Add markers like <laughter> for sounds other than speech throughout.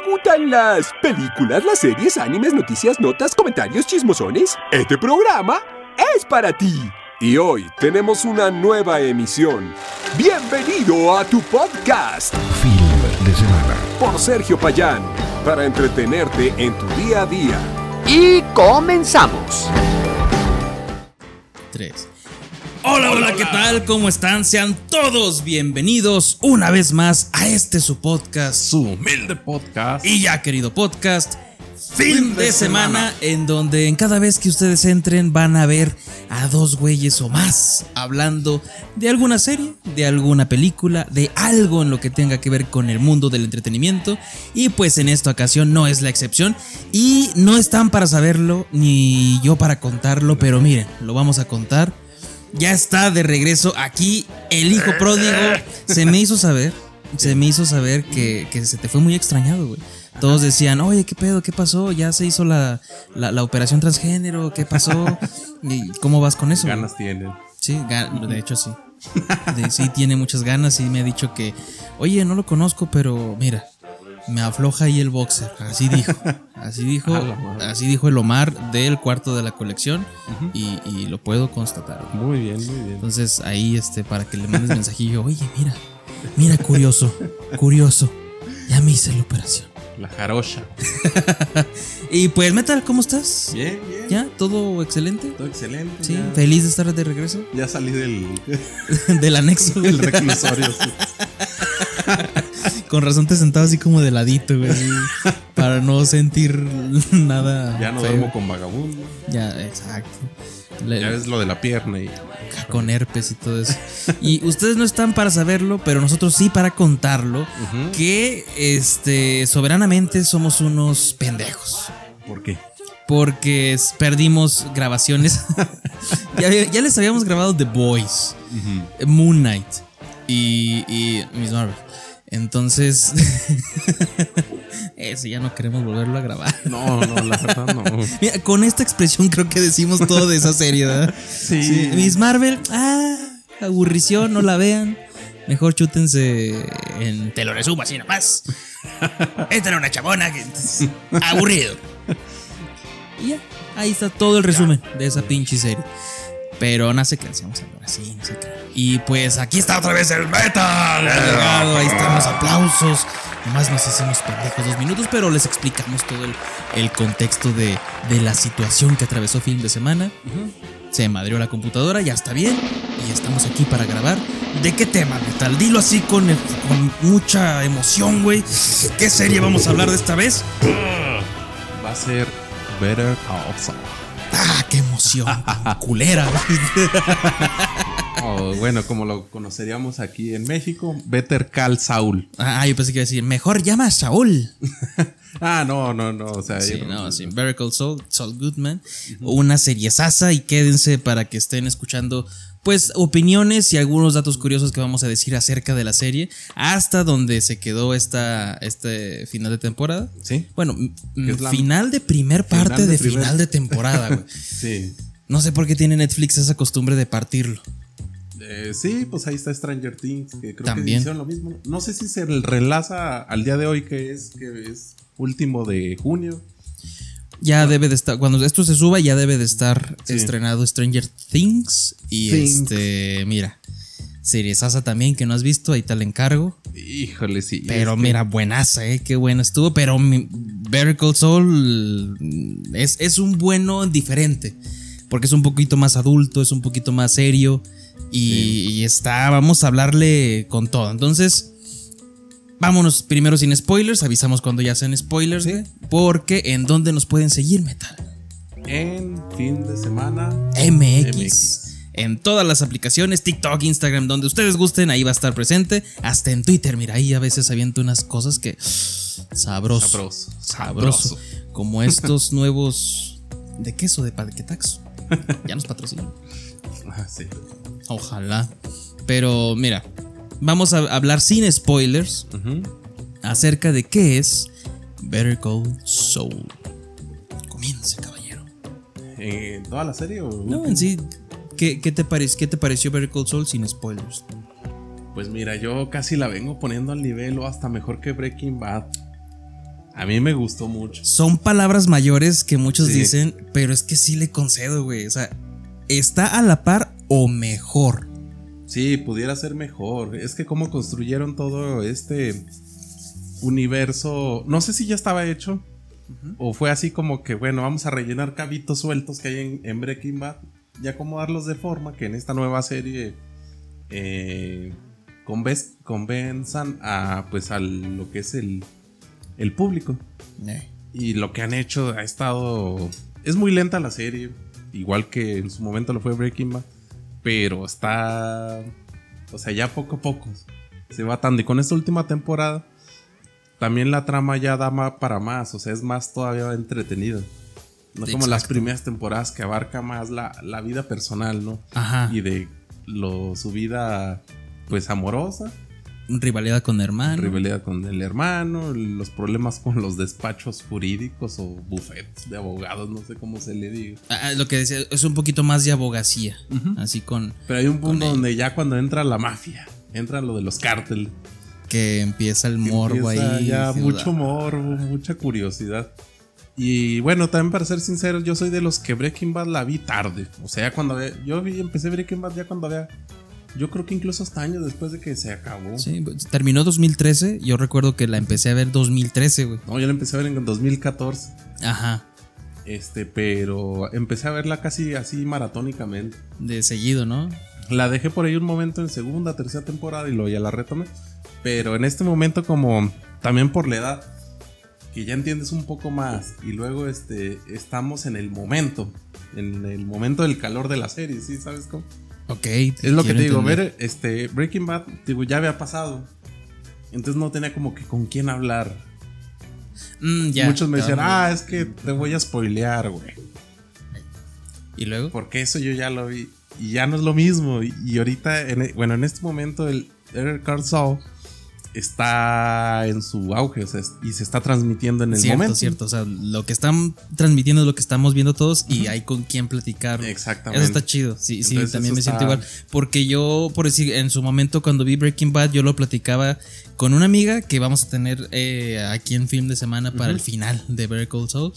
¿Te gustan las películas, las series, animes, noticias, notas, comentarios, chismosones? Este programa es para ti. Y hoy tenemos una nueva emisión. Bienvenido a tu podcast. Film de semana. Por Sergio Payán. Para entretenerte en tu día a día. Y comenzamos. 3. Hola, hola, ¿qué tal? ¿Cómo están? Sean todos bienvenidos una vez más a este su podcast, su humilde podcast. Y ya querido podcast, fin de, semana, en donde en cada vez que ustedes entren van a ver a dos güeyes o más hablando de alguna serie, de alguna película, de algo en lo que tenga que ver con el mundo del entretenimiento. Y pues en esta ocasión no es la excepción. Y no están para saberlo, ni yo para contarlo, pero miren, lo vamos a contar ya está de regreso aquí el hijo pródigo. Se me hizo saber, se me hizo saber que, se te fue muy extrañado, güey. Todos decían, oye, ¿qué pedo? ¿Qué pasó? Ya se hizo la, operación transgénero, ¿qué pasó? ¿Y cómo vas con eso? Ganas tiene. Sí, de hecho sí. sí, tiene muchas ganas y me ha dicho que, oye, no lo conozco, pero mira, me afloja ahí el boxer. Así dijo. <laughs> Así dijo. así dijo el Omar del cuarto de la colección. y, lo puedo constatar. Muy bien, muy bien. Entonces ahí, este, para que le mandes <laughs> mensajillo, oye, mira, mira, curioso, curioso. Ya me hice la operación. La jarocha. <laughs> y pues, Metal, ¿cómo estás? Bien, bien. ¿Ya? ¿Todo excelente? Todo excelente. Sí, feliz de estar de regreso. <laughs> Ya salí del. <laughs> del anexo. del reclusorio. Con razón te sentaba así como de ladito, güey. para no sentir nada. Ya no duermo con vagabundo. Ya, exacto. Ya ves lo de la pierna y. Con herpes y todo eso. y ustedes no están para saberlo, pero nosotros sí para contarlo. Que este soberanamente somos unos pendejos. ¿Por qué? Porque perdimos grabaciones. <laughs> ya, les habíamos grabado The Boys, Moon Knight y, y Miss Marvel. Entonces, <laughs> eso ya no queremos volverlo a grabar. No, no, la verdad no. <laughs> Mira, con esta expresión creo que decimos todo de esa serie, ¿verdad? <laughs> Sí. Miss Marvel, ah, aburrición, no la vean. Mejor chútense en. Te lo resumo así nomás. Esta era una chabona que. Aburrido. Y ya, ahí está todo el resumen de esa pinche serie. Pero no sé qué hacemos ahora, sí, no sé qué. Y pues aquí está otra vez el metal. ahí están los aplausos. Nomás nos hicimos pendejos dos minutos, pero les explicamos todo el, contexto de, la situación que atravesó fin de semana. Se madrió la computadora, ya está bien. Y estamos aquí para grabar. ¿De qué tema, metal? Dilo así con, con mucha emoción, güey. ¿Qué serie vamos a hablar de esta vez? Va a ser Better Call Saul. ¡Ah, qué emoción! <laughs> culera. oh, bueno, como lo conoceríamos aquí en México, Better Call Saul. Ah, yo pensé que iba a decir, mejor llama a Saúl. <laughs> ah, no, no, no. O sea, sí, no, sí. Better Call Saul, Saul Goodman. Una serie sasa y quédense para que estén escuchando pues opiniones y algunos datos curiosos que vamos a decir acerca de la serie hasta donde se quedó esta este final de temporada. Sí. Bueno, final de primer parte de, final de temporada, güey. <laughs> sí. No sé por qué tiene Netflix esa costumbre de partirlo. Eh, sí, pues ahí está Stranger Things, que creo También. que hicieron lo mismo. No sé si se relaza al día de hoy, que es, que es último de junio. Ya debe de estar, cuando esto se suba, ya debe de estar estrenado Stranger Things. Y este, mira, serie Sasa también, que no has visto, ahí te el encargo. Híjole, sí. Pero mira, buenaza, eh, qué bueno estuvo. Pero Better Call Saul es, es un bueno diferente. Porque es un poquito más adulto, es un poquito más serio. Y, y está, vamos a hablarle con todo. Entonces, Vámonos primero sin spoilers, avisamos cuando ya sean spoilers, porque en dónde nos pueden seguir, Metal. En fin de semana MX. En todas las aplicaciones, TikTok, Instagram, donde ustedes gusten, ahí va a estar presente. Hasta en Twitter, mira, ahí a veces aviento unas cosas que. Sabroso. Sabroso. Sabroso. Como estos <laughs> nuevos. ¿De queso? ¿De paquetaxo? <laughs> Ya nos patrocinan. Ah, sí. Ojalá. Pero mira, vamos a hablar sin spoilers acerca de qué es Better Call Saul. Comience, caballero. ¿En toda la serie o.? No, en sí. ¿Qué, te ¿Qué te pareció Better Call Saul sin spoilers? Pues mira, yo casi la vengo poniendo al nivel o hasta mejor que Breaking Bad. A mí me gustó mucho. Son palabras mayores que muchos dicen, pero es que sí le concedo, güey. O sea, está a la par o mejor. Sí, pudiera ser mejor. Es que cómo construyeron todo este universo. No sé si ya estaba hecho. O fue así como que, bueno, vamos a rellenar cabitos sueltos que hay en, Breaking Bad y acomodarlos de forma que en esta nueva serie eh, convenzan a, pues, a lo que es el, el público. Eh. Y lo que han hecho ha estado... Es muy lenta la serie, igual que en su momento lo fue Breaking Bad, pero está... O sea, ya poco a poco se va dando. Y con esta última temporada también la trama ya da para más, o sea, es más todavía entretenida. No como las primeras temporadas que abarca más la, vida personal, ¿no? Ajá. Y de lo, su vida, pues, amorosa. Rivalidad con el hermano. Rivalidad con el hermano, los problemas con los despachos jurídicos o bufetes de abogados, no sé cómo se le diga. Ah, ah, lo que decía, es un poquito más de abogacía, así con... Pero hay un punto donde ya cuando entra la mafia, entra lo de los cárteles que empieza el morbo ahí. Ya mucho morbo, mucha curiosidad. Y bueno, también para ser sincero, yo soy de los que Breaking Bad la vi tarde. O sea, cuando había, yo vi, empecé Breaking Bad ya cuando había yo creo que incluso hasta años después de que se acabó. Sí, terminó 2013. Yo recuerdo que la empecé a ver 2013, güey. No, yo la empecé a ver en 2014. Ajá. Este, pero empecé a verla casi así maratónicamente. De seguido, ¿no? La dejé por ahí un momento en segunda, tercera temporada y luego ya la retomé. Pero en este momento, como también por la edad, que ya entiendes un poco más, y luego este, estamos en el momento, en el momento del calor de la serie, ¿sí? ¿Sabes cómo? Ok. Es lo que te digo, ver este, Breaking Bad, digo, ya había pasado. Entonces no tenía como que con quién hablar. Mm, Muchos me decían, ah, es que te voy a spoilear, güey. ¿Y luego? Porque eso yo ya lo vi. Y ya no es lo mismo. Y, ahorita, e, bueno, en este momento, el Eric Carl está en su auge y se está transmitiendo en el cierto, momento. Cierto, o sea, lo que están transmitiendo es lo que estamos viendo todos y hay con quién platicar. Exactamente. Eso está chido. Sí, sí, también me siento igual. Porque yo, por decir, en su momento cuando vi Breaking Bad, yo lo platicaba con una amiga que vamos a tener eh, aquí en Film de Semana para el final de Better Saul.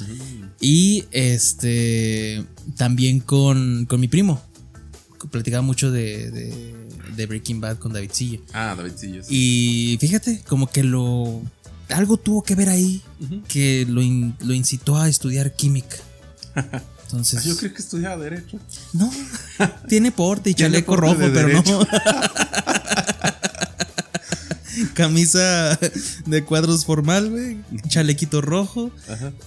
Y este también con, con mi primo. Platicaba mucho de de Breaking Bad con David Sillo. Ah, David Sillo. Y fíjate, como que lo. Algo tuvo que ver ahí que lo, lo, incitó a estudiar química. <laughs> Entonces. Yo creo que estudiaba Derecho. No, <laughs> tiene porte y chaleco rojo, pero no. <laughs> Camisa de cuadros formal, güey. Chalequito rojo.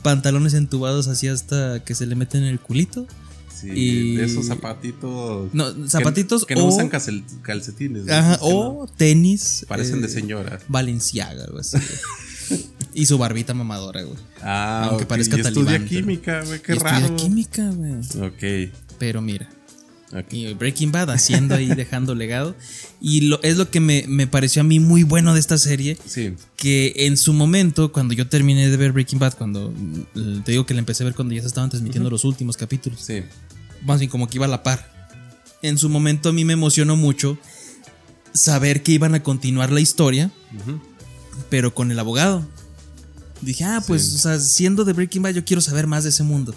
Pantalones entubados así hasta que se le meten en el culito y de esos zapatitos. No, zapatitos que, no usan calcetines. Ajá, o tenis. Parecen de eh, señora. Valenciaga, algo así. <laughs> y su barbita mamadora, güey. Ah, Aunque parezca y estudia química, güey, qué raro. Estudia química, güey. Ok. Pero mira. Y Breaking Bad haciendo ahí, <laughs> dejando legado. Y lo, es lo que me, me, pareció a mí muy bueno de esta serie. Sí. Que en su momento, cuando yo terminé de ver Breaking Bad, cuando mm, te digo que la empecé a ver cuando ya se estaban transmitiendo los últimos capítulos. Sí más bien como que iba a la par. En su momento a mí me emocionó mucho saber que iban a continuar la historia, pero con el abogado. Dije, ah, pues, o sea, siendo de Breaking Bad, yo quiero saber más de ese mundo.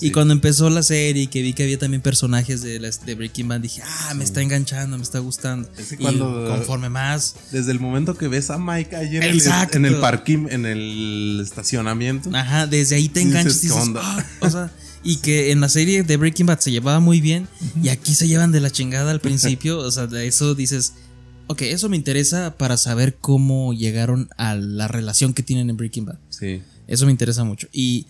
Y cuando empezó la serie y que vi que había también personajes de, de Breaking Bad, dije, ah, me está enganchando, me está gustando. y conforme más. Desde el momento que ves a Mike ahí en, el, en el parking, en el estacionamiento. Ajá, desde ahí te enganchas y dices, ah", o sea, y que en la serie de Breaking Bad se llevaba muy bien y aquí se llevan de la chingada al principio. o sea, de eso dices, ok, eso me interesa para saber cómo llegaron a la relación que tienen en Breaking Bad. Sí. Eso me interesa mucho. Y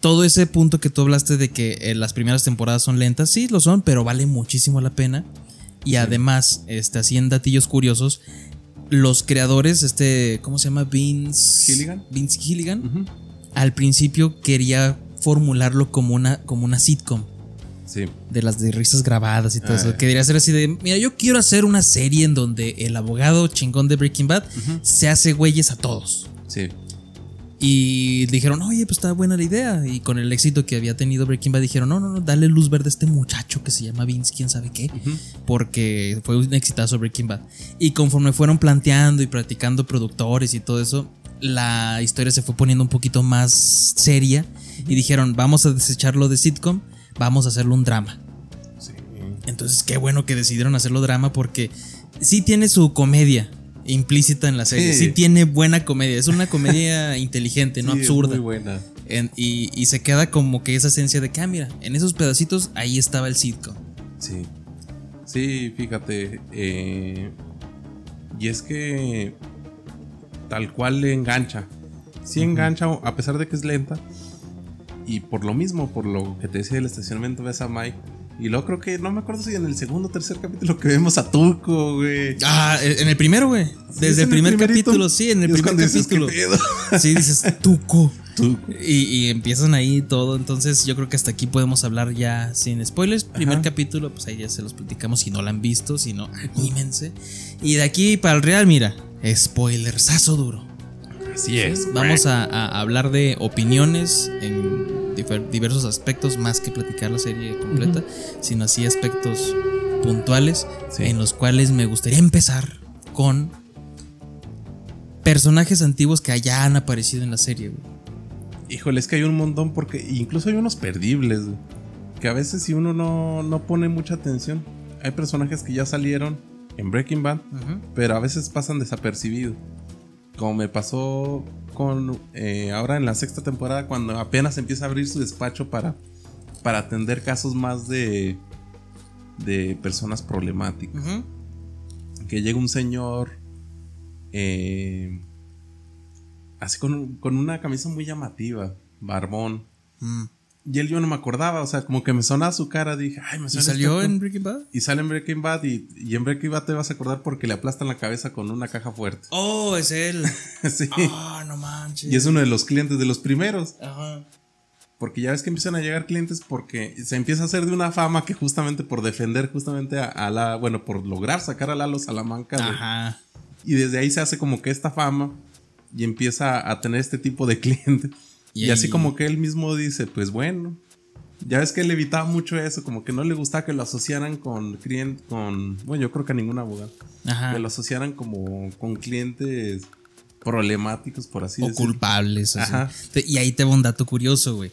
todo ese punto que tú hablaste de que eh, las primeras temporadas son lentas, sí lo son, pero vale muchísimo la pena. Y además, este, así en datillos curiosos, los creadores, este, ¿cómo se llama? Vince Gilligan. Vince Gilligan. Al principio quería formularlo como una, como una sitcom. Sí. De las de risas grabadas y todo eso. Ah. Que diría ser así de, mira, yo quiero hacer una serie en donde el abogado chingón de Breaking Bad se hace güeyes a todos. Sí. Y dijeron, oye, pues está buena la idea. Y con el éxito que había tenido Breaking Bad, dijeron, no, no, no, dale luz verde a este muchacho que se llama Vince, quién sabe qué. Porque fue un exitazo Breaking Bad. Y conforme fueron planteando y practicando productores y todo eso, la historia se fue poniendo un poquito más seria y dijeron, vamos a desecharlo de sitcom, vamos a hacerlo un drama. Sí. Entonces, qué bueno que decidieron hacerlo drama porque sí tiene su comedia implícita en la serie, sí, Sí. tiene buena comedia, es una comedia <laughs> inteligente, no Sí, es absurda. Muy buena. En- y, y se queda como que esa esencia de que, ah, mira, en esos pedacitos ahí estaba el sitcom. Sí. Sí, fíjate. eh, y es que tal cual le engancha. Sí engancha, a pesar de que es lenta. Y por lo mismo, por lo que te decía del estacionamiento, ves a Mike. Y luego creo que, no me acuerdo si en el segundo o tercer capítulo que vemos a Tuco, güey. Ah, en el primero, güey. Desde es el primer capítulo, sí, en el primer cuando dices, capítulo. "¿Qué pedo?". <laughs> Sí, dices, tuco. Tuco. Y, y empiezan ahí todo. Entonces, yo creo que hasta aquí podemos hablar ya sin spoilers. Primer Ajá. capítulo, pues ahí ya se los platicamos si no lo han visto, si no, anímense. Y de aquí para el real, mira, spoilersazo duro. Así es. Vamos a, a hablar de opiniones en diversos aspectos, más que platicar la serie completa, sino así aspectos puntuales Sí. en los cuales me gustaría empezar con personajes antiguos que ya han aparecido en la serie. güey. Híjole, es que hay un montón porque incluso hay unos perdibles, güey, que a veces si uno no, no pone mucha atención, hay personajes que ya salieron en Breaking Bad, pero a veces pasan desapercibidos. Como me pasó con eh, ahora en la sexta temporada cuando apenas empieza a abrir su despacho para, para atender casos más de, de personas problemáticas. Que llega un señor eh, así con, con una camisa muy llamativa, barbón. Mm. Y él yo no me acordaba, o sea, como que me sonaba su cara, dije, ay, me ¿Y suena salió este en actor". Breaking Bad? Y sale en Breaking Bad y, y en Breaking Bad te vas a acordar porque le aplastan la cabeza con una caja fuerte. Oh, es él. <laughs> sí. Ah, no manches. Y es uno de los clientes de los primeros. Ajá. Porque ya ves que empiezan a llegar clientes porque se empieza a hacer de una fama que justamente por defender justamente a, a la, bueno, por lograr sacar a Lalo Salamanca. de- Ajá. Y desde ahí se hace como que esta fama y empieza a tener este tipo de <laughs> clientes. Y Y, así ahí- como que él mismo dice, pues bueno, ya ves que él evitaba mucho eso, como que no le gustaba que lo asociaran con clientes, con, bueno, yo creo que a ningún abogado, Ajá. que lo asociaran como con clientes problemáticos, por así o decirlo. culpables. así. Ajá. Te- Y ahí te va un dato curioso, güey.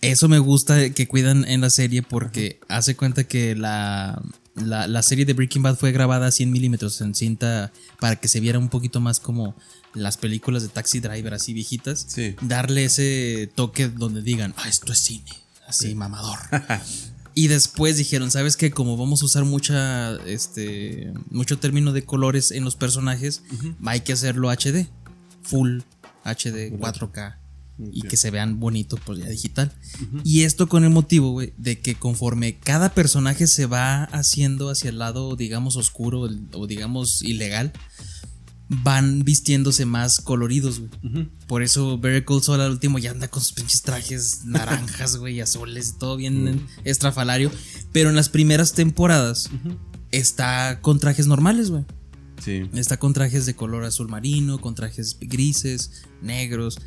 Eso me gusta que cuidan en la serie porque hace cuenta que la, la, la serie de Breaking Bad fue grabada a 100 milímetros en cinta para que se viera un poquito más como las películas de Taxi Driver así viejitas. Sí. Darle ese toque donde digan, ah, esto es cine, así mamador. <laughs> Y después dijeron, ¿sabes qué? Como vamos a usar mucha, este, mucho término de colores en los personajes, hay que hacerlo HD, full HD, 4K, y que se vean bonitos, pues ya digital. Y esto con el motivo, güey, de que conforme cada personaje se va haciendo hacia el lado, digamos, oscuro o digamos ilegal, van vistiéndose más coloridos, güey. Por eso Better Call Saul al último ya anda con sus pinches trajes <laughs> naranjas, güey, azules, todo bien estrafalario. Pero en las primeras temporadas está con trajes normales, güey. Sí. Está con trajes de color azul marino, con trajes grises, negros.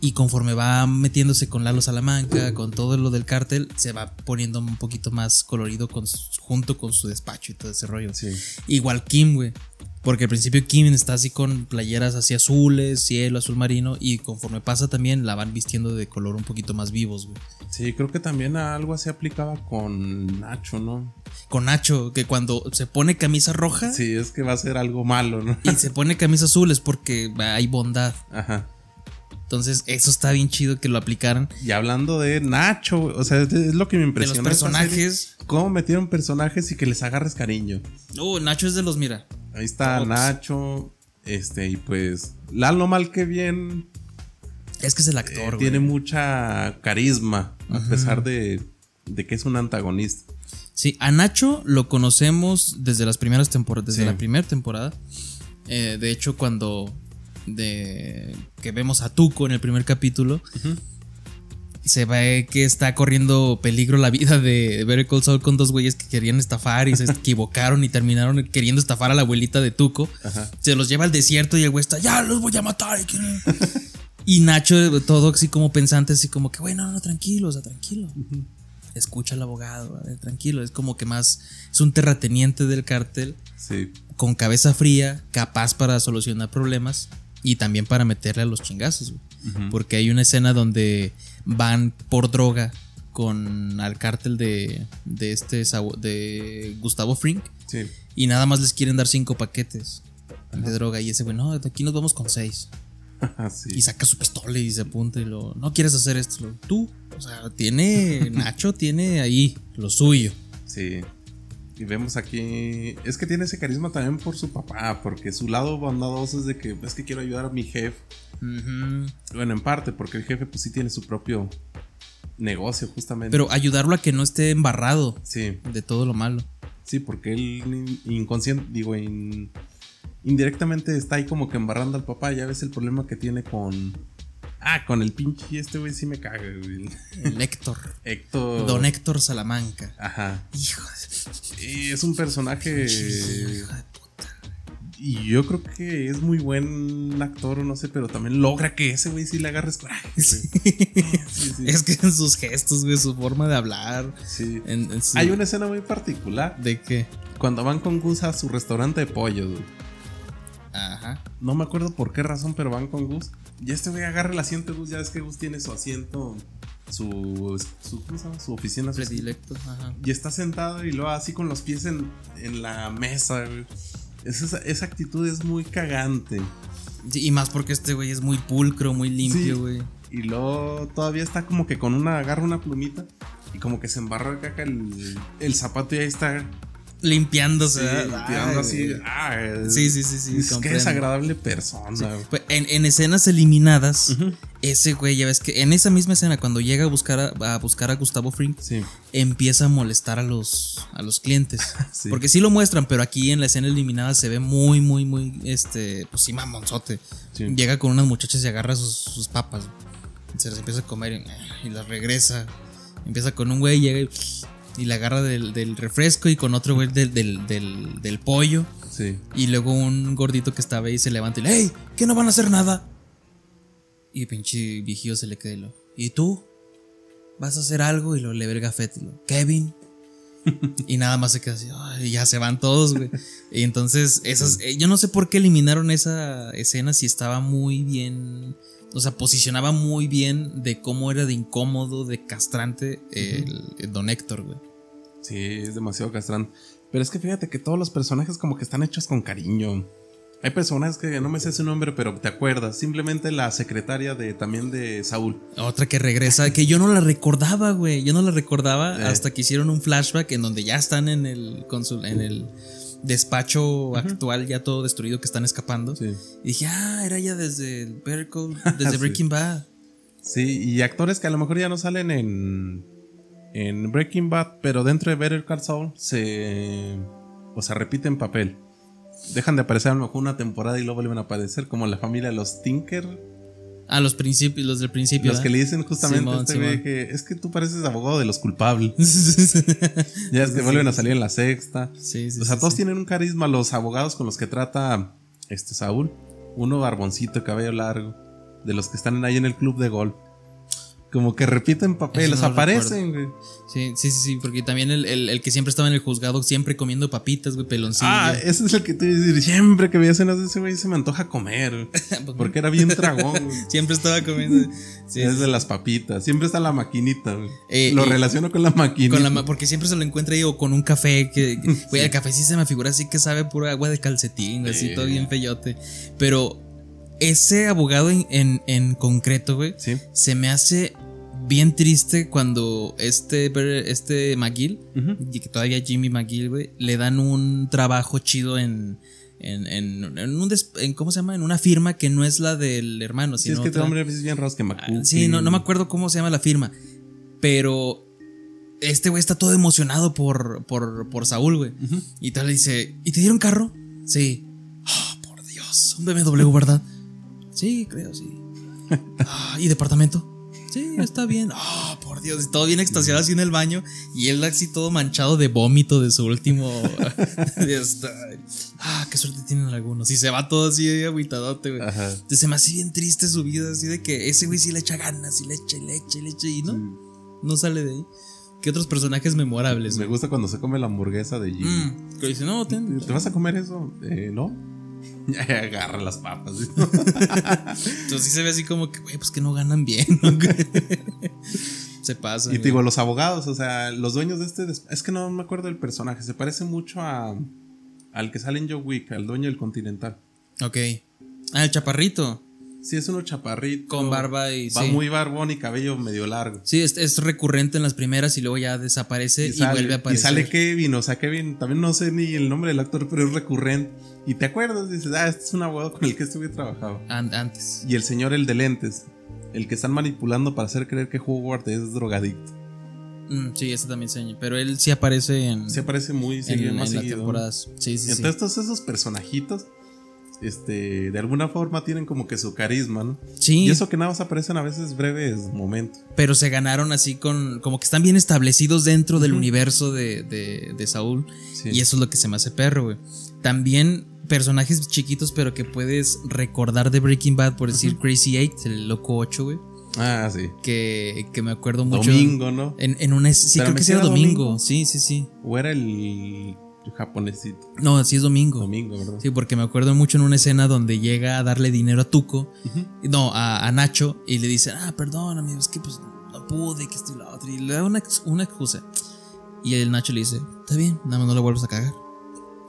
Y conforme va metiéndose con Lalo Salamanca, con todo lo del cártel, se va poniendo un poquito más colorido con junto con su despacho y todo ese rollo. Sí. Igual Kim, güey. Porque al principio Kim está así con playeras así azules, cielo, azul marino. Y conforme pasa también la van vistiendo de color un poquito más vivos, güey. Sí, creo que también algo así aplicaba con Nacho, ¿no? Con Nacho, que cuando se pone camisa roja Sí, es que va a ser algo malo, ¿no? y se pone camisa azul es porque hay bondad. <laughs> Ajá. Entonces, eso está bien chido que lo aplicaran. Y hablando de Nacho, o sea, es, lo que me De impresionó. los personajes. Cómo metieron personajes y que les agarres cariño. Oh, Nacho es de los, mira. Ahí está. Nacho. Este, y pues. Lalo mal que bien. Es que es el eh, actor, güey. tiene mucha carisma. A pesar de, de que es un antagonista. Sí, a Nacho lo conocemos desde las primeras temporadas, desde Sí. la primera temporada. Eh, de hecho, cuando de que vemos a Tuco en el primer capítulo, se ve que está corriendo peligro la vida de Better Call Saul con dos güeyes que querían estafar y se <laughs> equivocaron y terminaron queriendo estafar a la abuelita de Tuco. Ajá. Se los lleva al desierto y el güey está, ya los voy a matar. Y, <laughs> Nacho, todo así como pensante, así como que, güey, no, no, tranquilo, o sea, tranquilo. Escucha al abogado, a ver, tranquilo. Es como que más, es un terrateniente del cártel Sí. con cabeza fría, capaz para solucionar problemas. Y también para meterle a los chingazos, güey. Porque hay una escena donde van por droga con al cártel de, de este de Gustavo Frink Sí. y nada más les quieren dar cinco paquetes de droga y ese güey, no, de aquí nos vamos con seis. <laughs> sí. Y saca su pistola y se apunta y lo, no quieres hacer esto, Lo, tú, o sea, tiene, <laughs> Nacho tiene ahí lo suyo. Sí. Y vemos aquí. Es que tiene ese carisma también por su papá. Porque su lado bondadoso es de que es que quiero ayudar a mi jefe. Bueno, en parte, porque el jefe, pues sí tiene su propio negocio, justamente. Pero ayudarlo a que no esté embarrado Sí, de todo lo malo. sí, porque él in- inconsciente, digo, in- indirectamente está ahí como que embarrando al papá. Ya ves el problema que tiene con. Ah, con el pinche este güey sí me caga, güey. El Héctor. Héctor. Don Héctor Salamanca. Ajá. Hijo de, es un personaje. hijo de puta. Y yo creo que es muy buen actor, no sé, pero también logra que ese güey sí le agarres coraje. <laughs> Sí, sí. Es que en sus gestos, güey, su forma de hablar. Sí. en- en su- Hay una escena muy particular ¿De qué? cuando van con Gus a su restaurante de pollo. güey. Ajá. No me acuerdo por qué razón, pero van con Gus. Y este güey agarra el asiento Gus. Ya ves que Gus tiene su asiento, su, su, ¿cómo se llama? su oficina. su- Predilecto. Ajá. Y está sentado y luego así con los pies en, en la mesa. güey. Esa, esa actitud es muy cagante. Sí, y más porque este güey es muy pulcro, muy Sí. limpio, güey. Y luego todavía está como que con una, agarra una plumita y como que se embarra acá el, el zapato y ahí está Limpiándose. sí, Ay, así. Ah, Sí, sí, sí, sí, Es que comprendo. es agradable persona. Pues, en, en escenas eliminadas, ese güey, ya ves que en esa misma escena, cuando llega a buscar a, a buscar a Gustavo Frink, Sí. empieza a molestar a los, a los clientes. <laughs> Sí. Porque sí lo muestran, pero aquí en la escena eliminada se ve muy, muy, muy, este, pues sí, mamonzote. Llega con unas muchachas y agarra sus, sus papas. Se las empieza a comer y, y las regresa. Empieza con un güey, llega y, y la agarra del, del refresco y con otro güey del, del, del, del pollo. Sí. Y luego un gordito que estaba ahí se levanta y le, ¡Ey! ¿Que no van a hacer nada? Y el pinche vigío se le queda y lo, ¿y tú? ¿Vas a hacer algo? Y lo le ve el gafete y lo, ¿Kevin? <laughs> y nada más se queda así, "Ay", y ya se van todos, güey. Y entonces, esas, eh, yo no sé por qué eliminaron esa escena si estaba muy bien, o sea, posicionaba muy bien de cómo era de incómodo, de castrante el, el Don Héctor, güey. Sí, es demasiado castrante. Pero es que fíjate que todos los personajes como que están hechos con cariño. Hay personajes que no me sé su nombre, pero te acuerdas. Simplemente la secretaria de también de Saúl. Otra que regresa, que yo no la recordaba, güey. Yo no la recordaba Eh. hasta que hicieron un flashback en donde ya están en el consul, en el despacho actual, ya todo destruido, que están escapando. Sí. Y dije, ah, era ya desde el Better Call, <laughs> desde Sí. Breaking Bad. Sí, y actores que a lo mejor ya no salen en, en Breaking Bad, pero dentro de Better Call Saul se, o sea, repiten papel. Dejan de aparecer a lo mejor una temporada y luego vuelven a aparecer, como la familia de los Tinker, Ah, los principios, los del principio. los que le dicen justamente Simón, a este Simón. que es que tú pareces abogado de los culpables. <laughs> sí, Ya es que vuelven a salir en la sexta. sí, o sea, sí, todos sí. tienen un carisma, los abogados con los que trata este Saúl. Uno barboncito, cabello largo, de los que están ahí en el club de golf. Como que repiten papeles, no aparecen, güey. Sí, sí, sí, sí, porque también el, el- el que siempre estaba en el juzgado, siempre comiendo papitas, güey, peloncillo. Ah, ese es el que te iba a decir. Siempre que veía escenas de ese güey se me antoja comer. <laughs> Porque era bien tragón, güey. <laughs> siempre estaba comiendo. Sí, es sí, de las papitas. Siempre está la maquinita, güey. Eh, Lo relaciono con la maquinita. Con la ma- porque siempre se lo encuentra ahí o con un café que, que- <laughs> güey, el café sí se me figura así que sabe pura agua de calcetín, así Sí. todo bien feyote. Pero ese abogado en, en, en concreto, güey, Sí. se me hace bien triste cuando este, este McGill, y que todavía Jimmy McGill, güey, le dan un trabajo chido en, en, en, en un des- en- ¿cómo se llama? En una firma que no es la del hermano, Sí, es que este hombre es bien raro que Ah, Macuki. Sí, no, no me acuerdo cómo se llama la firma. Pero este güey está todo emocionado por, por, por Saúl, güey. Y tal le dice, ¿y te dieron carro? Sí. Ah, por Dios, un BMW, ¿verdad? Sí, creo, sí. "Ah, ¿Y departamento? Sí, está bien. Ah, por Dios. Todo bien extasiado así en el baño. Y él así todo manchado de vómito de su último. <laughs> ah, qué suerte tienen algunos. Y se va todo así agüitadote, güey. Entonces se me hace bien triste su vida, así de que ese güey sí le echa ganas, y le echa, y le echa, y le echa, y no, no sale de ahí. ¿Qué otros personajes memorables? Me güey? gusta cuando se come la hamburguesa de Jimmy. Mm, que dice, no, ten. ¿Te vas a comer eso? Eh, no. <laughs> Agarra las papas. <laughs> Entonces sí se ve así como que, güey, pues que no ganan bien. ¿no? <laughs> se pasa. y te digo, los abogados, o sea, los dueños de este. Es que no me acuerdo del personaje. Se parece mucho a. Al que sale en Joe Wick, al dueño del Continental. Ok. Ah, el chaparrito. Sí, es uno chaparrito. Con barba y. Va sí. muy barbón y cabello medio largo. Sí, es, es recurrente en las primeras y luego ya desaparece y, sale, vuelve a y aparecer. sale Kevin, o sea, Kevin, también no sé ni el nombre del actor, pero es recurrente. Y te acuerdas, dices, ah, este es un abogado con el que estuve trabajado. An- antes. Y el señor, el de lentes, el que están manipulando para hacer creer que Howard es drogadicto. Mm, sí, ese también se Pero él sí aparece en, Se aparece muy seguido, en más las seguido. temporadas. Sí, sí, sí. Entonces, todos esos personajitos, este, de alguna forma tienen como que su carisma, ¿no? Sí, Y eso que nada más aparecen a veces breves momentos. pero se ganaron así con. Como que están bien establecidos dentro del universo de, de, de Saúl. Sí. Y eso es lo que se me hace perro, güey. También personajes chiquitos, pero que puedes recordar de Breaking Bad, por decir Crazy Eight, el loco 8, güey. Ah, sí. Que, que me acuerdo mucho. Domingo, ¿no? En, en una. Sí, Pero creo que sí era domingo. Domingo. Sí, sí, sí. O era el japonesito. No, sí es domingo. Domingo, ¿verdad? Sí, porque me acuerdo mucho en una escena donde llega a darle dinero a Tuco, no, a, a Nacho, y le dice, ah, perdóname, es que pues no pude, que esto y lo otro, y le da una, una excusa. Y el Nacho le dice, está bien, nada más no lo vuelvas a cagar.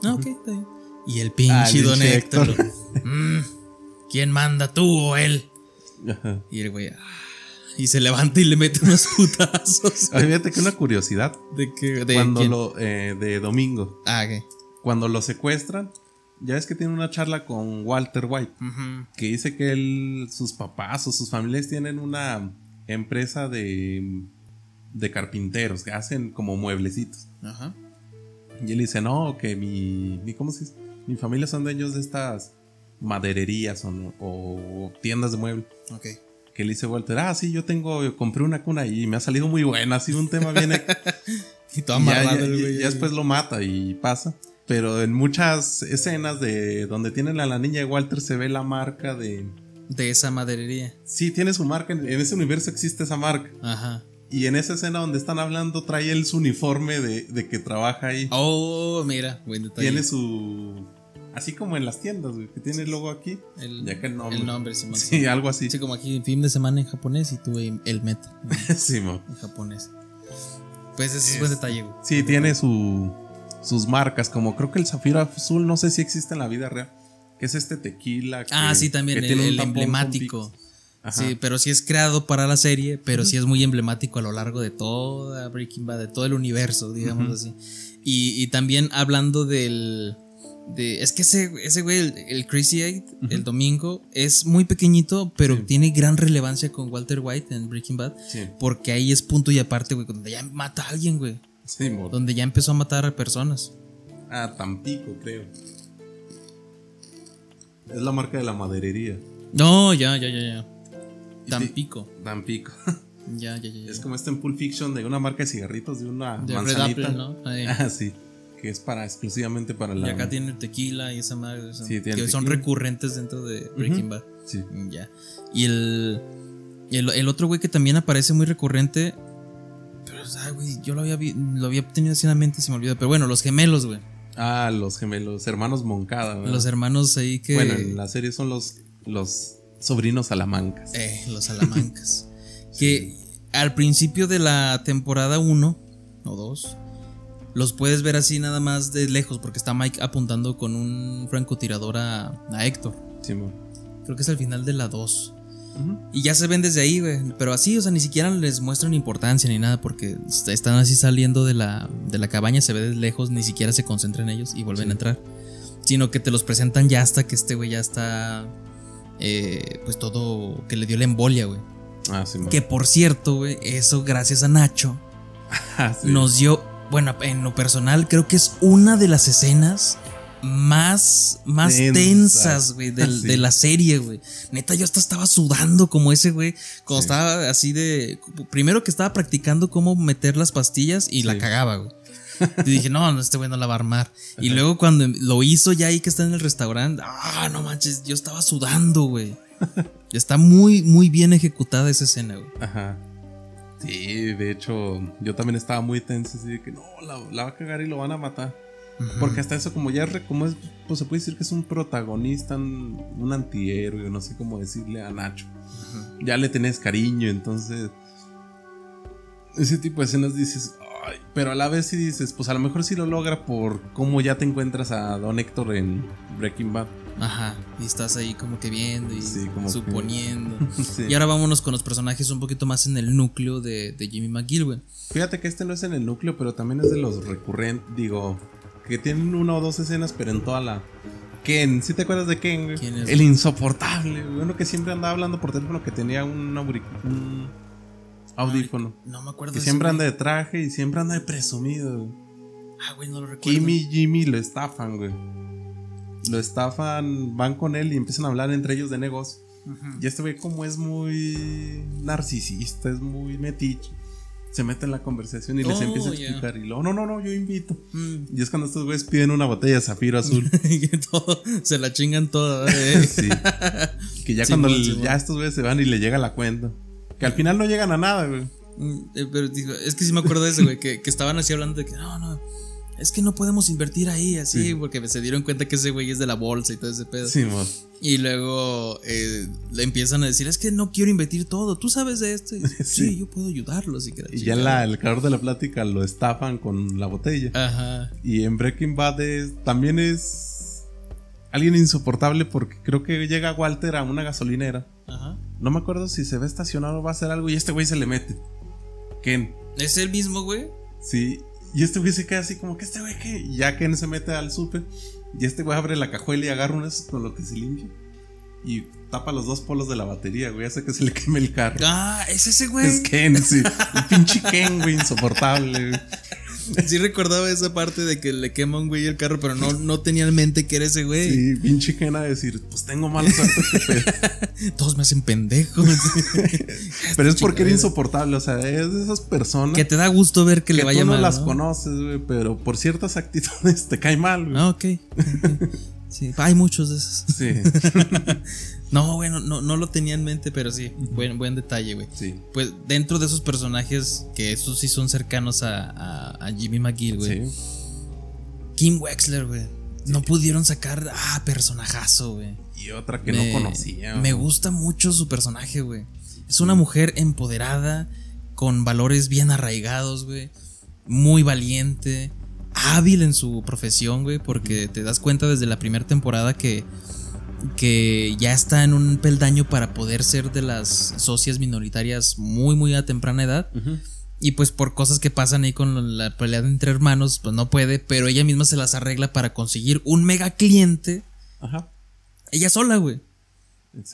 No, ok, está bien. Y el pinche don Héctor, Héctor. <laughs> "Mm, ¿quién manda tú o él? Ajá. Y el güey, "Ah", y se levanta y le mete unos <laughs> putazos. Ay, Fíjate que una curiosidad. ¿De qué? ¿De cuando quién? lo. eh, de domingo. Ah, ok. Cuando lo secuestran. Ya ves que tiene una charla con Walter White. Ujú. Que dice que él, sus papás o sus familias tienen una empresa de. de carpinteros. Que hacen como mueblecitos. Ajá. Y él dice, no, que mi. mi ¿Cómo se dice? Mi familia son dueños de estas madererías o, tiendas de muebles. Ok. Que le dice Walter, ah, sí, yo tengo, yo compré una cuna y me ha salido muy buena, así un tema viene. <laughs> Y todo amarrado ya- el güey. ya después lo mata y pasa. Pero en muchas escenas de donde tienen a la niña de Walter se ve la marca de. De esa maderería. Sí, tiene su marca, en, en ese universo existe esa marca. Ajá. Y en esa escena donde están hablando trae él su uniforme de, de que trabaja ahí. Oh, mira, buen detalle. tiene su. Así como en las tiendas, güey, que tiene el logo aquí. el, Ya que el nombre. el nombre, Simón. Sí, algo así. Sí, como aquí, fin de semana en japonés y tuve el meta <laughs> en japonés. Pues ese es buen detalle, güey. Sí, tiene su, sus marcas, como creo que el zafiro azul, no sé si existe en la vida real, que es este tequila. que- Ah, sí, también, que el, emblemático. Ajá. Sí, pero sí es creado para la serie, pero sí es muy emblemático a lo largo de toda Breaking Bad, de todo el universo, digamos así. Y, y también hablando del. De, es que ese, ese güey, el, el Crazy Eight, el domingo, es muy pequeñito, pero tiene gran relevancia con Walter White en Breaking Bad. Sí, Porque ahí es punto y aparte, güey, donde ya mata a alguien, güey. sí. Donde ya empezó a matar a personas. Ah, Tampico, creo. Es la marca de la maderería. No, ya, ya, ya, ya. Tampico. Tampico. Ya, ya, ya. ya. es como este en Pulp Fiction de una marca de cigarritos de una De Red manzanita. Apple, ¿no? Ahí. Ah, sí. Que es para exclusivamente para la. Y acá tiene tequila y esa madre. son- Sí, tiene que son recurrentes dentro de Breaking Bad. Sí. Ya. Y el, el. el otro güey que también aparece muy recurrente. Pero, ah, güey, yo lo había, vi- lo había tenido así en la mente, se me olvidó. Pero bueno, los gemelos, güey. Ah, los gemelos, hermanos Moncada. ¿verdad? Los hermanos ahí que. Bueno, en la serie son los, los sobrinos salamancas. Eh, los salamancas. <laughs> que al principio de la temporada 1 o 2 los puedes ver así nada más de lejos porque está Mike apuntando con un francotirador a, a Héctor. Creo que es al final de la 2. Ujú. Y ya se ven desde ahí, güey. Pero así, o sea, ni siquiera les muestran importancia ni nada porque est- están así saliendo de la, de la cabaña, se ve de lejos, ni siquiera se concentran en ellos y vuelven Sí. a entrar. Sino que te los presentan ya hasta que este güey ya está... eh, pues todo... Que le dio la embolia, güey. Ah, sí. Que por cierto, güey, eso gracias a Nacho <laughs> Ah, sí. nos dio, bueno, en lo personal creo que es una de las escenas más, más Tensas. tensas, güey, del- <laughs> Sí. de la serie, güey. Neta, yo hasta estaba sudando como ese, güey, cuando Sí. estaba así de, primero que estaba practicando cómo meter las pastillas y la cagaba, güey. <laughs> Y dije, no, no, este güey no la va a armar. Y luego cuando lo hizo ya ahí que está en el restaurante, ah, no manches, yo estaba sudando, güey. <laughs> Está muy, muy bien ejecutada esa escena, güey. Ajá. Sí, de hecho, yo también estaba muy tenso, así de que no, la, la va a cagar y lo van a matar. Porque hasta eso, como ya como es, pues se puede decir que es un protagonista, un, un antihéroe, no sé cómo decirle a Nacho. Ya le tenés cariño, entonces. Ese tipo de escenas dices. Pero a la vez sí dices, pues a lo mejor sí lo logra por cómo ya te encuentras a Don Héctor en Breaking Bad. Ajá. Y estás ahí como que viendo y Sí, como que- suponiendo. <laughs> Sí. Y ahora vámonos con los personajes un poquito más en el núcleo de, de Jimmy McGill. Fíjate que este no es en el núcleo, pero también es de los recurrentes. Digo, que tienen una o dos escenas, pero en toda la. Ken, ¿sí te acuerdas de Ken? ¿Quién es? El insoportable. Uno que siempre andaba hablando por teléfono, que tenía un, auric- un audífono. No me acuerdo que siempre anda de traje y siempre anda de presumido. güey. Ah, güey, no lo recuerdo. Kimmy y Jimmy lo estafan, güey. Lo estafan, van con él y empiezan a hablar entre ellos de negocio. Y este güey, como es muy narcisista, es muy metiche, se mete en la conversación y les Oh, empieza a explicar. Y luego, no, no, no, yo invito. Mm. Y es cuando estos güeyes piden una botella de zafiro azul. <laughs> que todo, se la chingan toda. ¿eh? <laughs> sí. <laughs> Que ya cuando el- ya estos güeyes se van y le llega la cuenta. Que al final no llegan a nada, güey. Mm, eh, Pero digo, es que sí me acuerdo de eso, güey, que, que estaban así hablando de que no, no, es que no podemos invertir ahí así, Sí. porque se dieron cuenta que ese güey es de la bolsa y todo ese pedo. Sí, mo. Y luego eh, le empiezan a decir, es que no quiero invertir todo, tú sabes de esto. Y <laughs> sí, Sí. yo puedo ayudarlos. Y, que Y ya la, el calor de la plática lo estafan con la botella. Ajá. Y en Breaking Bad es- también es alguien insoportable porque creo que llega Walter a una gasolinera. Ajá. No me acuerdo si se va a estacionar o va a hacer algo y este güey se le mete. Ken. ¿Es el mismo, güey? Sí. Y este güey se queda así como que este güey que. Ya Ken se mete al súper. Y este güey abre la cajuela y agarra unas con lo que se limpia. Y tapa los dos polos de la batería, güey. Hace que se le queme el carro. Ah, es ese güey. Es Ken, sí. <laughs> El pinche Ken, güey, insoportable, güey. <laughs> Sí recordaba esa parte de que le quema un güey el carro, pero no, no tenía en mente que era ese güey. Sí, pinche Ken a decir, pues tengo mala suerte. <laughs> Todos me hacen pendejos. <laughs> Pero es porque era insoportable, o sea, es de esas personas que te da gusto ver que, que le vaya tú no mal. las ¿no? conoces, güey, pero por ciertas actitudes te cae mal, güey. Ah, ok. ok. Sí, hay muchos de esos. Sí, <laughs> No, bueno, no, no lo tenía en mente, pero sí, buen, buen detalle, güey. sí, Pues dentro de esos personajes, que esos sí son cercanos a, a- a Jimmy McGill, güey. sí. Kim Wexler, güey. No pudieron sacar, ah, personajazo, güey. Y otra que Me- no conocía. Me gusta mucho su personaje, güey. Es una mujer empoderada, con valores bien arraigados, güey. Muy valiente, hábil en su profesión, güey, porque te das cuenta desde la primera temporada que, que ya está en un peldaño para poder ser de las socias minoritarias muy, muy a temprana edad. Y pues por cosas que pasan ahí con la pelea entre hermanos, pues no puede, pero ella misma se las arregla para conseguir un mega cliente. Ajá. Ella sola, güey.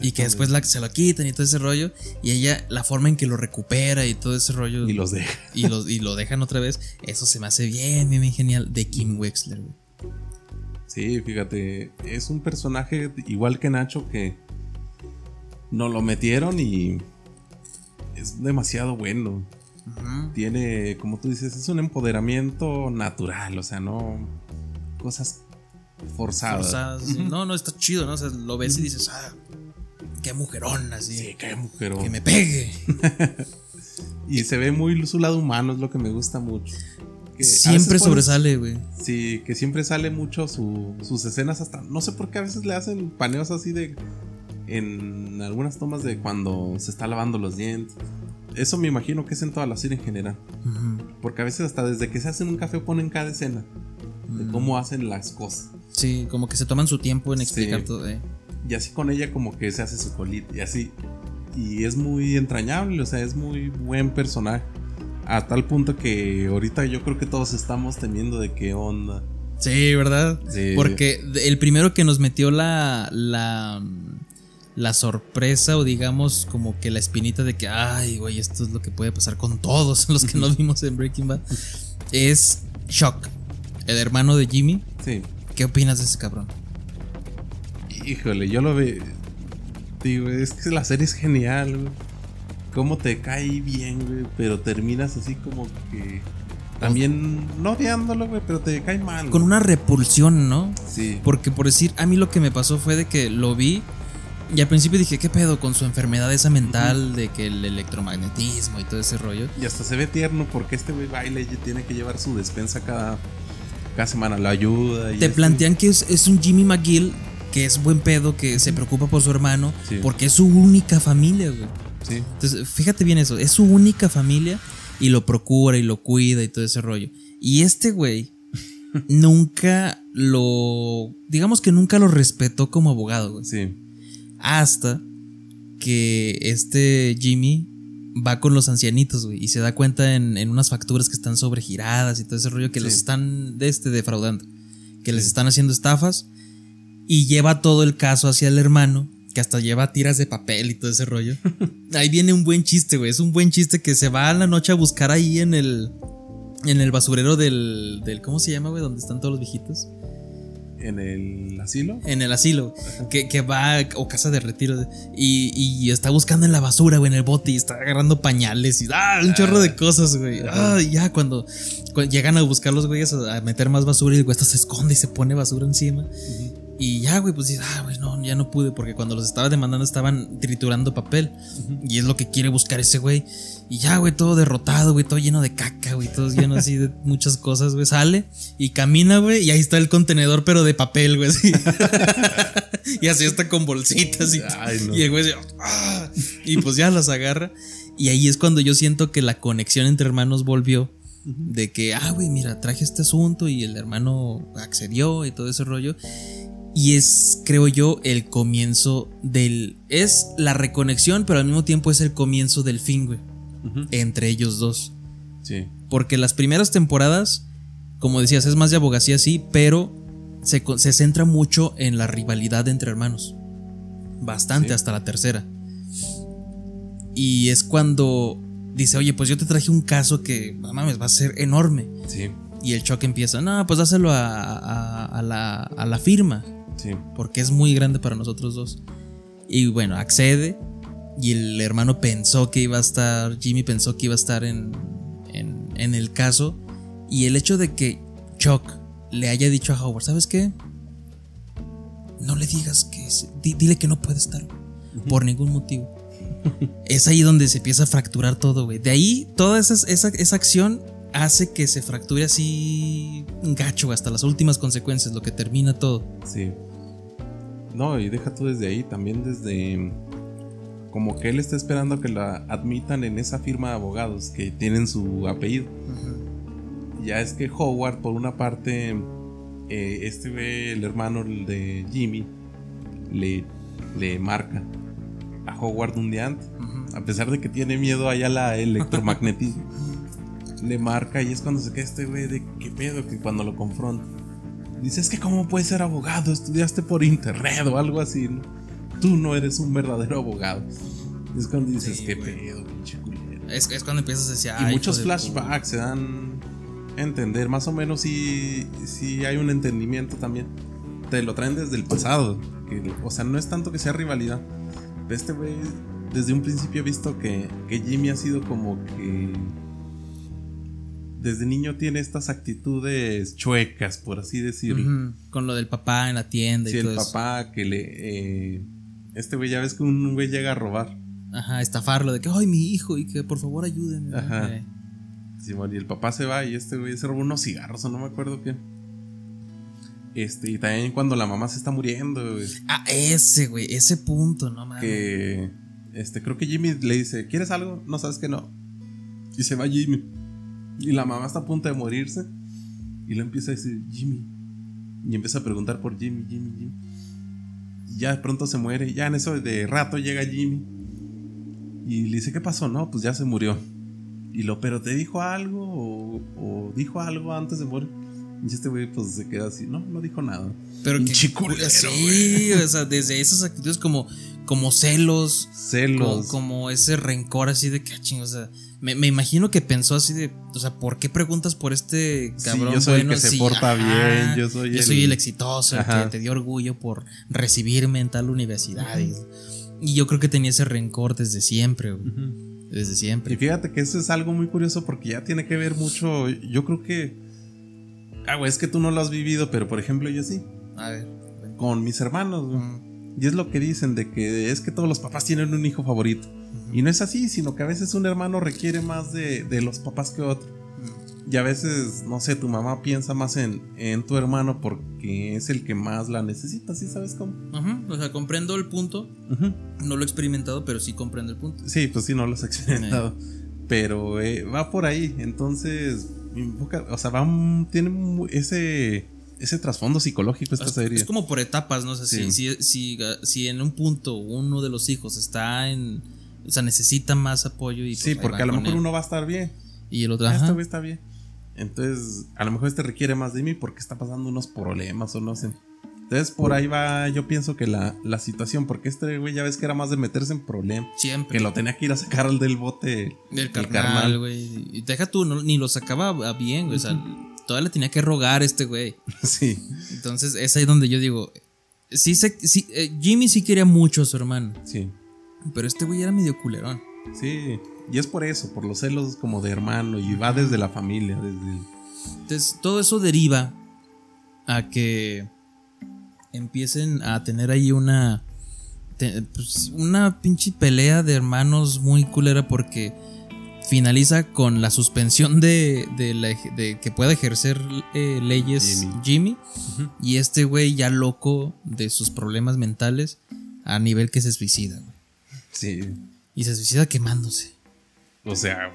Y que después la, se lo quitan y todo ese rollo. Y ella, la forma en que lo recupera y todo ese rollo. Y los deja. y lo, y lo dejan otra vez. Eso se me hace bien, bien, bien genial de Kim Wexler, güey. Sí, fíjate, es un personaje igual que Nacho que nos lo metieron y es demasiado bueno. Tiene, como tú dices, es un empoderamiento natural, o sea, no cosas forzadas. No, no, está chido, ¿no? O sea, lo ves y dices, ah, qué mujerón, así. Sí, qué mujer. Que me pegue. <laughs> Y se ve muy su lado humano, es lo que me gusta mucho. Que Siempre sobresale, güey. Sí, que siempre sale mucho su- sus escenas hasta. No sé por qué a veces le hacen paneos así de. En algunas tomas de cuando se está lavando los dientes. Eso me imagino que es en toda la serie en general. Porque a veces hasta desde que se hacen un café ponen cada escena. De cómo hacen las cosas. Sí, como que se toman su tiempo en explicar Sí. todo. eh. Y así con ella como que se hace su colita y así. Y es muy entrañable, o sea, es muy buen personaje. A tal punto que ahorita yo creo que todos estamos temiendo de qué onda. Sí, ¿verdad? Sí. Porque el primero que nos metió la, la, la sorpresa o digamos como que la espinita de que, ay, güey, esto es lo que puede pasar con todos <laughs> los que nos vimos en Breaking Bad, es Shock, el hermano de Jimmy. Sí. ¿Qué opinas de ese cabrón? Híjole, yo lo veo. Digo, es que la serie es genial, güey. Cómo te cae bien, güey. Pero terminas así como que. También no odiándolo, güey, pero te cae mal. Con güey. una repulsión, ¿no? Sí. Porque por decir, a mí lo que me pasó fue de que lo vi y al principio dije, ¿qué pedo con su enfermedad esa mental de que el electromagnetismo y todo ese rollo? Y hasta se ve tierno porque este güey baila y tiene que llevar su despensa cada, cada semana lo ayuda. Y Te este- plantean que es, es un Jimmy McGill que es buen pedo, que se preocupa por su hermano, Sí. porque es su única familia, güey. Sí, Entonces, fíjate bien eso, es su única familia y lo procura y lo cuida y todo ese rollo. Y este güey <laughs> nunca lo, digamos que nunca lo respetó como abogado, güey. sí. Hasta que este Jimmy va con los ancianitos, güey, y se da cuenta en, en unas facturas que están sobregiradas y todo ese rollo que Sí. los están de este defraudando, que les están haciendo estafas y lleva todo el caso hacia el hermano, que hasta lleva tiras de papel y todo ese rollo. <laughs> ahí viene un buen chiste, güey, es un buen chiste que se va a la noche a buscar ahí en el en el basurero del, del ¿cómo se llama, güey? Donde están todos los viejitos. En el asilo. En el asilo, que, que va, o casa de retiro, y, y está buscando en la basura, güey, en el bote, y está agarrando pañales, y ¡ah! Un chorro de cosas, güey. Ah, ya cuando, cuando llegan a buscar los güeyes a, meter más basura, y el güey hasta se esconde y se pone basura encima. Y ya, güey, pues dices, ah, güey, no, ya no pude, porque cuando los estaba demandando estaban triturando papel. Y es lo que quiere buscar ese güey. Y ya, güey, todo derrotado, güey, todo lleno de caca, güey, todo lleno así de <laughs> muchas cosas, güey. Sale y camina, güey, y ahí está el contenedor, pero de papel, güey, así. <laughs> y así está con bolsitas y, Ay, no. y el güey, "Ah", y pues ya las agarra. Y ahí es cuando yo siento que la conexión entre hermanos volvió. De que, ah, güey, mira, traje este asunto y el hermano accedió y todo ese rollo. Y es, creo yo, el comienzo del. Es la reconexión, pero al mismo tiempo es el comienzo del fin, güey. Entre ellos dos. Sí, Porque las primeras temporadas, como decías, es más de abogacía, sí, pero se, se centra mucho en la rivalidad entre hermanos. Bastante, Sí. hasta la tercera. Y es cuando dice, oye, pues yo te traje un caso que, no mames, va a ser enorme. sí, Y el choque empieza, no, pues dáselo a, a- a la, a la firma, sí. porque es muy grande para nosotros dos. Y bueno, accede. Y el hermano pensó que iba a estar, Jimmy pensó que iba a estar en, en, en el caso. Y el hecho de que Chuck le haya dicho a Howard, ¿sabes qué? No le digas que, di- dile que no puede estar por ningún motivo. <laughs> es ahí donde se empieza a fracturar todo, güey. De ahí, toda esa, esa, esa acción hace que se fracture así gacho hasta las últimas consecuencias, lo que termina todo. Sí. No, y deja tú desde ahí, también desde. Como que él está esperando que la admitan en esa firma de abogados que tienen su apellido. Ya es que Howard, por una parte, eh, este ve el hermano de Jimmy, le, le marca a Howard un día antes. A pesar de que tiene miedo allá a la electromagnetismo, <laughs> le marca y es cuando se queda este güey de qué pedo que cuando lo confronta. Dice, es que cómo puedes ser abogado, estudiaste por internet o algo así, ¿no? Tú no eres un verdadero abogado. Es cuando dices, Sí, qué pedo, pinche culero. Es, es cuando empiezas a decir, Y "Ay, muchos flashbacks se dan a entender, más o menos si si hay un entendimiento también. Te lo traen desde el pasado. que- o sea, no es tanto que sea rivalidad. Este güey, desde un principio he visto que, que Jimmy ha sido como que... Desde niño tiene estas actitudes chuecas, por así decirlo. Con lo del papá en la tienda Si y todo el eso. papá que le... eh, este güey ya ves que un güey llega a robar. Ajá, estafarlo de que, ay, mi hijo, y que por favor ayúdenme. Ajá. Ok. Simón, y el papá se va y este güey se roba unos cigarros o no me acuerdo qué. Este, y también cuando la mamá se está muriendo, güey, Ah, ese, güey, ese punto, no mames. que este, creo que Jimmy le dice, ¿quieres algo? No sabes que no. Y se va Jimmy. Y la mamá está a punto de morirse. Y le empieza a decir, Jimmy. Y empieza a preguntar por Jimmy, Jimmy, Jimmy. Y ya de pronto se muere. Ya en eso de rato llega Jimmy. Y le dice, ¿qué pasó? No, pues ya se murió. Y lo, pero te dijo algo o, o dijo algo antes de morir. Y este güey pues se queda así, no, no dijo nada. Pero culero, Sí, <laughs> o sea, desde esas actitudes como, como celos, Celos. como, ese rencor así de que, ah, o sea, me, me imagino que pensó así de, o sea, ¿por qué preguntas por este Sí, cabrón yo soy el bueno? que se porta ajá, bien, yo soy el- soy el exitoso, el que te dio orgullo por recibirme en tal universidad. Y, y yo creo que tenía ese rencor desde siempre, desde Y siempre. fíjate que eso es algo muy curioso porque ya tiene que ver mucho. Yo creo que. Ah, güey, es que tú no lo has vivido, pero por ejemplo, yo sí. A ver. Con mis hermanos, güey. Y es lo que dicen de que es que todos los papás tienen un hijo favorito. Y no es así, sino que a veces un hermano requiere más de, de los papás que otro. Y a veces, no sé, tu mamá piensa más en, en tu hermano porque es el que más la necesita, ¿sí sabes cómo? Ajá, o sea, comprendo el punto. No lo he experimentado, pero sí comprendo el punto. Sí, pues sí, no lo has experimentado. Pero eh, va por ahí. Entonces, invoca- o sea, va un- tiene ese, ese trasfondo psicológico esta Es, serie. es como por etapas, ¿no? O sea, si- Sí. si, si, si en un punto uno de los hijos está en. O sea, necesita más apoyo y. pues, sí, porque a lo mejor él. uno va a estar bien. Y el otro, Ah, ajá. Este güey está bien. Entonces, a lo mejor este requiere más de mí porque está pasando unos problemas o no sé. Entonces, por ahí va, yo pienso que la, la situación, porque este güey ya ves que era más de meterse en problemas. Siempre. Que lo tenía que ir a sacar al del bote. Del el carnal, güey. Y deja tú, no- ni lo sacaba bien, güey. O sea, todavía le tenía que rogar a este güey. <laughs> Sí. Entonces, es ahí donde yo digo. Sí, se, sí, eh, Jimmy sí quería mucho a su hermano. Sí. Pero este güey era medio culerón. Sí. Y es por eso, por los celos como de hermano. Y va desde la familia, desde. Entonces, todo eso deriva a que empiecen a tener ahí una. te- pues, una pinche pelea de hermanos muy culera porque finaliza con la suspensión de, de, la de que pueda ejercer eh, leyes Jimmy. Jimmy, y este güey ya loco de sus problemas mentales a nivel que se suicida güey. Sí. y se suicida quemándose O sea.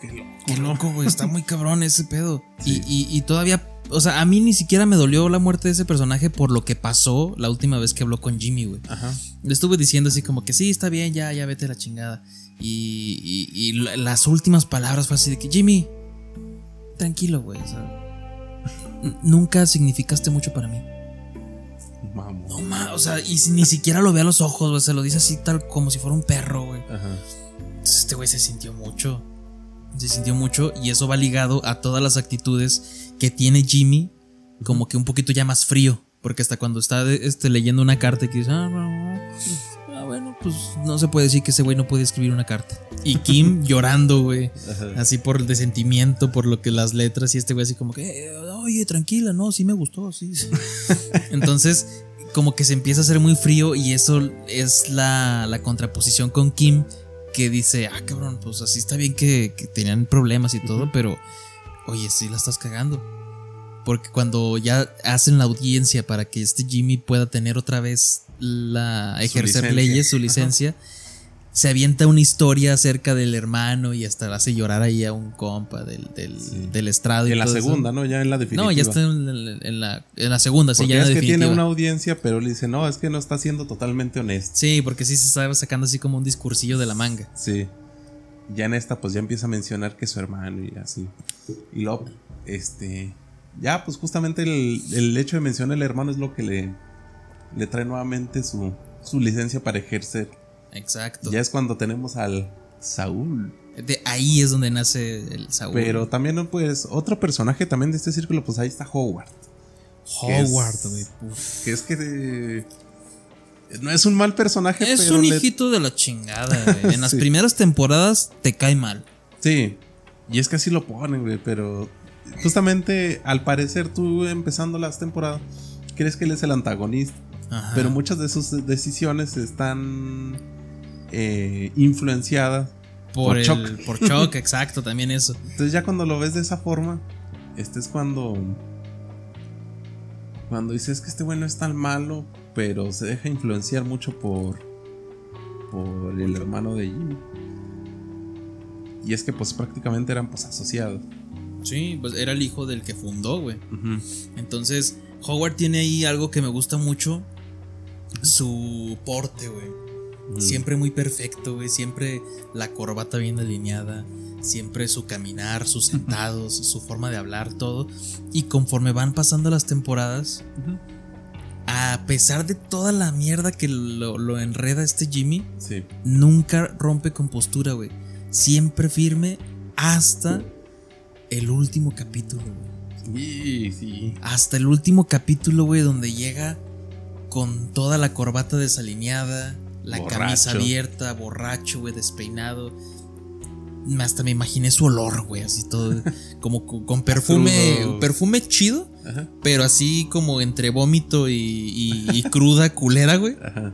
Qué loco. Qué loco, güey. Está muy cabrón ese pedo. Sí. Y, y- y todavía. O sea, a mí ni siquiera me dolió la muerte de ese personaje por lo que pasó la última vez que habló con Jimmy, güey. Ajá. Le estuve diciendo así como que sí, está bien, ya, ya vete a la chingada. Y, y- y la- las últimas palabras fue así de que, Jimmy, tranquilo, güey. O sea, nunca significaste mucho para mí. Vamos. No ma, o sea, y ni siquiera lo ve a los ojos, güey. Se lo dice así tal como si fuera un perro, güey. Ajá. Entonces este güey se sintió mucho. Se sintió mucho y eso va ligado a todas las actitudes que tiene Jimmy, como que un poquito ya más frío. Porque hasta cuando está este, leyendo una carta que dice, ah, no, ah, bueno, pues no se puede decir que ese güey no puede escribir una carta. Y <laughs> Kim llorando, güey. Así por el sentimiento, por lo que las letras y este güey así como que, "Eh, oye, tranquila, no, sí me gustó, sí. sí". <laughs> Entonces, como que se empieza a hacer muy frío y eso es la, la contraposición con Kim que dice, ah, cabrón, pues así está bien que, que tenían problemas y todo, pero, oye, sí la estás cagando. Porque cuando ya hacen la audiencia para que este Jimmy pueda tener otra vez la ejercer leyes, su Ajá. licencia, se avienta una historia acerca del hermano y hasta hace llorar ahí a un compa del, del, Sí. del estrado. y En la eso. segunda, ¿no? Ya en la definitiva. No, ya está en, en- en la, en la segunda, sí, Porque ya en es la que definitiva. tiene una audiencia, pero le dice, no, es que no está siendo totalmente honesto. Sí, porque sí se estaba sacando así como un discursillo de la manga. Sí. Ya en esta, pues ya empieza a mencionar que es su hermano y así. Y luego, este. Ya, pues justamente el, el hecho de mencionar el hermano es lo que le, le trae nuevamente su, su licencia para ejercer. Exacto. Ya es cuando tenemos al Saúl. De ahí es donde nace el Saúl. Pero también, pues, otro personaje también de este círculo, pues ahí está Howard. Howard, güey. Que es que no es un mal personaje, Es pero un le- hijito de la chingada, güey. En las <laughs> Sí. primeras temporadas te cae mal. Sí, y es que así lo ponen, güey, pero justamente al parecer tú empezando las temporadas crees que él es el antagonista, Ajá. pero muchas de sus decisiones están eh, influenciadas. por, por el, Chuck. <laughs> por Chuck, <laughs> exacto, también eso. Entonces ya cuando lo ves de esa forma, este es cuando cuando dices que este güey no es tan malo, pero se deja influenciar mucho por por el hermano de Jimmy. Y es que pues prácticamente eran pues asociados. Sí, pues era el hijo del que fundó, güey. Entonces, Howard tiene ahí algo que me gusta mucho. Su porte, güey. Siempre muy perfecto, güey. Siempre la corbata bien alineada. Siempre su caminar, sus <laughs> sentados, su forma de hablar, todo. Y conforme van pasando las temporadas. A pesar de toda la mierda que lo, lo enreda este Jimmy, Sí. nunca rompe compostura, güey. Siempre firme hasta el último capítulo, güey. Sí, sí. Hasta el último capítulo, güey, donde llega con toda la corbata desalineada, la Borracho. camisa abierta, borracho, güey, despeinado. Hasta me imaginé su olor, güey, así todo, como con, con perfume, perfume chido, Ajá. pero así como entre vómito y, y- y cruda culera, güey. <laughs> Ajá.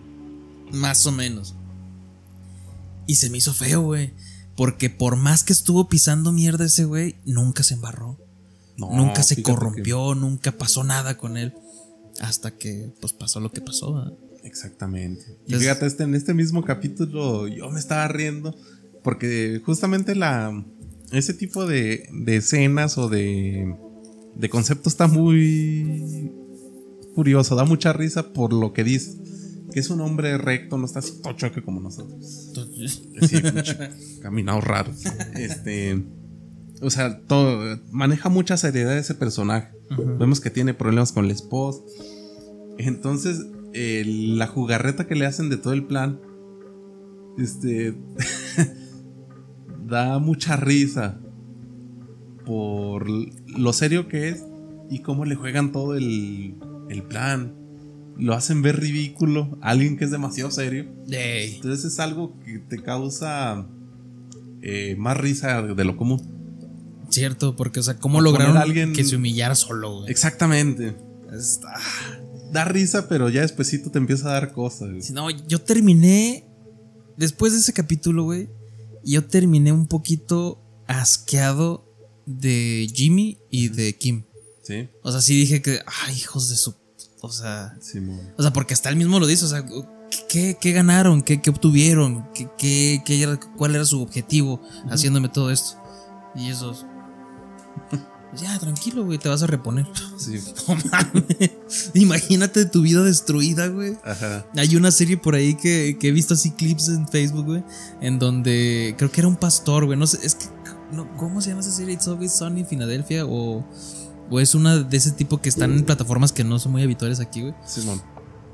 Más o menos. Y se me hizo feo, güey. Porque por más que estuvo pisando mierda ese güey, nunca se embarró. No, nunca se corrompió, nunca pasó nada con él. Hasta que pues pasó lo que pasó. exactamente. Y fíjate, este, en este mismo capítulo yo me estaba riendo porque justamente la ese tipo de, de escenas o de, de concepto está muy curioso, da mucha risa por lo que dice. Que es un hombre recto, no está así tochoque como nosotros. Sí, caminado raro. Este. O sea, todo. Maneja mucha seriedad ese personaje. Vemos que tiene problemas con la esposa. Entonces, eh, la jugarreta que le hacen de todo el plan. Este. <laughs> da mucha risa. Por lo serio que es. Y cómo le juegan todo el, el plan. Lo hacen ver ridículo. a Alguien que es demasiado serio. ey, Entonces es algo que te causa eh, más risa de lo común. Cierto, porque, o sea, ¿cómo lograron a alguien- que se humillara solo, güey? Exactamente. Está- Da risa, pero ya despuesito te empieza a dar cosas. güey. No, yo terminé. Después de ese capítulo, güey. Yo terminé un poquito asqueado de Jimmy y de Kim. Sí, O sea, sí dije que. Ay, hijos de su. O sea. Simón. O sea, porque hasta él mismo lo dice. O sea, ¿qué, qué ganaron? ¿Qué, qué obtuvieron? ¿Qué, qué, qué era- ¿Cuál era su objetivo haciéndome todo esto? Y esos. pues <laughs> Ya, tranquilo, güey, te vas a reponer. Sí. <laughs> No mames. Imagínate tu vida destruida, güey. Ajá. Hay una serie por ahí que, que he visto así clips en Facebook, güey, en donde creo que era un pastor, güey. No sé, es que, no, ¿cómo se llama esa serie? It's Always Sunny in Philadelphia o, o es una de ese tipo que están en plataformas que no son muy habituales aquí, güey. Simón.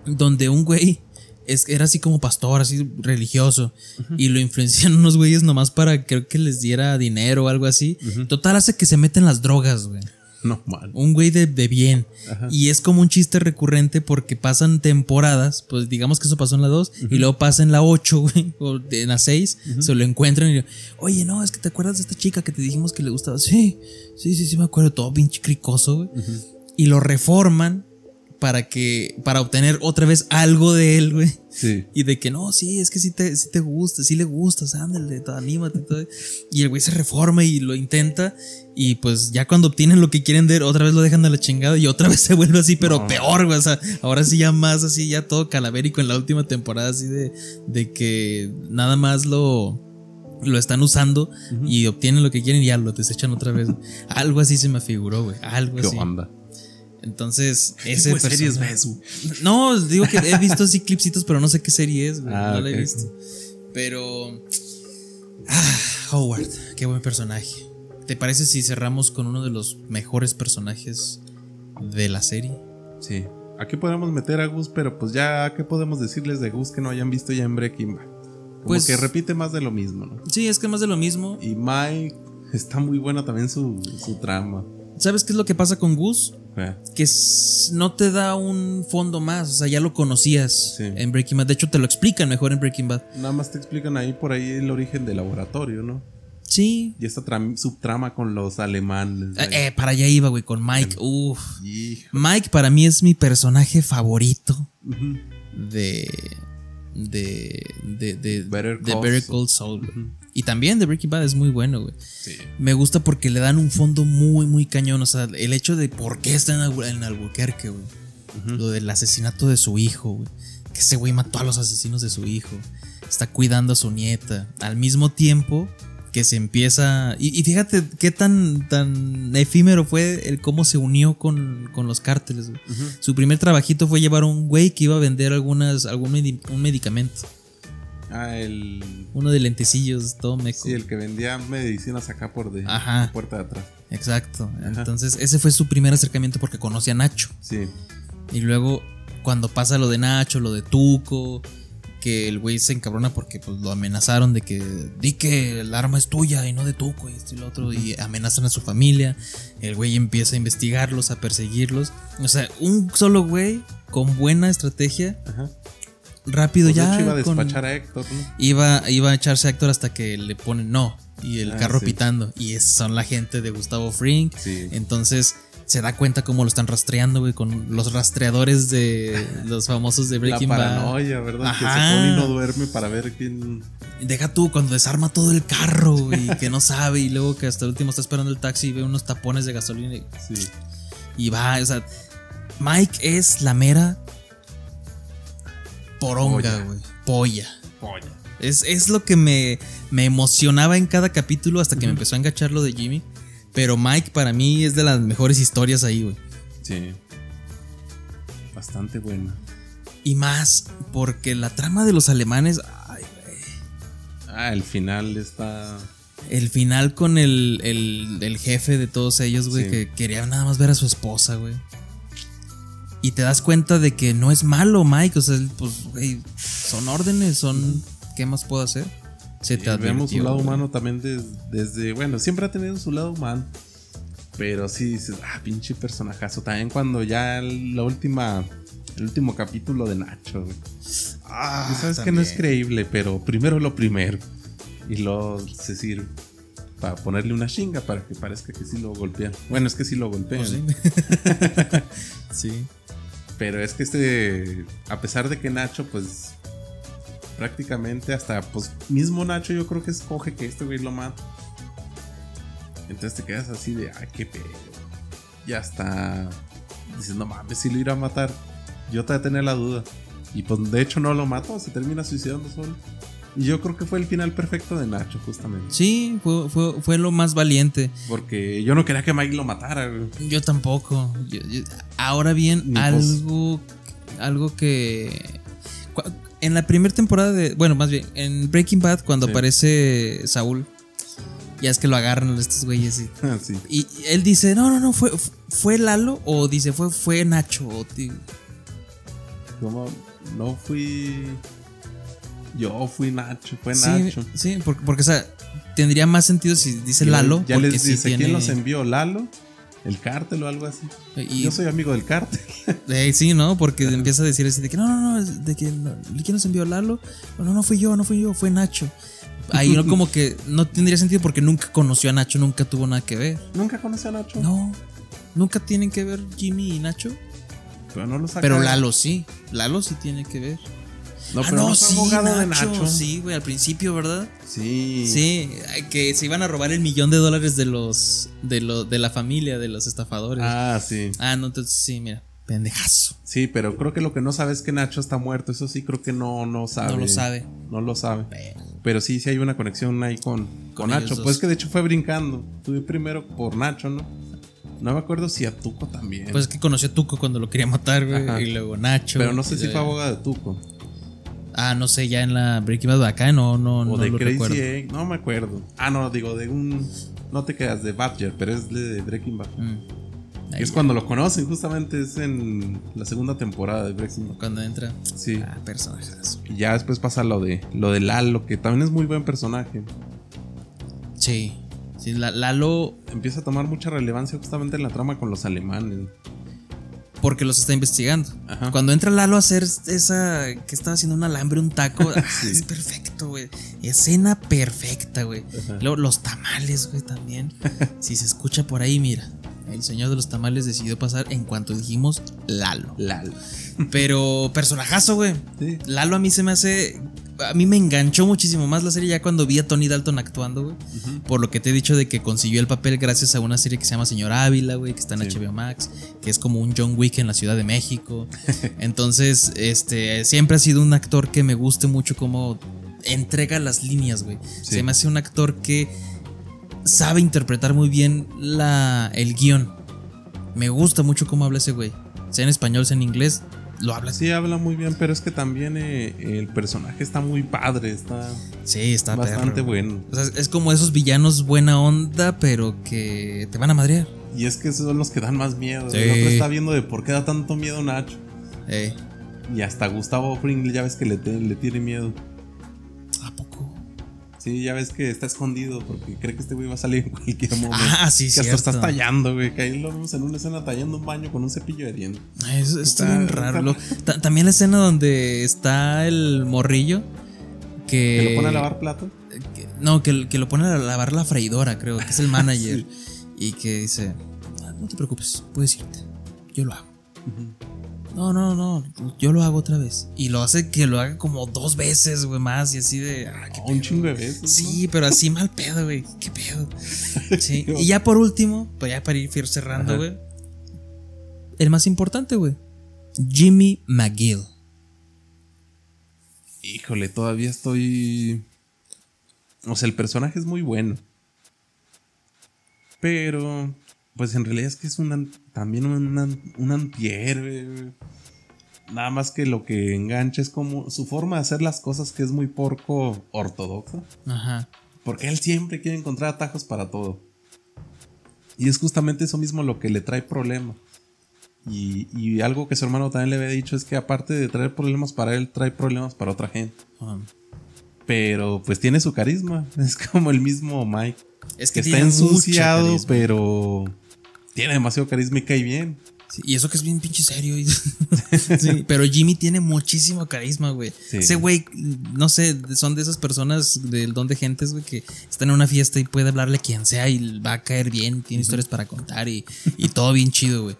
Donde un güey es, era así como pastor, así religioso, y lo influencian <laughs> unos güeyes nomás para creo que les diera dinero o algo así. Total hace que se meten las drogas, güey. No mal. Un güey de, de bien. Y es como un chiste recurrente porque pasan temporadas, pues digamos que eso pasó en la 2, y luego pasa en la 8, <laughs> güey, o en la 6, se lo encuentran y oye, no, es que te acuerdas de esta chica que te dijimos que le gustaba. Sí, sí, sí, sí, me acuerdo, todo pinche cricoso, güey. Y lo reforman para que, para obtener otra vez algo de él, güey. Sí. Y de que no, sí, es que sí te, sí te gusta, sí le gustas, ándale, todo, anímate. Todo. Y el güey se reforma y lo intenta. Y pues ya cuando obtienen lo que quieren él, otra vez lo dejan a la chingada y otra <laughs> vez se vuelve así, pero No. peor, güey. O sea, ahora sí ya más así, ya todo calavérico en la última temporada, así de, de que nada más lo, lo están usando y obtienen lo que quieren y ya lo desechan otra vez. Algo así se me figuró, güey. Algo ¿Qué así. onda? Entonces, <laughs> ¿Qué ese de series ves, no, digo que he visto así clipsitos, pero no sé qué serie es, güey. Ah, no la he visto. Pero. Ah, Howard, qué buen personaje. ¿Te parece si cerramos con uno de los mejores personajes de la serie? Sí. Aquí podemos meter a Gus, pero pues ya, ¿qué podemos decirles de Gus que no hayan visto ya en Breaking Bad? Como Pues- que repite más de lo mismo, ¿no? Sí, es que más de lo mismo. Y Mike <laughs> está muy buena también su, su trama. ¿Sabes qué es lo que pasa con Gus? Eh, Que no te da un fondo más. O sea, ya lo conocías Sí. en Breaking Bad. De hecho, te lo explican mejor en Breaking Bad. Nada más te explican ahí por ahí el origen del laboratorio, ¿no? Sí. Y esta tram- subtrama con los alemanes. Eh, eh, para allá iba, güey, con Mike. Uf. Hijo. Mike para mí es mi personaje favorito Ujú. de. de. de. de Better de Call Better Saul. Call. Y también de Breaking Bad es muy bueno, güey. Sí. Me gusta porque le dan un fondo muy, muy cañón. O sea, el hecho de por qué está en, Albu- en Albuquerque, güey. Lo del asesinato de su hijo, güey. Que ese güey mató a los asesinos de su hijo. Está cuidando a su nieta. Al mismo tiempo que se empieza. Y, y fíjate qué tan, tan efímero fue el cómo se unió con, con los cárteles, güey. Su primer trabajito fue llevar a un güey que iba a vender algunas, algún medi- un medicamento. Ah, el. Uno de lentecillos, todo meco. Sí, el que vendía medicinas acá por de Ajá. la puerta de atrás. Exacto. Entonces, ese fue su primer acercamiento porque conocía a Nacho. Sí. Y luego, cuando pasa lo de Nacho, lo de Tuco, que el güey se encabrona porque pues, lo amenazaron de que di que el arma es tuya y no de Tuco y esto y lo otro, y amenazan a su familia. El güey empieza a investigarlos, a perseguirlos. O sea, un solo güey con buena estrategia, Ajá. Rápido Pues, de ya. hecho, iba a con- despachar a Héctor, ¿no? iba, iba a echarse a Héctor hasta que le ponen no. Y el Ah, carro sí. pitando. Y es- son la gente de Gustavo Fring. Sí. Entonces, se da cuenta cómo lo están rastreando, güey, con los rastreadores de <laughs> los famosos de La Breaking Bad. paranoia, ¿verdad? Que se Ajá. pone y no duerme para ver quién. Deja tú cuando desarma todo el carro, güey, que no sabe y luego que hasta el último está esperando el taxi y ve unos tapones de gasolina y, Sí. y va, o sea, Mike es la mera poronga, güey, polla. Polla. Es, es lo que me, me emocionaba en cada capítulo hasta que me empezó a enganchar lo de Jimmy. Pero Mike para mí es de las mejores historias ahí, güey. Sí. Bastante buena. Y más porque la trama de los alemanes, ay, güey. Ah, el final está. El final con el, el, el jefe de todos ellos, güey, Sí. que quería nada más ver a su esposa, güey. Y te das cuenta de que no es malo, Mike. O sea, pues, güey, son órdenes, son. ¿Qué más puedo hacer? Se te Y vemos su advirtió, lado güey. humano también des- desde. Bueno, siempre ha tenido su lado humano. Pero sí dices, ah, pinche personajazo. También cuando ya el- la última. El último capítulo de Nacho, güey. Ah, Y sabes que no es creíble, pero primero lo primero. Y luego se sirve. Para ponerle una chinga para que parezca que sí lo golpean. Bueno, es que sí lo golpean. Pues sí. <laughs> <laughs> sí. Pero es que este, a pesar de que Nacho, pues prácticamente hasta, pues mismo Nacho yo creo que escoge que este güey lo mata. Entonces te quedas así de, ay, qué pedo. Ya está. Dices, no mames, si lo irá a matar. Yo te voy a tener la duda. Y pues de hecho no lo mató, se termina suicidando solo. Yo creo que fue el final perfecto de Nacho, justamente. Sí, fue, fue, fue lo más valiente. Porque yo no quería que Mike lo matara. Yo tampoco. Yo- yo- ahora bien, Ni algo, algo que... En la primera temporada de... Bueno, más bien, en Breaking Bad, cuando Sí. aparece Saúl, ya es que lo agarran estos güeyes y... <laughs> sí. Y él dice, no, no, no, fue, fue Lalo o dice, fue, fue Nacho. o no fui. Yo fui Nacho, fue Nacho. sí, porque, porque, o sea, tendría más sentido si dice Lalo. Ya porque les sí dice tiene- quién los envió, Lalo, el cártel o algo así. y- Yo soy amigo del cártel. <laughs> Eh, sí, ¿no? Porque empieza a decir así de que no, no, no, de que no, ¿quién nos envió Lalo? No, no, fui yo, no fui yo, fue Nacho. Ahí no como que no tendría sentido porque nunca conoció a Nacho, nunca tuvo nada que ver. Nunca conocí a Nacho. No, nunca tienen que ver Jimmy y Nacho. Pero no lo. Pero Lalo sí, Lalo sí tiene que ver. No, ah, pero no, no fue sí, abogado de Nacho, Nacho. sí, güey, al principio, ¿verdad? Sí. Sí, que se iban a robar el millón de dólares de los de lo, de la familia de los estafadores. Ah, Ah, sí. no, entonces sí, mira, pendejazo. Sí, pero creo que lo que no sabe es que Nacho está muerto. Eso sí, creo que no, no sabe. No lo sabe. No lo sabe. Pero- Pero sí, sí hay una conexión ahí con, con, Nacho. Pues que de hecho fue brincando. Tuve primero por Nacho, ¿no? No me acuerdo si a Tuco también. Pues es que conoció a Tuco cuando lo quería matar, güey. Y luego Nacho. pero no sé si fue abogado de Tuco. Ah, no sé, ya en la Breaking Bad acá no, no, O no de lo Crazy recuerdo. Egg, no me acuerdo. Ah, no, digo, de un. No te quedas de Badger, pero es de Breaking Bad. Mm. Ahí es ya, cuando lo conocen, justamente es en la segunda temporada de Breaking Bad. Cuando entra. Sí. Ah, personajes. Y ya después pasa lo de lo de Lalo, que también es muy buen personaje. Sí. Sí, la- Lalo, Empieza a tomar mucha relevancia justamente en la trama con los alemanes. Porque los está investigando. Ajá. Cuando entra Lalo a hacer esa. que estaba haciendo un alambre, un taco. <laughs> ah, Sí. Es perfecto, güey. Escena perfecta, güey. Luego los tamales, güey, también. <laughs> si se escucha por ahí, mira. El señor de los tamales decidió pasar en cuanto dijimos Lalo. Lalo. Pero personajazo, güey. Sí. Lalo a mí se me hace. A mí me enganchó muchísimo más la serie ya cuando vi a Tony Dalton actuando, güey. Por lo que te he dicho de que consiguió el papel gracias a una serie que se llama Señor Ávila, güey, que está en Sí. HBO Max, que es como un John Wick en la Ciudad de México. <laughs> Entonces, este, siempre ha sido un actor que me guste mucho cómo entrega las líneas, güey. Sí. Se me hace un actor que sabe interpretar muy bien la, el guion. Me gusta mucho cómo habla ese güey. Sea en español, sea en inglés, lo habla Sí, habla muy bien, pero es que también eh, el personaje está muy padre, está Sí, está bastante perro. bueno. O sea, es como esos villanos buena onda, pero que te van a madrear. Y es que esos son los que dan más miedo. Sí. El otro está viendo de por qué da tanto miedo Nacho. Eh, Y hasta Gustavo Fring ya ves que le, te- le tiene miedo. Sí, ya ves que está escondido porque cree que este güey va a salir en cualquier momento. Ah, sí, que hasta estás tallando, güey. Que ahí lo vemos en una escena tallando un baño con un cepillo de dientes. Ay, Eso está, Está- bien raro. Lo- también la escena donde está el morrillo. Que, Que lo pone a lavar plato. que- no, que, que lo pone a lavar la freidora, creo, que es el <laughs> manager. Y que dice: no te preocupes, puedes irte. Yo lo hago. No, no, no, yo lo hago otra vez. Y lo hace que lo haga como dos veces, güey, más. Y así de. ah, qué un chingo de veces. ¿no? Sí, pero así mal pedo, güey. Qué pedo. <laughs> Sí. Y ya por último, pues ya para ir cerrando, güey. El más importante, güey. Jimmy McGill. Híjole, todavía estoy. O sea, el personaje es muy bueno. Pero. Pues en realidad es que es un también un, un güey. Nada más que lo que engancha es como su forma de hacer las cosas que es muy porco ortodoxa. Ajá. Porque él siempre quiere encontrar atajos para todo. Y es justamente eso mismo lo que le trae problemas. Y, y algo que su hermano también le había dicho es que aparte de traer problemas para él, trae problemas para otra gente. Um, Pero pues tiene su carisma. <laughs> Es como el mismo Mike. es Que que está ensuciado, pero tiene demasiado carisma y cae bien. Sí, y eso que es bien pinche serio. <laughs> Sí, pero Jimmy tiene muchísimo carisma, güey. Sí. Ese güey, no sé, son de esas personas del don de gentes, güey, que están en una fiesta y puede hablarle a quien sea y va a caer bien, tiene historias para contar y, y todo bien chido, güey.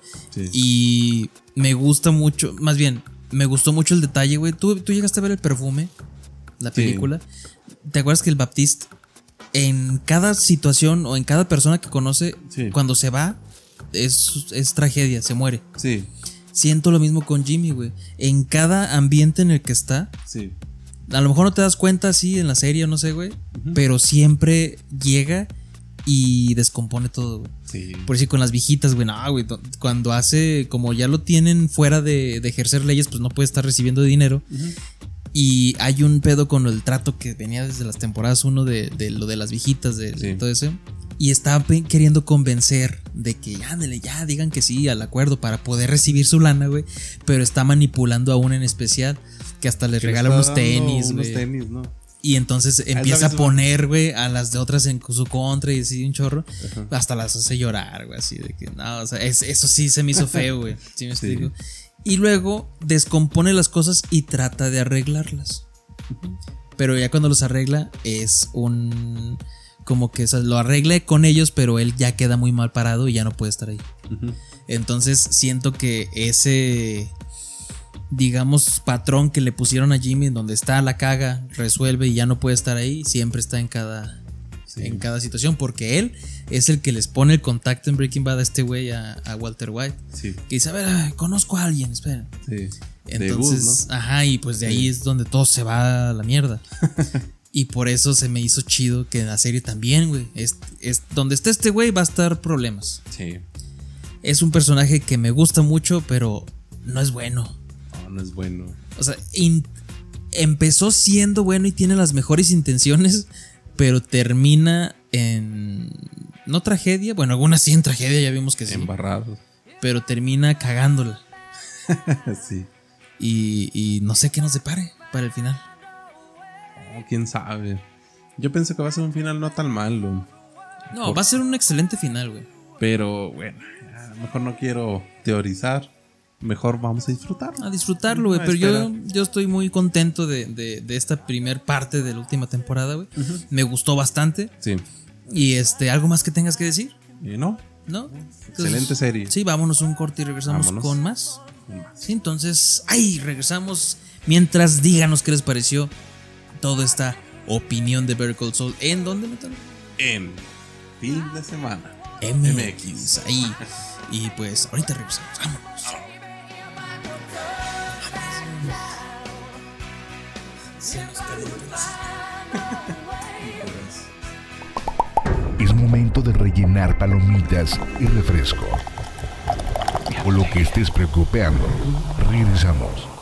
Y me gusta mucho, más bien, me gustó mucho el detalle, güey. ¿Tú, tú llegaste a ver el perfume, la película. ¿Te acuerdas que el Baptiste, en cada situación o en cada persona que conoce, cuando se va, es, es tragedia, se muere? Sí, Siento lo mismo con Jimmy, güey. En cada ambiente en el que está, sí. a lo mejor no te das cuenta así en la serie, no sé, güey, pero siempre llega y descompone todo, güey. Sí. Por decir, con las viejitas, güey, no, güey, do- cuando hace, como ya lo tienen fuera de, de ejercer leyes, pues no puede estar recibiendo dinero. Y hay un pedo con el trato que venía desde las temporadas 1 de, de lo de las viejitas, de, de todo eso. Y está queriendo convencer de que ya, ándale, ya, digan que sí al acuerdo para poder recibir su lana, güey. Pero está manipulando a una en especial que hasta les Que regala unos tenis, Unos güey. tenis, ¿no? Y entonces la empieza a poner, güey, a las de otras en su contra y así un chorro. Hasta las hace llorar, güey, así de que no, o sea, es- eso sí se me hizo feo, güey. <laughs> ¿Sí me Sí. explico? Y luego descompone las cosas y trata de arreglarlas. Pero ya cuando los arregla es un... Como que o sea, lo arregla con ellos, pero él ya queda muy mal parado y ya no puede estar ahí. Entonces siento que ese, digamos, patrón que le pusieron a Jimmy, en donde está la caga, resuelve y ya no puede estar ahí, siempre está en cada, Sí. en cada situación, porque él es el que les pone el contacto en Breaking Bad a este güey, a, a Walter White. Sí, Que dice, a ver, ay, conozco a alguien, esperen. sí. Entonces, ajá, y pues de ahí es donde todo se va a la mierda. <laughs> y por eso se me hizo chido que en la serie también, güey. Es, es, donde esté este güey va a estar problemas. Sí. Es un personaje que me gusta mucho, pero no es bueno. No, no es bueno. O sea, in- empezó siendo bueno y tiene las mejores intenciones, pero termina en. No tragedia, bueno, algunas sí en tragedia, ya vimos que sí. Embarrado. Pero termina cagándola. <laughs> sí. Y, y no sé qué nos depare para el final. Quién sabe. Yo pensé que va a ser un final no tan malo. No, Por- va a ser un excelente final, güey. Pero bueno, a lo mejor no quiero teorizar. Mejor vamos a disfrutar. A disfrutarlo, güey. Pero yo, yo estoy muy contento de, de- de esta primer parte de la última temporada, güey. Me gustó bastante. Sí. Y este, ¿algo más que tengas que decir? No, ¿No? excelente serie. Sí, vámonos un corte y regresamos Vámonos. con más. Sí, entonces, ay, regresamos. Mientras díganos qué les pareció toda esta opinión de Better Call Saul. ¿En dónde metan? En fin de semana. MX. Ahí. Y pues, ahorita regresamos. Vámonos. <laughs> Es momento de rellenar palomitas y refresco. O lo que estés preocupando. Regresamos.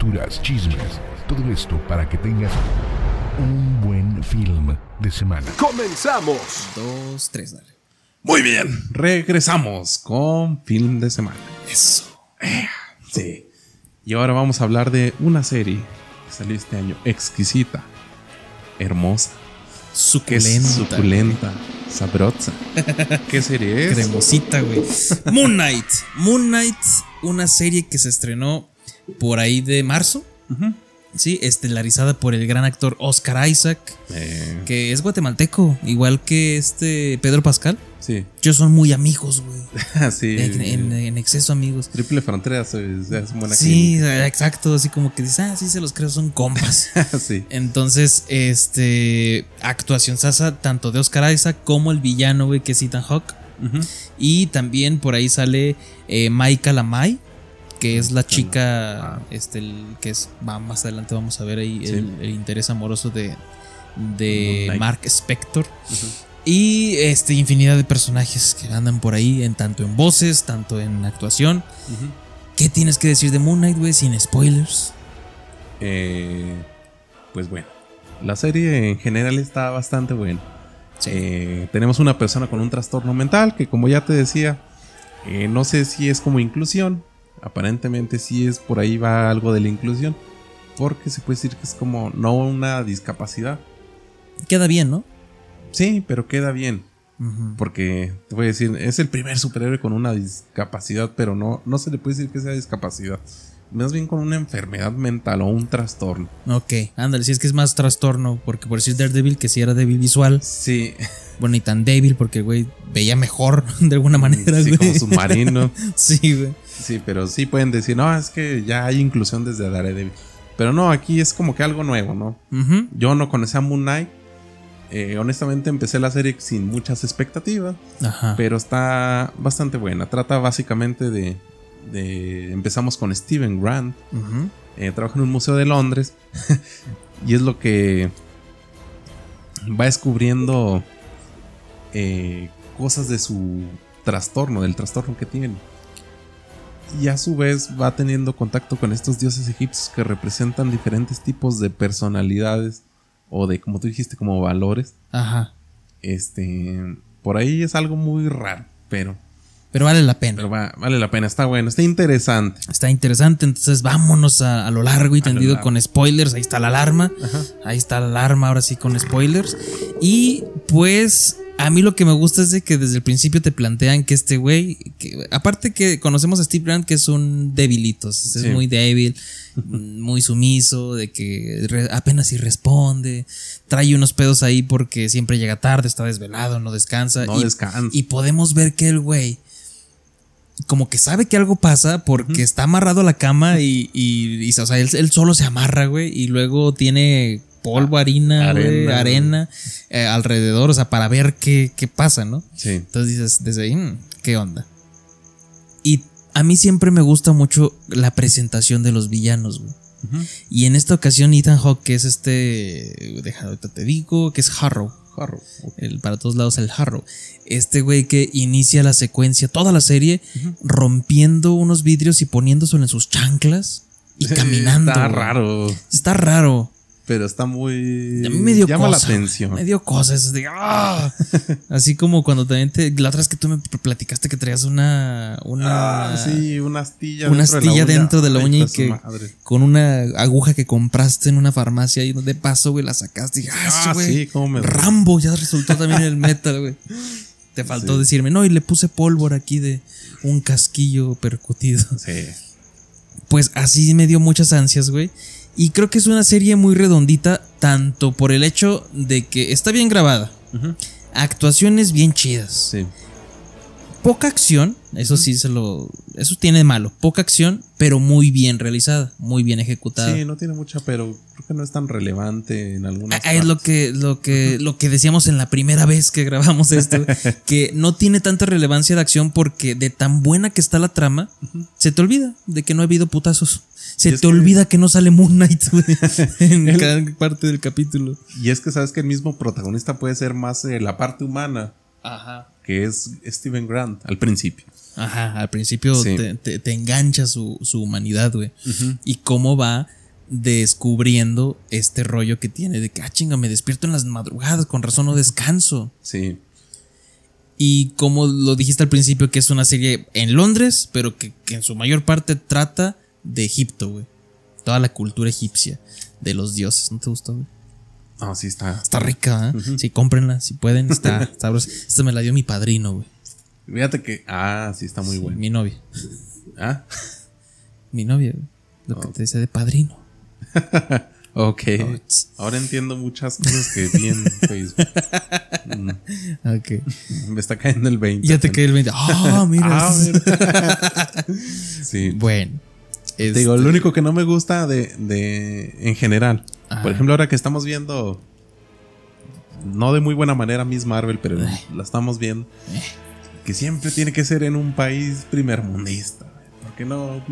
Caricaturas, chismes. Todo esto para que tengas un buen film de semana. ¡Comenzamos! Dos, tres, dale. Muy bien, regresamos con film de semana. Eso. Sí. Y ahora vamos a hablar de una serie que salió este año, exquisita, hermosa, Suculenta. suculenta, sabrosa. ¿Qué serie es? Cremosita, güey. Moon Knight. Moon Knight, una serie que se estrenó por ahí de marzo. Sí, estelarizada por el gran actor Oscar Isaac, Eh, que es guatemalteco, igual que este Pedro Pascal. sí, Ellos son muy amigos, güey. <laughs> sí. En, en- en exceso amigos. Triple Frontera es, buena Sí, exacto. Así como que dices, ah, sí, se los creo, son compas. <laughs> sí. Entonces, este. Actuación sasa, tanto de Oscar Isaac como el villano, güey, que es Ethan Hawke. Ujú. Y también por ahí sale eh, Maika Lamai, que es la chica, este, el- que es, va, más adelante vamos a ver ahí Sí. el, el interés amoroso de, de. Mark Spector. Y este, infinidad de personajes que andan por ahí, en tanto en voces, tanto en actuación. ¿Qué tienes que decir de Moon Knight, güey? Sin spoilers. Eh, pues bueno, la serie en general está bastante buena. Eh, tenemos una persona con un trastorno mental que como ya te decía, eh, no sé si es como inclusión. Aparentemente sí es por ahí va algo de la inclusión. Porque se puede decir que es como no una discapacidad. Queda bien, ¿no? Sí, pero queda bien. Porque te voy a decir, es el primer superhéroe con una discapacidad, pero no, no se le puede decir que sea discapacidad. Más bien con una enfermedad mental o un trastorno. Ok, ándale, si es que es más trastorno, porque por decir Daredevil, que si era débil visual, Sí, <laughs> bueno, y tan débil porque el güey veía mejor <laughs> de alguna manera, sí güey. como submarino. <laughs> sí, güey. Sí, pero sí pueden decir, no, es que ya hay inclusión desde Daredevil. Pero no, aquí es como que algo nuevo, ¿no? Yo no conocía a Moon Knight. Eh, honestamente empecé la serie sin muchas expectativas, Ajá. pero está bastante buena. Trata básicamente de de- empezamos con Steven Grant. Eh, trabaja en un museo de Londres. <laughs> y es lo que va descubriendo eh, cosas de su trastorno, del trastorno que tiene. Y a su vez va teniendo contacto con estos dioses egipcios que representan diferentes tipos de personalidades o de, como tú dijiste, como valores. Ajá. Este, por ahí es algo muy raro, pero, Pero vale la pena. pero va- vale la pena, está bueno, está interesante. Está interesante, entonces vámonos a, a lo largo y A tendido largo. con spoilers. Ahí está la alarma. Ahí está la alarma, ahora sí con spoilers. Y pues a mí lo que me gusta es de que desde el principio te plantean que este güey, que, aparte que conocemos a Steve Grant que es un debilito, es Sí. muy débil, <laughs> muy sumiso, de que re- apenas si responde, trae unos pedos ahí porque siempre llega tarde, está desvelado, no descansa. No y, descansa. y podemos ver que el güey como que sabe que algo pasa porque está amarrado a la cama y, y, y, o sea, él, él solo se amarra, güey, y luego tiene polvo, harina, güey, Arena. arena, eh, alrededor, o sea, para ver qué, qué pasa, ¿no? Sí. Entonces dices, desde ahí, "Mm, ¿qué onda? Y a mí siempre me gusta mucho la presentación de los villanos, güey. Ujú. Y en esta ocasión Ethan Hawke, que es este, deja, ahorita te digo, que es Harrow. Harrow. El, para todos lados el Harrow. Este güey que inicia la secuencia, toda la serie, rompiendo unos vidrios y poniéndoselo en sus chanclas y <laughs> caminando. Está raro, Está raro. Pero está muy. A mí me dio Llama cosa, la atención. Me dio cosas. de, ¡ah! <laughs> Así como cuando también te. La otra vez que tú me platicaste que traías una. Una. Ah, sí, una astilla. Una dentro de la astilla uña. dentro de la Ay, uña y de su que. madre. Con una aguja que compraste en una farmacia y de paso, güey, la sacaste. Y ah, Ah, güey, sí, cómo me- Rambo ya resultó también el metal, güey. <laughs> Te faltó decirme, no, y le puse pólvora aquí de un casquillo percutido. Sí. Pues así me dio muchas ansias, güey. Y creo que es una serie muy redondita, tanto por el hecho de que está bien grabada, actuaciones bien chidas, Sí. Poca acción, eso sí se lo. Eso tiene de malo, poca acción, pero muy bien realizada, muy bien ejecutada. Sí, no tiene mucha, pero creo que no es tan relevante en algunas. Ah, Es lo que, lo, que, lo que decíamos en la primera vez que grabamos esto, <laughs> que no tiene tanta relevancia de acción porque de tan buena que está la trama, se te olvida de que no ha habido putazos. Se te que- olvida que no sale Moon Knight <laughs> en El- cada parte del capítulo. Y es que sabes que el mismo protagonista puede ser más eh, la parte humana, Ajá. Que es Steven Grant al principio. Ajá, al principio Sí. te, te- te engancha su, su humanidad, güey. Y cómo va descubriendo este rollo que tiene de que, ah, chinga, me despierto en las madrugadas, con razón no descanso. Sí. Y como lo dijiste al principio, que es una serie en Londres, pero que, que en su mayor parte trata de Egipto, güey. Toda la cultura egipcia de los dioses. ¿No te gustó, güey? No, sí está. Está rica, ¿eh? Sí, cómprenla, si pueden. Está, <laughs> sabrosa. Esta me la dio mi padrino, güey. Fíjate que. Ah, sí está muy bueno. Mi novia. Ah, <laughs> Mi novia, güey. Lo que te decía de padrino. <laughs> ok. Oh, Ahora entiendo muchas cosas que vi en Facebook. Mm, Ok. Me está cayendo el 20. Ya te cae el 20. Ah, mira. Ah, mira. sí. bueno. Te digo, este, lo único que no me gusta de, de en general. Ajá. Por ejemplo, ahora que estamos viendo. No de muy buena manera Miss Marvel, pero la estamos viendo. Que siempre tiene que ser en un país primermundista. güey. Porque no.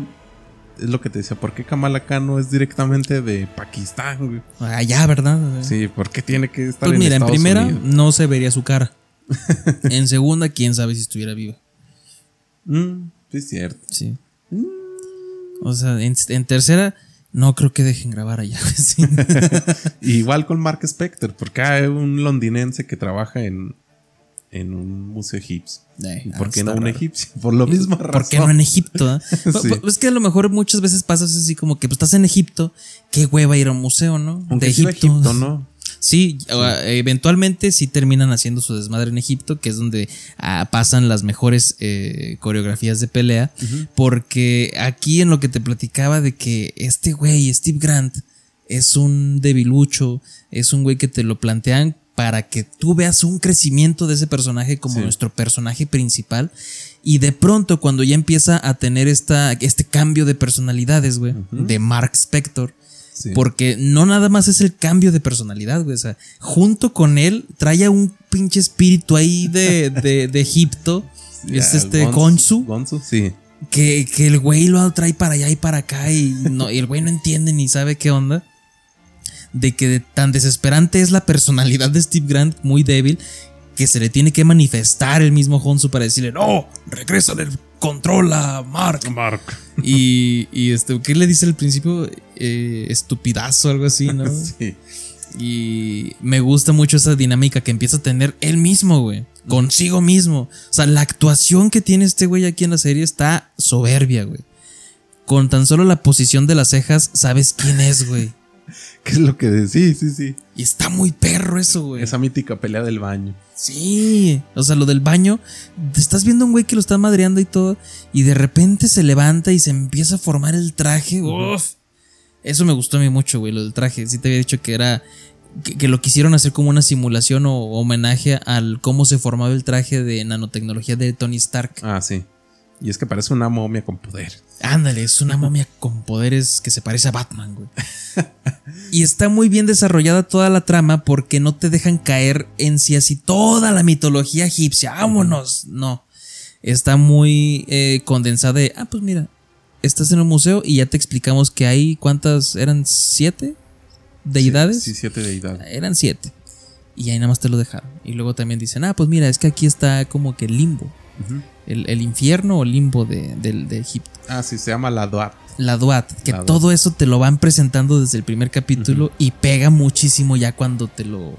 Es lo que te decía. ¿Por qué Kamala Khan no es directamente de Pakistán, güey? Allá, ¿verdad? Sí, ¿por qué tiene que estar Pues en mira, en primera Unidos? no se vería su cara. <laughs> en segunda, quién sabe si estuviera viva. Mm, sí, es cierto. Sí. O sea, en, en tercera, no creo que dejen grabar allá. sí. <laughs> Igual con Mark Spector, porque hay un londinense que trabaja en, en un museo egipcio. Eh, ¿Y por ah, qué no un raro. egipcio? Por lo mismo razón. ¿Por qué no en Egipto? eh? <laughs> Sí. Pues- Es que a lo mejor muchas veces pasas así como que pues, estás en Egipto, qué hueva ir a un museo, ¿no? Aunque va a Egipto, ¿no? Sí, eventualmente sí terminan haciendo su desmadre en Egipto, que es donde ah, pasan las mejores eh, coreografías de pelea, porque aquí en lo que te platicaba de que este güey, Steve Grant, es un debilucho, es un güey que te lo plantean para que tú veas un crecimiento de ese personaje como Sí. nuestro personaje principal. Y de pronto, cuando ya empieza a tener esta, este cambio de personalidades, güey, de Mark Spector, Sí. porque no nada más es el cambio de personalidad, güey. O sea, junto con él trae a un pinche espíritu ahí de, de, de Egipto. <laughs> Es este Gonzu- Gonzu. Gonzu, sí. que, que el güey lo trae para allá y para acá y, no, y el güey no entiende ni sabe qué onda. De que de- tan desesperante es la personalidad de Steve Grant, muy débil, que se le tiene que manifestar el mismo Honsu para decirle, no, regresa del control a Mark. Mark. Y, y este, ¿qué le dice al principio? Eh, estupidazo, algo así, ¿no? <laughs> Sí. Y me gusta mucho esa dinámica que empieza a tener él mismo, güey. Consigo mismo. O sea, la actuación que tiene este güey aquí en la serie está soberbia, güey. Con tan solo la posición de las cejas, sabes quién es, güey. <laughs> ¿Qué es lo que decís? Sí, sí, sí. Y está muy perro eso, güey. Esa mítica pelea del baño. Sí. O sea, lo del baño. Te estás viendo a un güey que lo está madreando y todo. Y de repente se levanta y se empieza a formar el traje. Uf. Eso me gustó a mí mucho, güey, lo del traje. Sí te había dicho que era. Que, que lo quisieron hacer como una simulación o homenaje al cómo se formaba el traje de nanotecnología de Tony Stark. Ah, sí. Y es que parece una momia con poder. Ándale, es una momia con poderes que se parece a Batman, güey. <laughs> y está muy bien desarrollada toda la trama porque no te dejan caer en sí así toda la mitología egipcia. Vámonos. No. Está muy eh, condensada de, ah, pues mira, estás en un museo y ya te explicamos que hay, ¿cuántas? ¿Eran siete deidades? Sí, siete deidades. Eran siete. Y ahí nada más te lo dejaron. Y luego también dicen, ah, pues mira, es que aquí está como que el limbo. El, el infierno o limbo de, Egipto. Ah, sí, se llama la Duat. La Duat, que La Duat. todo eso te lo van presentando desde el primer capítulo y pega muchísimo ya cuando te lo,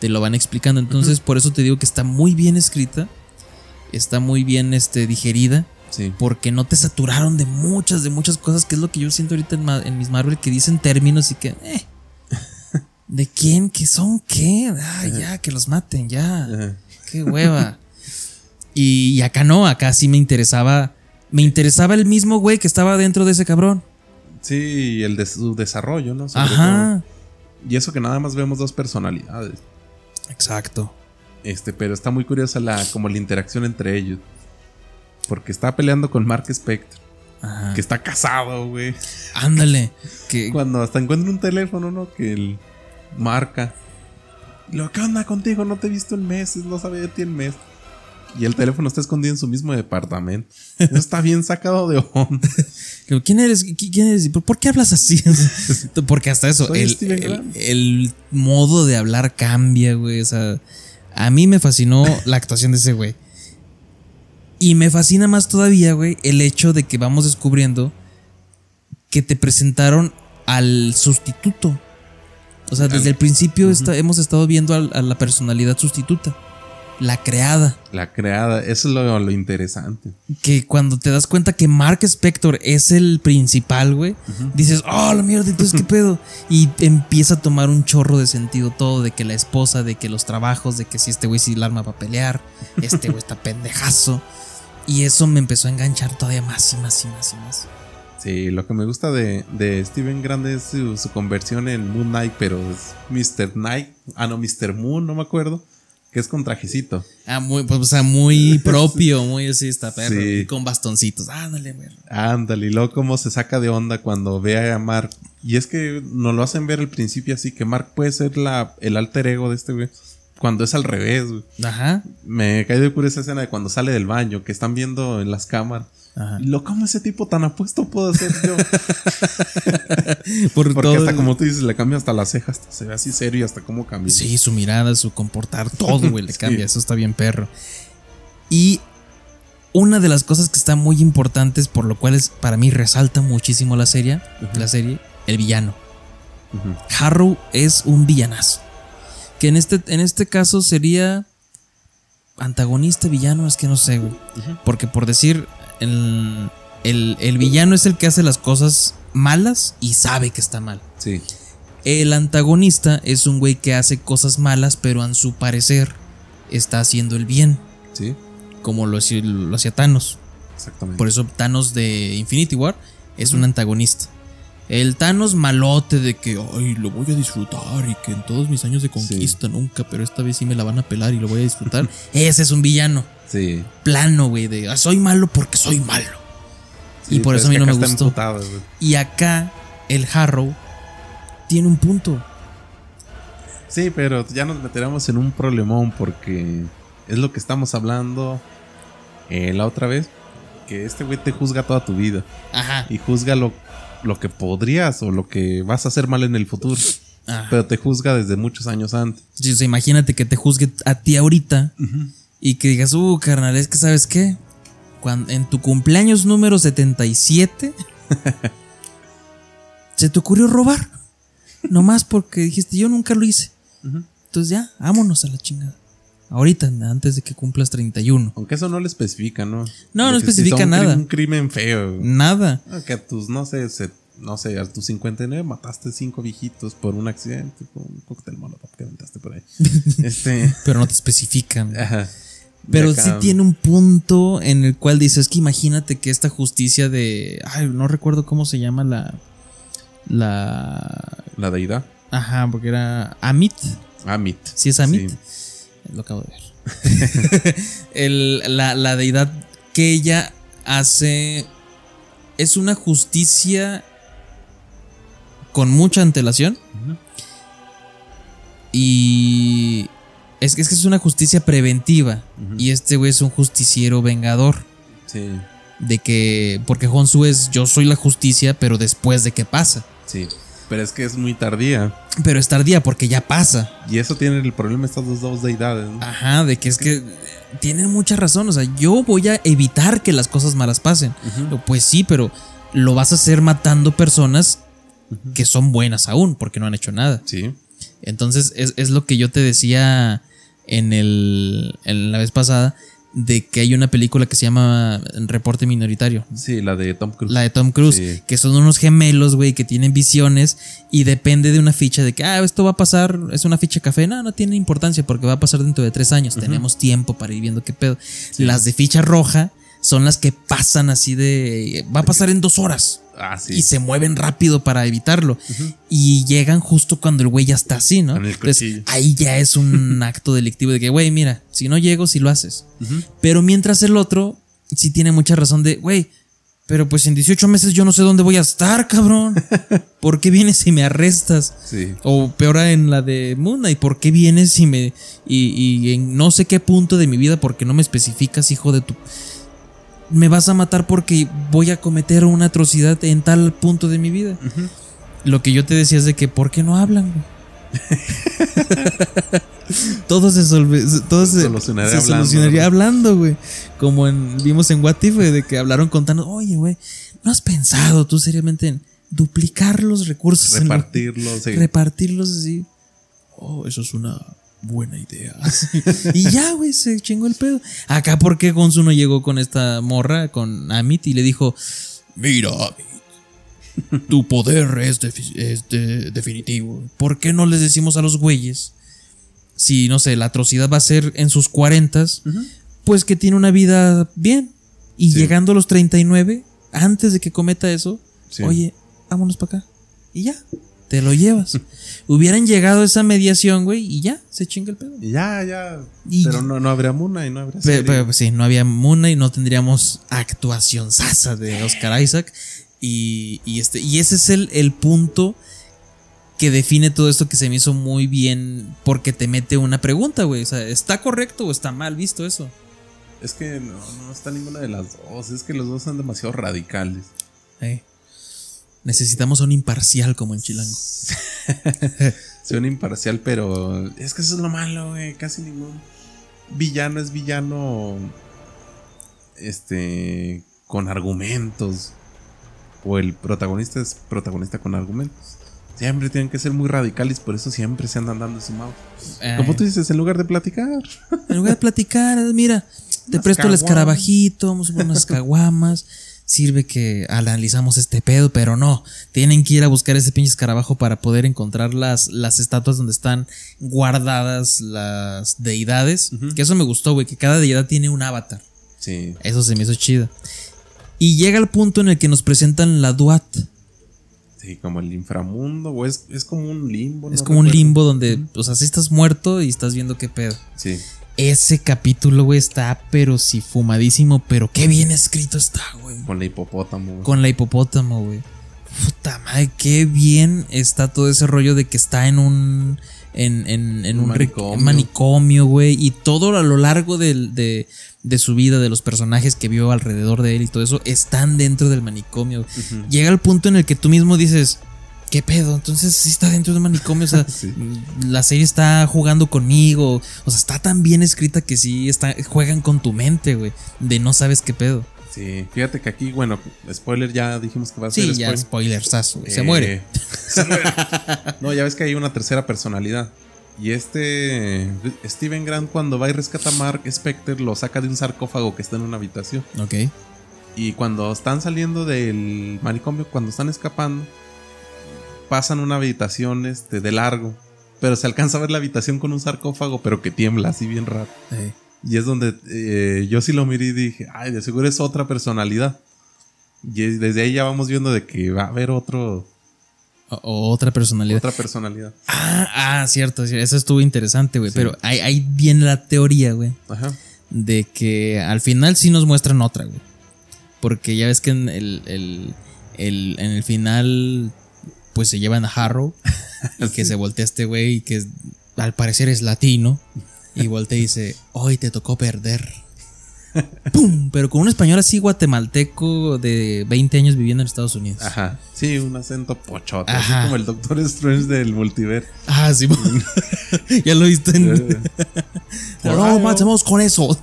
te lo van explicando. Entonces, por eso te digo que está muy bien escrita, está muy bien este, digerida, Sí. porque no te saturaron de muchas, de muchas cosas, que es lo que yo siento ahorita en, en mis Marvel, que dicen términos y que, eh, <laughs> ¿de quién? ¿Qué son? ¿Qué? Ah, ya, que los maten, ya. Qué hueva. <laughs> y, y acá no, acá sí me interesaba. Me interesaba el mismo güey que estaba dentro de ese cabrón. Sí, y el de su desarrollo, ¿no? Sobre Ajá. todo. Y eso que nada más vemos dos personalidades. Exacto. Este, pero está muy curiosa la, como la interacción entre ellos. Porque está peleando con Mark Spector, Ajá. que está casado, güey. Ándale. Que, <laughs> Cuando hasta encuentra un teléfono, ¿no? Que él marca. Y Lo, ¿qué onda contigo? No te he visto en meses, no sabía de ti en mes. Y el teléfono está escondido en su mismo departamento. Eso <laughs> está bien sacado de onda. <laughs> ¿Quién eres? ¿Qui- ¿Quién eres? ¿Por qué hablas así? <laughs> Porque hasta eso, el, modo de hablar cambia, güey. O sea, a mí me fascinó la actuación de ese güey. Y me fascina más todavía, güey, el hecho de que vamos descubriendo que te presentaron al sustituto. O sea, desde el principio está- hemos estado viendo a la personalidad sustituta, la creada. La creada, eso es lo, lo interesante. que cuando te das cuenta que Mark Spector es el principal, güey, dices, oh, la mierda, entonces qué <laughs> pedo. Y empieza a tomar un chorro de sentido todo, de que la esposa, de que los trabajos, de que si este güey sí la arma para pelear, este güey está <laughs> pendejazo. Y eso me empezó a enganchar todavía más y más y más y más. Sí, lo que me gusta de, de Steven Grande es su, su conversión en Moon Knight, pero es Mr. Knight. Ah, no, Mr. Moon, no me acuerdo. Que es con trajecito. Ah, muy, pues, o sea, muy <laughs> propio, muy así está perro. Sí. Y con bastoncitos. Ándale, güey. Ándale, y luego cómo se saca de onda cuando ve a Mark. Y es que nos lo hacen ver al principio así, que Mark puede ser la, el alter ego de este güey. Cuando es al revés, güey. Ajá. Me cae de cura esa escena de cuando sale del baño, que están viendo en las cámaras. Ajá. Lo, ¿cómo ese tipo tan apuesto puedo ser yo? <laughs> Por Porque todo hasta el- como tú dices, le cambia hasta las cejas, hasta se ve así serio y hasta cómo cambia. Sí, su mirada, su comportar, todo, güey, le <laughs> Sí. cambia. Eso está bien perro. Y una de las cosas que están muy importantes, por lo cual es, para mí resalta muchísimo la serie, la serie, el villano. Ujú. Harrow es un villanazo. Que en este, en este caso sería antagonista, villano, es que no sé, güey. Porque por decir, el, el- el villano es el que hace las cosas malas y sabe que está mal. Sí. El antagonista es un güey que hace cosas malas, pero a su parecer está haciendo el bien, Sí, como lo hacía Thanos. exactamente. Por eso Thanos de Infinity War es un antagonista. El Thanos malote de que, ay, lo voy a disfrutar y que en todos mis años de conquista nunca, pero esta vez sí me la van a pelar y lo voy a disfrutar. <laughs> Ese es un villano. Sí. Plano, güey, de "Ah, soy malo porque soy malo. Sí, y por eso a mí no me gustó. emputado. Y acá el Harrow tiene un punto. Sí, pero ya nos meteremos en un problemón porque es lo que estamos hablando eh, la otra vez. que este güey te juzga toda tu vida. Ajá. Y juzga lo, lo que podrías o lo que vas a hacer mal en el futuro. Pero te juzga desde muchos años antes. Sí, o sea, imagínate que te juzgue a ti ahorita y que digas, uh, carnal, es que sabes qué? Cuando, en tu cumpleaños número 77 <laughs> se te ocurrió robar. Nomás porque dijiste, yo nunca lo hice. Entonces ya, vámonos a la chingada. Ahorita, antes de que cumplas 31. Aunque eso no le especifica, ¿no? No, no De si especifica un nada. Un crimen feo. Nada. Ah, Que a tus, no sé, se- no sé, a tus 59 mataste cinco viejitos por un accidente, con un cóctel molotov que aventaste por ahí. <laughs> este. Pero no te especifican. Ajá. Pero sí tiene un punto en el cual dices que imagínate que esta justicia de. Ay, no recuerdo cómo se llama la. La. La deidad. Ajá, porque era Amit. Amit. Si es Amit. Sí. Lo acabo de ver. <laughs> El- la, la deidad que ella hace. Es una justicia. Con mucha antelación. Y. Es que, es que es una justicia preventiva. Y este güey es un justiciero vengador. Sí, De que. Porque Honsu es yo soy la justicia, pero después de que pasa. sí. Pero es que es muy tardía. Pero es tardía porque ya pasa. Y eso tiene el problema estas dos, dos deidades. ¿no? Ajá, de que es que tienen mucha razón. O sea, yo voy a evitar que las cosas malas pasen. Pues sí, pero lo vas a hacer matando personas que son buenas aún, porque no han hecho nada. Sí. Entonces, es, es lo que yo te decía en el. en la vez pasada. De que hay una película que se llama Reporte Minoritario. Sí, la de Tom Cruise. La de Tom Cruise, Sí. que son unos gemelos, güey, que tienen visiones y depende de una ficha de que, ah, esto va a pasar, es una ficha café. No, no tiene importancia porque va a pasar dentro de tres años. Tenemos tiempo para ir viendo qué pedo. Las de ficha roja son las que pasan así de, va a pasar en dos horas. Ah, sí. Y se mueven rápido para evitarlo. Y llegan justo cuando el güey ya está así, ¿no? Con el Entonces, ahí ya es un <laughs> acto delictivo de que, güey, mira, si no llego, si lo haces. Pero mientras el otro sí tiene mucha razón de, güey, pero pues en 18 meses yo no sé dónde voy a estar, cabrón. <laughs> ¿Por qué vienes y me arrestas? Sí. O peor en la de Moon Knight, ¿por qué vienes y me. Y, y en no sé qué punto de mi vida, porque no me especificas, hijo de tu. Me vas a matar porque voy a cometer una atrocidad en tal punto de mi vida. Lo que yo te decía es de que, ¿por qué no hablan, güey? <laughs> todo se, solve- todo se, Solucionaría se hablando, solucionaría hablando, güey. Como en, vimos en What If, güey, de que hablaron contando, oye, güey, ¿no has pensado tú seriamente en duplicar los recursos? en lo- Repartirlo, sí. repartirlos así. Oh, eso es una buena idea. <laughs> y ya, güey, se chingó el pedo. Acá, ¿por qué Gonzu no llegó con esta morra, con Amit, y le dijo: Mira, Amit, tu poder es, defi- es de- definitivo. ¿Por qué no les decimos a los güeyes? Si, no sé, la atrocidad va a ser en sus cuarentas, pues que tiene una vida bien. Y Sí. llegando a los 39, antes de que cometa eso, Sí. oye, vámonos para acá. Y ya, te lo llevas. <laughs> Hubieran llegado a esa mediación, güey, y ya, se chinga el pedo. Ya, ya. Y- Pero no, no habría Muna y no habría Pe- serie. pe- pues sí, no había Muna y no tendríamos actuación sasa de Oscar Isaac. Y, y este, y ese es el, el punto que define todo esto que se me hizo muy bien porque te mete una pregunta, güey. O sea, ¿está correcto o está mal visto eso? Es que no, no está ninguna de las dos. Es que los dos son demasiado radicales. Eh. Necesitamos un imparcial como en Chilango. <laughs> Soy un imparcial, pero es que eso es lo malo, güey. Casi ningún villano es villano. Este. con argumentos. O el protagonista es protagonista con argumentos. Siempre tienen que ser muy radicales, por eso siempre se andan dando su mouse. Eh, Como tú dices, en lugar de platicar. En lugar de platicar, mira, te Unas presto el escarabajito, vamos a poner unas <laughs> caguamas. Sirve que analizamos este pedo, pero no. Tienen que ir a buscar ese pinche escarabajo para poder encontrar las, las estatuas donde están guardadas las deidades. Que eso me gustó, güey, que cada deidad tiene un avatar. Sí. Eso se me hizo chido. Y llega el punto en el que nos presentan la Duat. Sí, como el inframundo, o es, es como un limbo. es como un limbo donde, o sea, si estás muerto y estás viendo qué pedo. Sí. Ese capítulo, güey, está pero sí fumadísimo, pero qué bien escrito está, güey. Con la hipopótamo. güey. Con la hipopótamo, güey. Puta madre, qué bien está todo ese rollo de que está en un en, en- en Un manicomio. güey. Y todo a lo largo de, de su vida, de los personajes que vio alrededor de él y todo eso, están dentro del manicomio. Llega el punto en el que tú mismo dices, ¿qué pedo? Entonces sí está dentro del manicomio. O sea, <laughs> Sí. la serie está jugando conmigo. O sea, está tan bien escrita que sí está, juegan con tu mente, güey. De no sabes qué pedo. Sí, fíjate que aquí, bueno, spoiler ya dijimos que va a Sí, ser ya spoiler. güey. Se Eh, muere. <laughs> se muere. no, ya ves que hay una tercera personalidad. Y este Steven Grant cuando va y rescata a Mark Specter lo saca de un sarcófago que está en una habitación. Ok. Y cuando están saliendo del manicomio, cuando están escapando, pasan una habitación este, de largo. Pero se alcanza a ver la habitación con un sarcófago, pero que tiembla así bien raro. Eh, Y es donde eh, yo sí lo miré y dije, ay, de seguro es otra personalidad. Y es- desde ahí ya vamos viendo de que va a haber otro, o- otra personalidad. otra personalidad. Ah, ah, cierto, eso estuvo interesante, güey. Sí. Pero ahí, ahí viene la teoría, güey, Ajá. de que al final sí nos muestran otra, güey. Porque ya ves que en el, el- el- en el final, pues se llevan a Harrow <laughs> y que se voltea este güey y que al parecer es latino. Y voltea y dice, hoy te tocó perder. <laughs> ¡Pum! Pero con un español así guatemalteco de 20 años viviendo en Estados Unidos. Ajá. Sí, un acento pochote. Ajá. Así como el Doctor Strange del multiverso. Ah, sí. <laughs> ya lo viste en... Pero no, matemos con eso.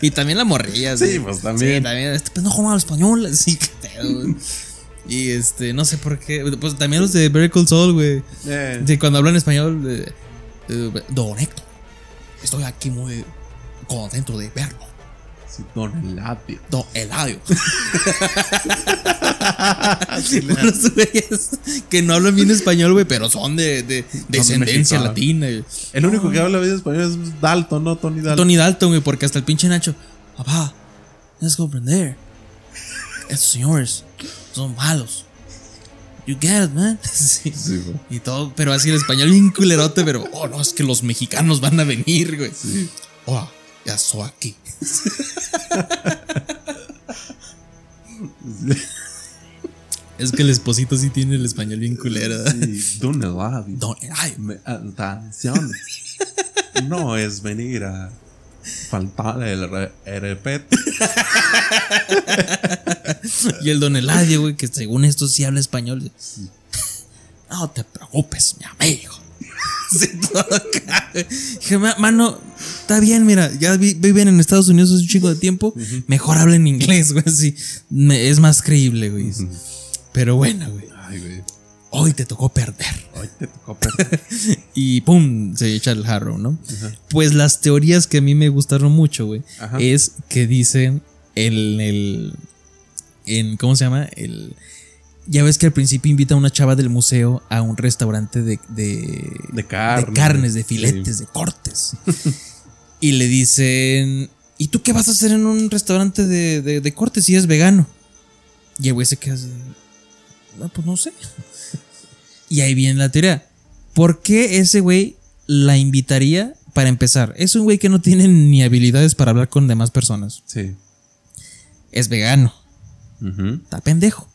y también la morrilla. Sí, pues, también. Sí, también. Este pendejo no habla español. Sí, güey. Y este, no sé por qué. Pues también los de Very Cold Soul, güey. Eh, Sí, cuando hablan español. eh, eh, Don Héctor, estoy aquí muy contento de verlo. sí, Don Eladio. Don Eladio. <laughs> <laughs> Unos güeyes que no hablan bien español, güey, pero son de, de descendencia latina. güey. El único que habla bien español es Dalton, ¿no? Tony Dalton. Tony Dalton, güey, porque hasta el pinche Nacho. Papá, tienes que comprender. Estos señores son malos. You get it, man. <laughs> Sí. Y todo, pero así el español bien culerote, pero, oh, no, es que los mexicanos van a venir, güey. Sí. Oh, ya soy aquí. es que el esposito sí tiene el español bien culero. Sí, Don Eladio. Don Eladio. Mi atención no es venir a faltar el re- el respeto. <laughs> Y el Don Eladio, güey, que según esto sí habla español. No te preocupes, mi amigo. <laughs> Dije, "Ma- mano, está bien, mira, ya vi- viven en Estados Unidos hace un chico de tiempo. Mejor hablen inglés, güey, así. Es más creíble, güey. Pero bueno, güey. Hoy te tocó perder. Hoy te tocó perder. <laughs> Y pum, se echa el jarro, ¿no? Pues las teorías que a mí me gustaron mucho, güey, es que dicen el, el, en, ¿cómo se llama? El, ya ves que al principio invita a una chava del museo a un restaurante de, de, De carne. de carnes, de filetes, de cortes. <laughs> y le dicen, ¿y tú qué vas a hacer en un restaurante de, de, cortes si eres vegano? Y el güey se queda así, "Ah, pues no sé. Y ahí viene la teoría. ¿Por qué ese güey la invitaría para empezar? Es un güey que no tiene ni habilidades para hablar con demás personas. Sí. Es vegano. Está pendejo.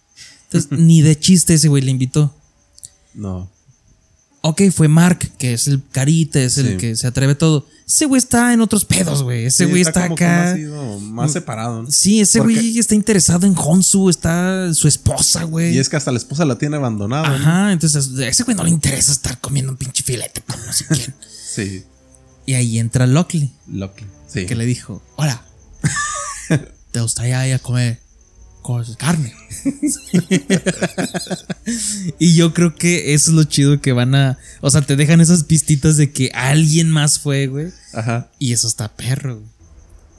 Entonces, <laughs> ni de chiste ese güey le invitó. No. Ok, fue Mark, que es el carita, es el que se atreve a todo. Ese güey está en otros pedos, güey. Ese Sí, güey está, como que acá. Más, más separado. ¿no? Sí, ese Porque- güey está interesado en Honsu, está su esposa, güey. Y es que hasta la esposa la tiene abandonada. ¿no? Ajá, entonces a ese güey no le interesa estar comiendo un pinche filete con no sé <laughs> quién. Sí. y ahí entra Lockley, Lockley. Sí. que le dijo, hola, <laughs> ¿te gustaría ir a comer cosas, carne? <laughs> y yo creo que eso es lo chido que van a, o sea, te dejan esas pistitas de que alguien más fue, güey. Ajá. Y eso está perro, güey.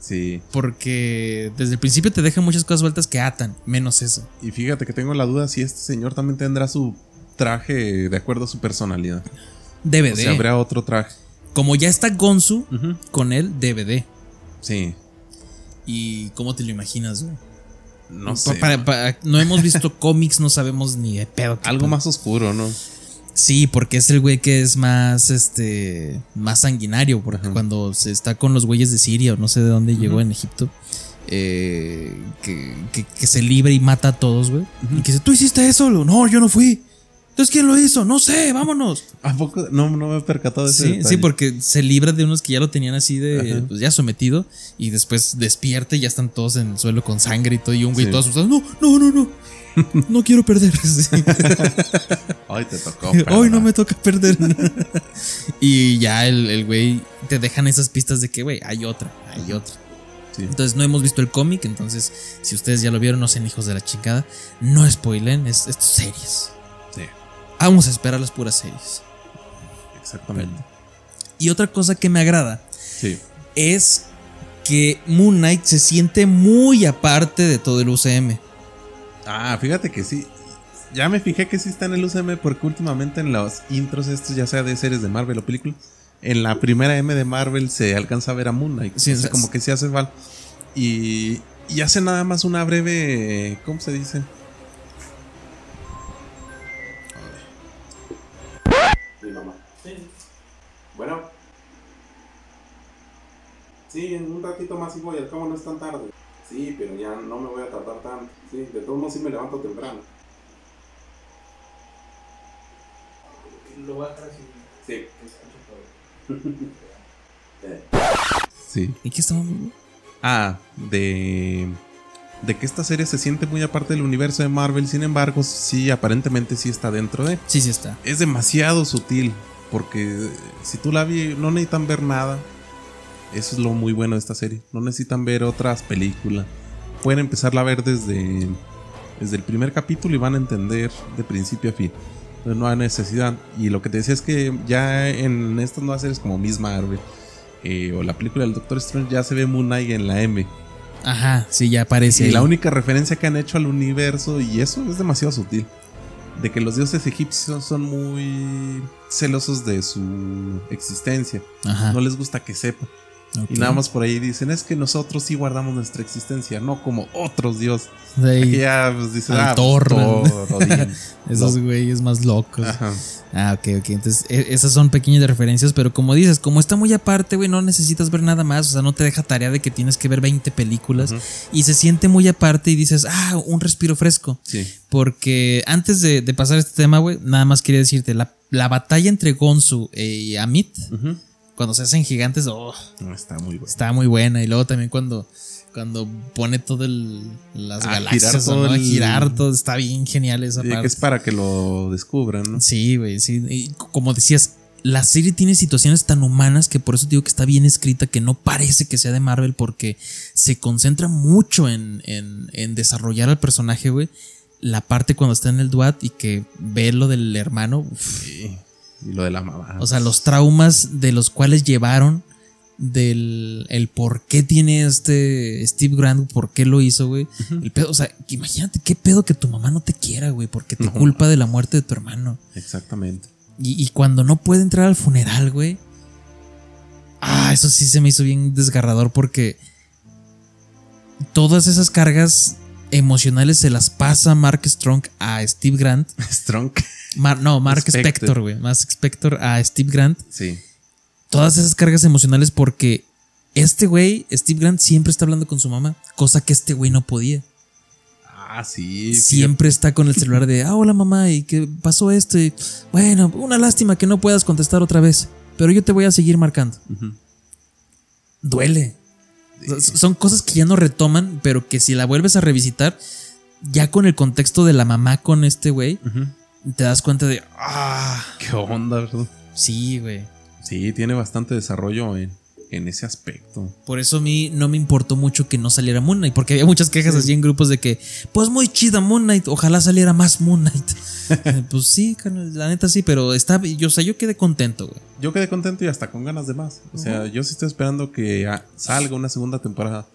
Sí. Porque desde el principio te dejan muchas cosas vueltas que atan, menos eso. Y fíjate que tengo la duda si este señor también tendrá su traje de acuerdo a su personalidad. DVD. O sea, habrá otro traje. Como ya está Gonzu con él, DVD. Sí. ¿Y cómo te lo imaginas, güey? No sé. para- para- no hemos visto <laughs> cómics, no sabemos ni de pedo. Algo más oscuro, ¿no? Sí, porque es el güey que es más, este, más sanguinario, porque Ajá. cuando se está con los güeyes de Siria o no sé de dónde llegó en Egipto, eh, que, que- que se libra y mata a todos, güey. Y que dice, tú hiciste eso, no, yo no fui. Entonces, ¿quién lo hizo? No sé, vámonos. ¿A poco? No, no me he percatado de ese Sí, detalle. sí, porque se libra de unos que ya lo tenían así de, Ajá. pues ya sometido, y después despierta y ya están todos en el suelo con sangre y todo, y un güey Sí. todo asustado. No, no, no, no. No quiero perder. <laughs> Sí. <laughs> Ay, te tocó. <laughs> Hoy no me toca perder. y ya el, el güey te dejan esas pistas de que, güey, hay otra, hay otra. Sí. Entonces no hemos visto el cómic, entonces si ustedes ya lo vieron, no sean hijos de la chingada. No spoilen, es, es series. Vamos a esperar las puras series. exactamente. Y otra cosa que me agrada Sí. es que Moon Knight se siente muy aparte de todo el UCM. Ah, fíjate que sí. Ya me fijé que sí está en el UCM porque últimamente en los intros estos, ya sea de series de Marvel o películas, en la primera M de Marvel se alcanza a ver a Moon Knight. Sí, como que sí hace falta. Y, y hace nada más una breve. ¿Cómo se dice? Bueno. Sí, en un ratito más y voy, al cabo no es tan tarde. Sí, pero ya no me voy a tardar tanto. Sí, de todos modos sí me levanto temprano. Lo voy a dejar así. Sí. <laughs> Sí. ¿Y qué estamos? Ah, de. De que esta serie se siente muy aparte del universo de Marvel, sin embargo, sí, aparentemente sí está dentro de. Sí, sí está. Es demasiado sutil, porque si tú la vi, no necesitan ver nada. Eso es lo muy bueno de esta serie. No necesitan ver otras películas. Pueden empezarla a ver desde, desde el primer capítulo y van a entender de principio a fin. Entonces no hay necesidad. Y lo que te decía es que ya en estas nuevas series como Miss Marvel eh, o la película del Doctor Strange ya se ve Moon Knight en la M. Ajá, sí, ya aparece. Y ahí. la única referencia que han hecho al universo, y eso es demasiado sutil, de que los dioses egipcios son muy celosos de su existencia. Ajá. No les gusta que sepa. Y nada más por ahí dicen, es que nosotros sí guardamos nuestra existencia, no como otros. De ahí, Aquí ya pues, dicen, ah, pues, Thor, Odín". <laughs> esos güeyes más locos. Ajá. Ah, ok, ok. Entonces, e- esas son pequeñas referencias, pero como dices, como está muy aparte, güey, no necesitas ver nada más. O sea, no te deja tarea de que tienes que ver 20 películas. Y se siente muy aparte y dices, ah, un respiro fresco. Sí. Porque antes de, de pasar este tema, güey, nada más quería decirte, la, la batalla entre Gonzu y Amit, Ujú. Cuando se hacen gigantes, oh, No, está muy bueno. está muy buena. Y luego también cuando, cuando pone todo el, las A galaxias girar todo ¿no? a el- girar, todo está bien genial esa parte. que es para que lo descubran, ¿no? Sí, güey, sí. Y c- como decías, la serie tiene situaciones tan humanas que por eso digo que está bien escrita, que no parece que sea de Marvel, porque se concentra mucho en, en- en desarrollar al personaje, güey. La parte cuando está en el DUAT y que ve lo del hermano, uf, Sí. Y lo de la mamá. o sea, los traumas de los cuales llevaron, del el por qué tiene este Steve Grant, por qué lo hizo, güey. El pedo, o sea, imagínate qué pedo que tu mamá no te quiera, güey, porque te No. culpa de la muerte de tu hermano. Exactamente. Y, y cuando no puede entrar al funeral, güey. Ah, eso sí se me hizo bien desgarrador porque todas esas cargas emocionales se las pasa Mark Strong a Steve Grant. <laughs> Strong. Mar- no, Mark Spector. Güey. Mark Spector a Steve Grant. Sí. Todas esas cargas emocionales porque este güey, Steve Grant, siempre está hablando con su mamá, cosa que este güey no podía. Ah, sí. Siempre está con el celular de, ah, hola mamá, y que pasó esto. Y, bueno, una lástima que no puedas contestar otra vez, pero yo te voy a seguir marcando. Duele. Son cosas que ya no retoman, pero que si la vuelves a revisitar, ya con el contexto de la mamá con este güey, te das cuenta de, ah, ¿Qué onda, verdad? sí, güey. Sí, tiene bastante desarrollo en, en ese aspecto. Por eso a mí no me importó mucho que no saliera Moon Knight, porque había muchas quejas así en grupos de que, pues muy chida Moon Knight, ojalá saliera más Moon Knight. <laughs> Pues sí, la neta sí, pero está, yo, o sea, yo quedé contento, güey. Yo quedé contento y hasta con ganas de más. O sea, yo sí estoy esperando que salga una segunda temporada.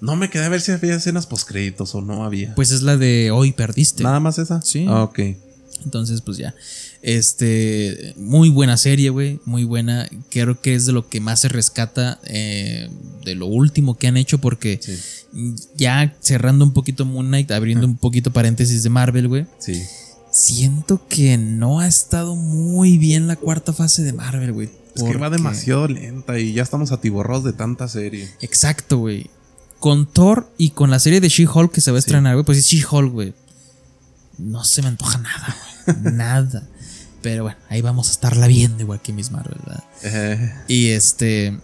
No me quedé a ver si había escenas postcréditos o no había. Pues es la de hoy perdiste. Nada más esa. Sí. Ah, ok. Entonces, pues ya. Este, muy buena serie, güey. Muy buena. Creo que es de lo que más se rescata eh, de lo último que han hecho, porque Sí. ya cerrando un poquito Moon Knight, abriendo un poquito paréntesis de Marvel, güey. Sí. Siento que no ha estado muy bien la cuarta fase de Marvel, güey. Es que va demasiado lenta y ya estamos atiborrados de tanta serie. Exacto, güey. Con Thor y con la serie de She-Hulk que se va a Sí. estrenar, güey. Pues es She-Hulk, güey. No se me antoja nada, güey. <laughs> nada. Pero bueno, ahí vamos a estarla viendo igual que Miss Marvel, ¿verdad? Y este.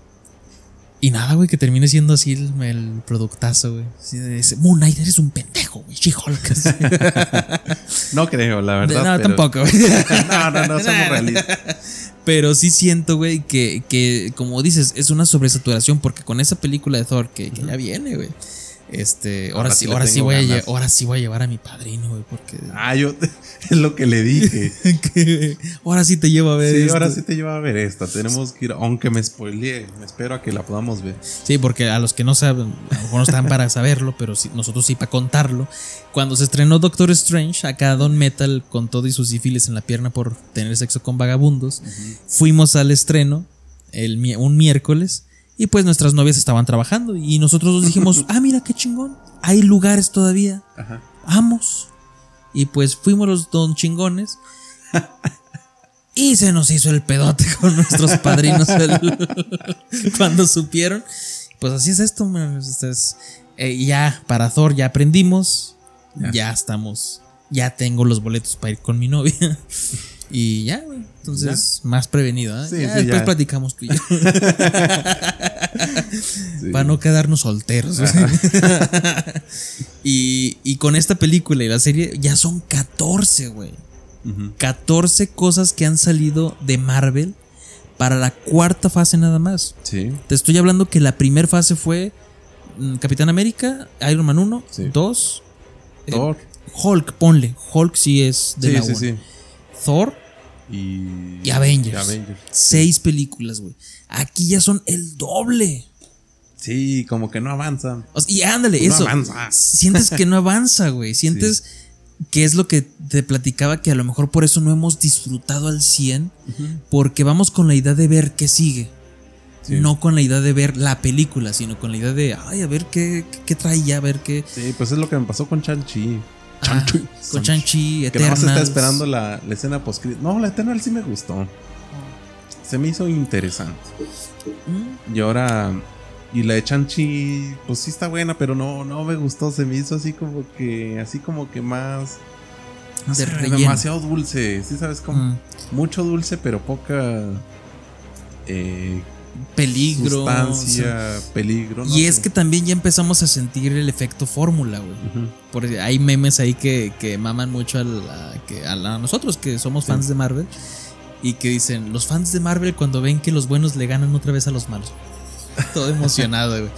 Y nada, güey, que termine siendo así el, el productazo, güey. Así de ese, Moon Knight, eres un pendejo, güey. She-Hulk. <laughs> no creo, la verdad. no, pero- tampoco, güey. <laughs> No, no, no, somos realistas. Pero sí siento, güey, que, que, como dices, es una sobresaturación porque con esa película de Thor que, que ya viene, güey. Este, ahora, Ahora sí, ahora sí voy a, ganas. ahora sí voy a llevar a mi padrino, güey, porque Ah, yo, <laughs> es lo que le dije. <laughs> que- ahora sí te llevo a ver Sí, esto. ahora sí te lleva a ver esta. Tenemos que ir, aunque me spoileé, me espero a que la podamos ver. Sí, porque a los que no saben, a lo mejor no están para saberlo, pero sí- nosotros sí para contarlo. Cuando se estrenó Doctor Strange, acá Don Metal con todo y sus sífilis en la pierna por tener sexo con vagabundos, fuimos al estreno el, un miércoles y pues nuestras novias estaban trabajando y nosotros nos dijimos, <laughs> ah, mira qué chingón, hay lugares todavía, Ajá. vamos. Y pues fuimos los don chingones. <laughs> Y se nos hizo el pedote con nuestros padrinos <laughs> cuando supieron. Pues así es esto, man. Este es- eh, ya para Thor ya aprendimos. Ya. Ya. estamos. Ya tengo los boletos para ir con mi novia. Y ya, güey. Entonces, más prevenido. ¿eh? Sí, Ya sí, después ya. platicamos tú y yo. <laughs> Sí. Para no quedarnos solteros. <laughs> y, y con esta película y la serie ya son 14, güey. Ujú. 14 cosas que han salido de Marvel para la cuarta fase nada más. Sí. Te estoy hablando que la primera fase fue mm, Capitán América, Iron Man 1, Sí. 2, eh, Thor. Hulk, ponle. Hulk sí es de Sí, la sí, uno. sí. Thor, Y, Y Avengers. seis películas, güey. Aquí ya son el doble. Sí, como que no avanza. O sea, y ándale, No eso. avanza. <laughs> Sientes que no avanza, güey. Sientes que es lo que te platicaba que a lo mejor por eso no hemos disfrutado al 100, porque vamos con la idea de ver qué sigue. Sí. No con la idea de ver la película, sino con la idea de, ay, a ver qué, qué trae ya, a ver qué. Sí, pues es lo que me pasó con Chanchi. Ah, con Shang-Chi, Que nada más está esperando la, la escena post No, la Eternal sí me gustó. Se me hizo interesante. Mm, Y ahora. Y la de Chanchi, pues sí está buena, pero no, no me gustó. Se me hizo así como que. Así como que más. no De sé, relleno. demasiado dulce. Sí, sabes como. Mm. Mucho dulce, pero poca. Eh, Peligro. sustancia, peligro. no y es que también ya empezamos a sentir el efecto fórmula, güey. Porque hay memes ahí que, que maman mucho al- a, que, a la- a nosotros que somos fans de Marvel. Y que dicen, los fans de Marvel cuando ven que los buenos le ganan otra vez a los malos. <laughs> Todo emocionado, güey.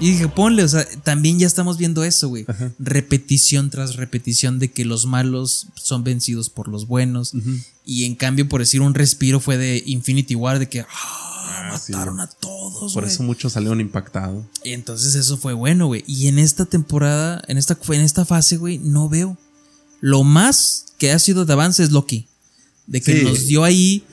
Y dije, ponle, o sea, también ya estamos viendo eso, güey. Repetición tras repetición de que los malos son vencidos por los buenos. Y en cambio, por decir un respiro, fue de Infinity War, de que ah, sí. mataron a todos, Por eso muchos salieron impactados. Y entonces eso fue bueno, güey. Y en esta temporada, en esta, en esta fase, güey, no veo. Lo más que ha sido de avance es Loki. De que Sí. nos dio ahí.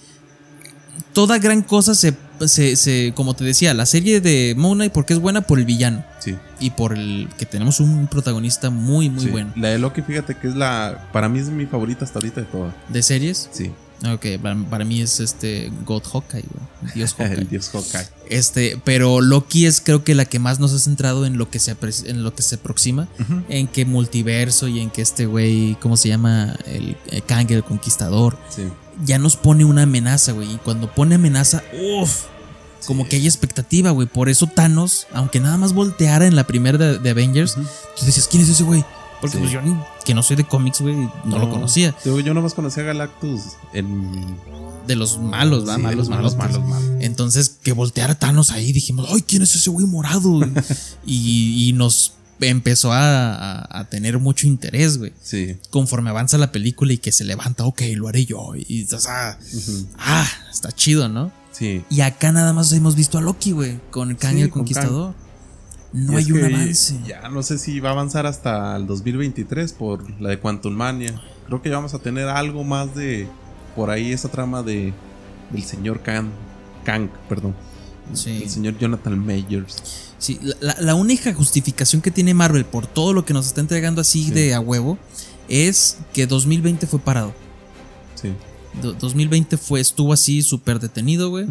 Toda gran cosa se, se, se- Como te decía, la serie de Moon Knight, porque es buena por el villano. Sí. Y por el que tenemos un protagonista muy, muy sí. bueno. La de Loki, fíjate que es la. Para mí es mi favorita hasta ahorita de todas. ¿De series? Sí. Ok, para, para mí es este God Hawkeye, güey. Dios <laughs> Hawkeye. El dios Hawkeye. Este, pero Loki es creo que la que más nos ha centrado en lo que se, en lo que se aproxima, en que multiverso y en que este güey, ¿cómo se llama? El, el Kang, el conquistador, Sí. ya nos pone una amenaza, güey. Y cuando pone amenaza, uff, como que hay expectativa, güey. Por eso Thanos, aunque nada más volteara en la primera de, de Avengers, tú dices, ¿quién es ese güey? Porque Sí. pues yo, ni- que no soy de cómics, güey, no, lo conocía. Yo, yo nomás conocía a Galactus en. De los malos, ¿va? Sí, malos, los malos, malos, malos. Entonces, que volteara Thanos ahí, dijimos, ay, ¿quién es ese güey morado? <laughs> y, y nos empezó a, a- a tener mucho interés, güey. Sí. Conforme avanza la película y que se levanta, ok, lo haré yo. Y, o sea, Ujú. ah, está chido, ¿no? Sí. Y acá nada más hemos visto a Loki, güey, con Kang Sí, el con Conquistador. No hay un avance. Ya no sé si va a avanzar hasta el 2023 por la de Quantum Mania. Creo que ya vamos a tener algo más de. Por ahí esa trama de. Del señor Kang. Kang, perdón. Sí. El señor Jonathan Majors. Sí, la, única justificación que tiene Marvel por todo lo que nos está entregando así Sí. de a huevo es que 2020 fue parado. Sí. Do- 2020 fue, estuvo así súper detenido, güey.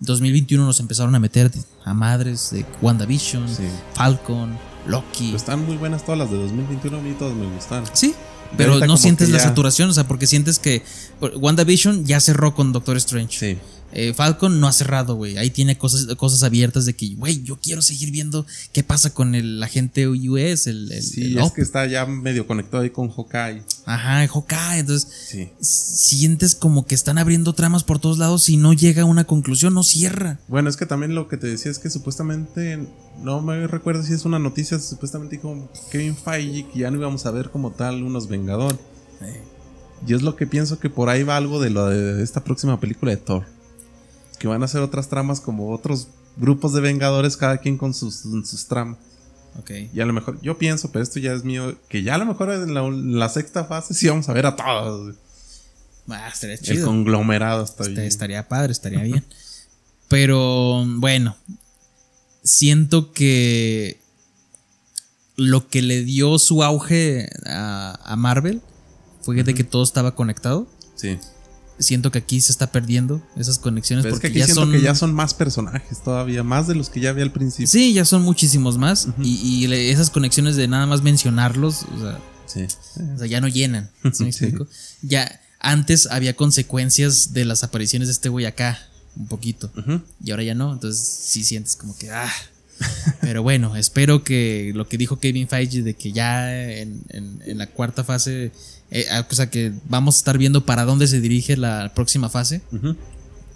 2021 nos empezaron a meter a madres de WandaVision, Sí. Falcon, Loki. Pero están muy buenas todas las de 2021. A mí todas me gustaron. Sí, Pero no sientes la ya- saturación, o sea, porque sientes que WandaVision ya cerró con Doctor Strange. Sí. Eh, Falcon no ha cerrado, güey. Ahí tiene cosas, cosas abiertas de que, güey, yo quiero seguir viendo qué pasa con el agente US, el, el, Sí, el es que está ya medio conectado ahí con Hawkeye. Ajá, Hawkeye. Entonces, Sí. sientes como que están abriendo tramas por todos lados y no llega a una conclusión, no cierra. Bueno, es que también lo que te decía es que supuestamente, no me recuerdo si es una noticia, supuestamente dijo Kevin Feige que ya no íbamos a ver como tal unos Vengador. Y es lo que pienso que por ahí va algo de lo de esta próxima película de Thor. Que van a hacer otras tramas como otros grupos de Vengadores, cada quien con sus, sus tramas. Ok. Y a lo mejor, yo pienso, pero esto ya es mío, que ya a lo mejor en la, sexta fase sí vamos a ver a todos. Ah, estaría El chido. conglomerado está Este, bien. estaría padre, estaría bien. <laughs> Pero bueno, siento que lo que le dio su auge a, a Marvel fue de que todo estaba conectado. Sí. Siento que aquí se está perdiendo esas conexiones Pero es que porque aquí ya siento son que ya son más personajes todavía, más de los que ya había al principio. Sí, ya son muchísimos más y, y esas conexiones de nada más mencionarlos, o sea, Sí. o sea, ya no llenan. ¿sí me <laughs> Sí. explico? Ya antes había consecuencias de las apariciones de este güey acá, un poquito. Y ahora ya no. Entonces sí sientes como que. Ah. Pero bueno, espero que lo que dijo Kevin Feige de que ya en, en- en la cuarta fase. Eh, ah, o sea que vamos a estar viendo para dónde se dirige la próxima fase.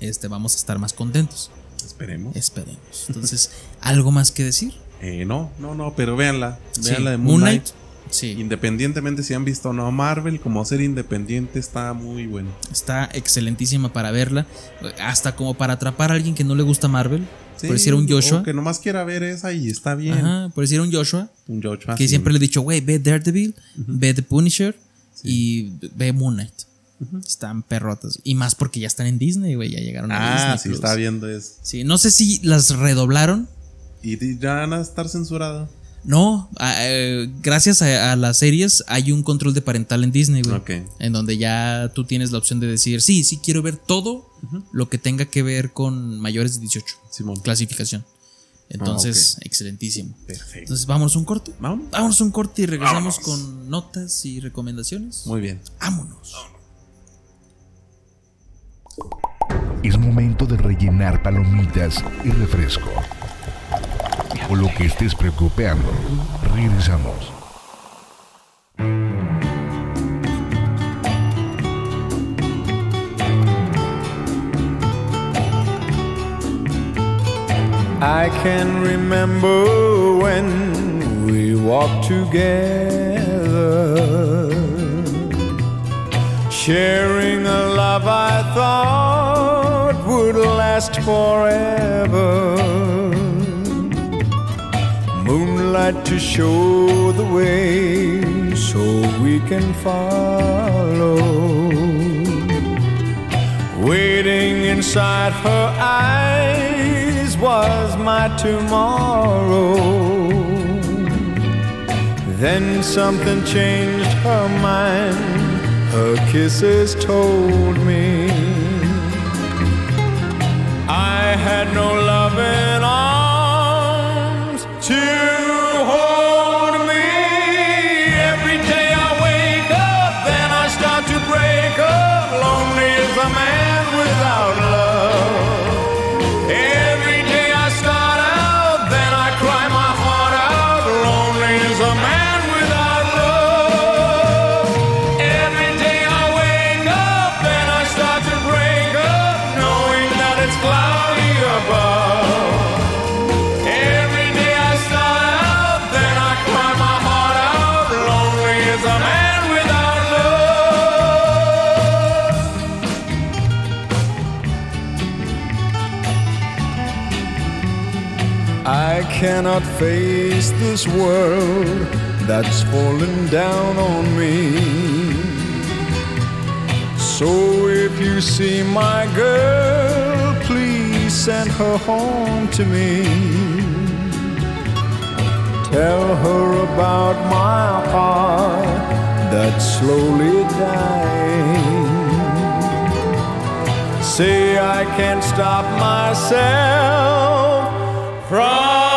Este, vamos a estar más contentos. Esperemos. Esperemos. Entonces, <laughs> ¿algo más que decir? Eh, no, no, no, pero véanla. Sí. Véanla de Moon Knight. Sí. Independientemente si han visto o no Marvel, como ser independiente está muy bueno. Está excelentísima para verla. Hasta como para atrapar a alguien que no le gusta Marvel. por decir un Joshua. O que nomás quiera ver esa y está bien. Ajá, por decir un Joshua. Un Joshua. Que sí. siempre le he dicho, güey, ve Daredevil, ve The Punisher y ve Moon Knight. Están perrotas. Y más porque ya están en Disney, güey. Ya llegaron a Ah, Disney. sí, Plus. está viendo eso. Sí, no sé si las redoblaron. Y ya van a estar censuradas. No, a- eh, gracias a, a las series hay un control de parental en Disney, güey. Ok. En donde ya tú tienes la opción de decir, sí, sí quiero ver todo lo que tenga que ver con mayores de 18. Simón. Clasificación. Entonces, excelentísimo. Perfecto. Entonces, vámonos un corte. Vámonos. Vámonos un corte y regresamos con notas y recomendaciones. Muy bien. Vámonos. Es momento de rellenar palomitas y refresco. O lo que estés preocupando. Regresamos. I can remember when we walked together, sharing a love I thought would last forever. Moonlight to show the way so we can follow. Waiting inside her eyes was my tomorrow. Then something changed her mind, her kisses told me. I had no cannot face this world that's fallen down on me. So if you see my girl, please send her home to me. Tell her about my heart that's slowly dying. Say I can't stop myself from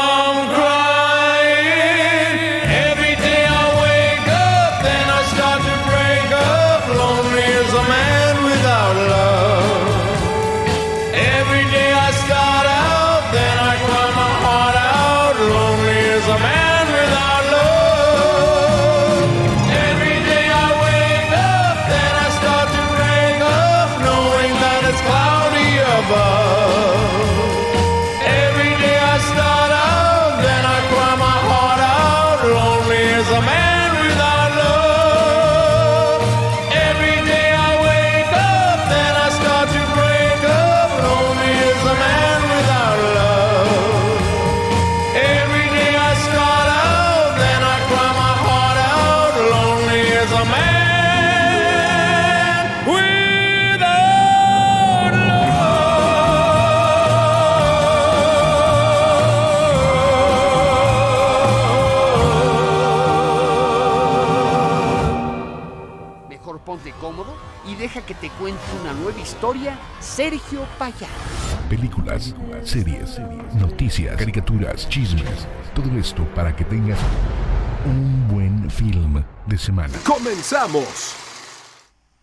deja que te cuente una nueva historia Sergio Payá. Películas, series, noticias, caricaturas, chismes. Todo esto para que tengas un buen film de semana. ¡Comenzamos!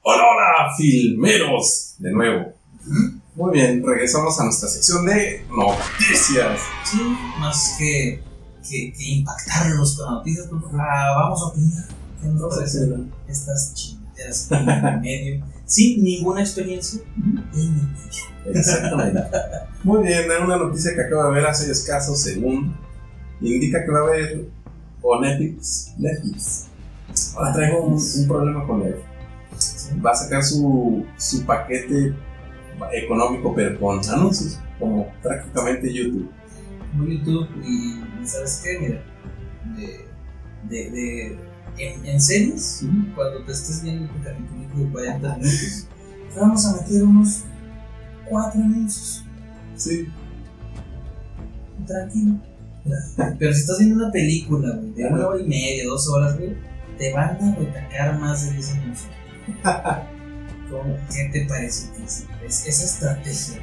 Hola, hola, filmeros, de nuevo. Muy bien, regresamos a nuestra sección de noticias. Sí, más que, que, que impactarlos con noticias, pues, ah, vamos a opinar. ¿Qué nos parecen estas en <laughs> medio? Sin ninguna experiencia en el medio. Exactamente. Muy bien, una noticia que acabo de ver hace escaso según indica que va a haber o Netflix. Netflix. Ahora traigo un, un problema con él. Va a sacar su, su paquete económico, pero con anuncios, como prácticamente YouTube. Como YouTube y, y ¿sabes qué? Mira, de, de, de, en, en series, cuando te estés viendo tu capítulo de 40 minutos, te vamos a meter unos 4 anuncios. Sí, tranquilo. Pero si estás viendo una película, güey, de una hora y media, dos horas, güey, te van a retacar más de 10 anuncios. <laughs> ¿Cómo? ¿Qué te parece? Es- esa estrategia.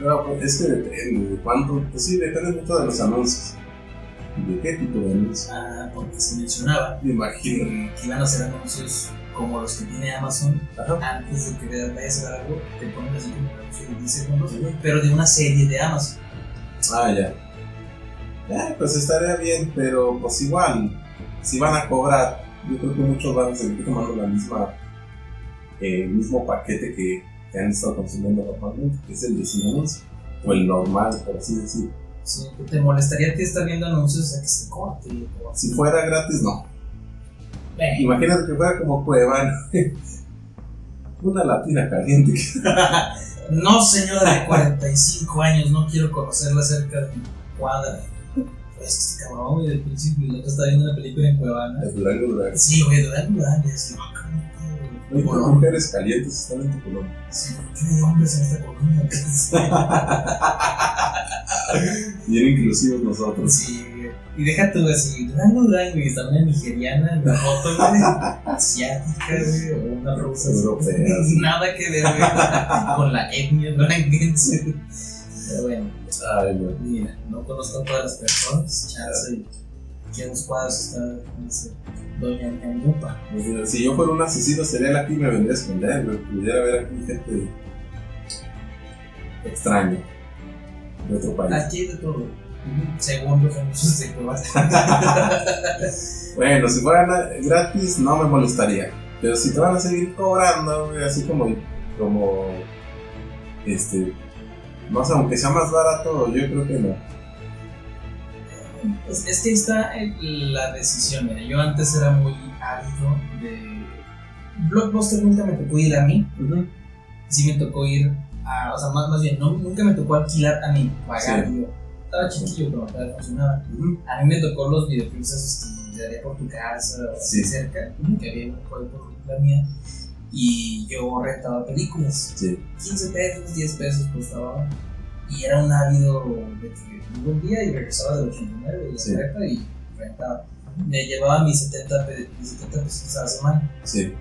no, pues es que depende de cuánto. Pues sí, depende mucho de los anuncios. ¿De qué tipo de anuncios? Ah, porque se mencionaba Me imagino. que, que iban a hacer anuncios como los que tiene Amazon Ajá. antes de que vayas a algo, te ponen así como un de 10 segundos, pero de una serie de Amazon. Ah, ya. Eh, pues estaría bien, pero pues igual, si van a cobrar, yo creo que muchos van a seguir tomando la misma, eh, el mismo paquete que, que han estado consumiendo normalmente, que es el de sin anuncio, o el normal, por así decirlo. Sí, ¿Te molestaría que estar viendo anuncios a que se corte? o? Si fuera gratis, no. Eh, Imagínate que fuera como Cuevana. <laughs> Una latina caliente. <laughs> No, señora de 45 años, no quiero conocerla cerca de mi cuadra. Pues este cabrón, güey, del principio, y el otro está viendo una película en Cuevana. De Durango, Durango. Sí, güey, Durango, Durango, así, ¿qué Colón. mujeres calientes están en tu colonia. Sí, ¿por qué hay hombres en esta colonia? <laughs> Bien inclusivos nosotros. Sí, güey. Y deja tú así, Durango, Durango, y está una nigeriana en la foto, güey, asiática, güey, o una rusa. Europea. Nada que ver, güey, con la etnia duranguense. Pero bueno. Ay, no. Mira, no conozco a todas las personas, chance aquí a dos cuadros está, Doña mira, si yo fuera un asesino serial aquí me vendría a esconder, güey. Pudiera ver aquí gente extraña de otro país. Aquí hay de todo, según los anuncios de. Bueno, si fuera gratis no me molestaría. Pero si te van a seguir cobrando, así como, como, este, no sé, aunque sea más barato, yo creo que no. Es, es que está el- la decisión. Mira, yo antes era muy ávido de. Blockbuster nunca me tocó ir a mí. Sí me tocó ir a. O sea, más, más bien, no, nunca me tocó alquilar a mí, pagar. Sí. Yo estaba chiquillo, pero todavía funcionaba. A mí me tocó los videoclips esos que daría por tu casa Sí. cerca, que había un juego por la mía. Y yo rentaba películas. Sí. 15 pesos, 10 pesos costaba. Y era un ávido de que iba un día y regresaba del 89 de la Sí. prepa y rentaba. Me llevaba mis 70, pe- mis 70 pesos a la semana. Sí,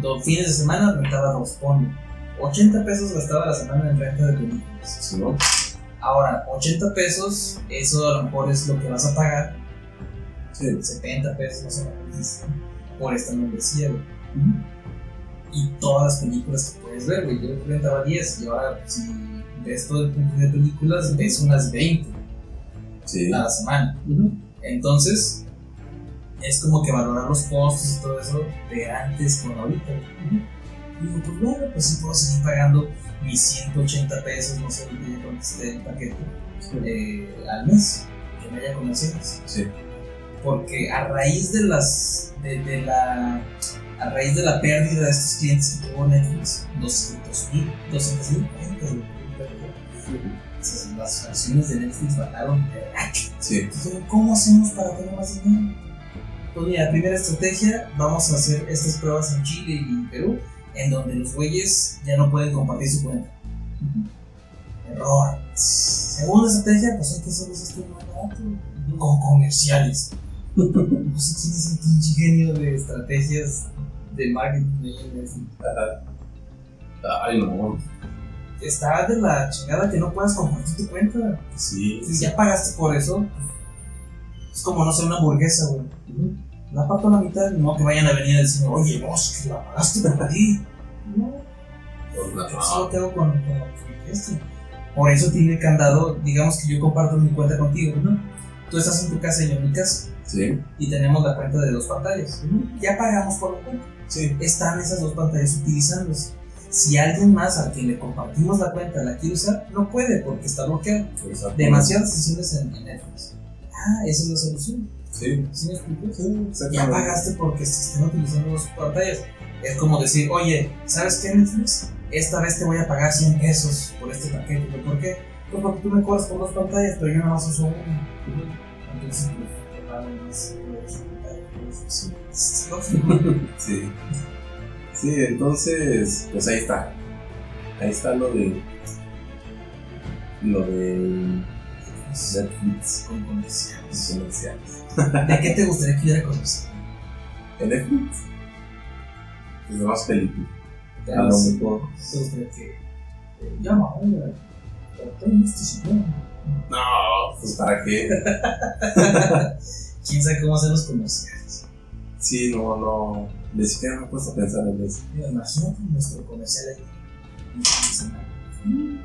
Dos fines de semana rentaba dos pone. 80 pesos gastaba la semana en renta de películas. sí, ¿no? Ahora, 80 pesos, eso a lo mejor es lo que vas a pagar. Sí. 70 pesos, no sé, por esta membresía, güey. Y todas las películas que puedes ver, güey. Yo rentaba 10 y ahora, si ves todo el punto de películas, ves unas 20 Sí. a la semana. Entonces, es como que valorar los costos y todo eso de antes con ahorita. Y digo, pues bueno, pues sí puedo seguir pagando mis 180 pesos, no sé cuánto esté el paquete, eh, al mes, que me haya comerciales. Sí. Porque a raíz de las. de, de la. a raíz de la pérdida de estos clientes que tuvo Netflix, 200 mil, 200 mil Las acciones de Netflix bajaron de gacho. Sí. Entonces, ¿cómo hacemos para tener más dinero? Pues mira, primera estrategia, vamos a hacer estas pruebas en Chile y Perú, en donde los güeyes ya no pueden compartir su cuenta. Error. Segunda estrategia, pues hay que hacer este más barato, con comerciales. No sé quién es el pinche genio de estrategias de marketing en Netflix. Ay, no. Está de la chingada que no puedas compartir tu cuenta. Sí. Si ya pagaste por eso, pues, es como no sé, una hamburguesa, güey. La parto a la mitad, no que vayan a venir a decirme, oye, vos, que la pagaste por ti. No, yo solo te hago con, con este. Por eso tiene candado, digamos que yo comparto mi cuenta contigo, ¿no? Tú estás en tu casa y yo en mi casa, Sí. y tenemos la cuenta de dos pantallas. Ya pagamos por la cuenta. Sí. Están esas dos pantallas utilizándose. Si alguien más al que le compartimos la cuenta la quiere usar, no puede porque está bloqueado. Demasiadas sesiones en, en Netflix. Ah, esa es la solución. Sí. ¿Sí me explico? Sí, Ya pagaste porque se estén utilizando dos pantallas. Es como decir, oye, ¿sabes qué, Netflix? Esta vez te voy a pagar 100 pesos por este paquete. ¿Pero ¿Por qué? Pues porque tú me cobras por dos pantallas, pero yo nada más uso una. Entonces, pues, te pago más por dos pantallas. Sí. Sí. <laughs> Sí, entonces, pues ahí está. Ahí está lo de. Lo de. Netflix Con comerciales. comerciales. ¿De qué te gustaría que hubiera conocido? ¿En Netflix? Pues de más películas. ¿Te A lo mejor. gustaría que. eh, Llama, oiga, tengo este sillón. No, pues para qué. <laughs> ¿Quién sabe cómo hacen los comerciales? Sí, no, no. Ni siquiera me he puesto a pensar en eso. Mira, Imagínate nuestro comercial ahí. de.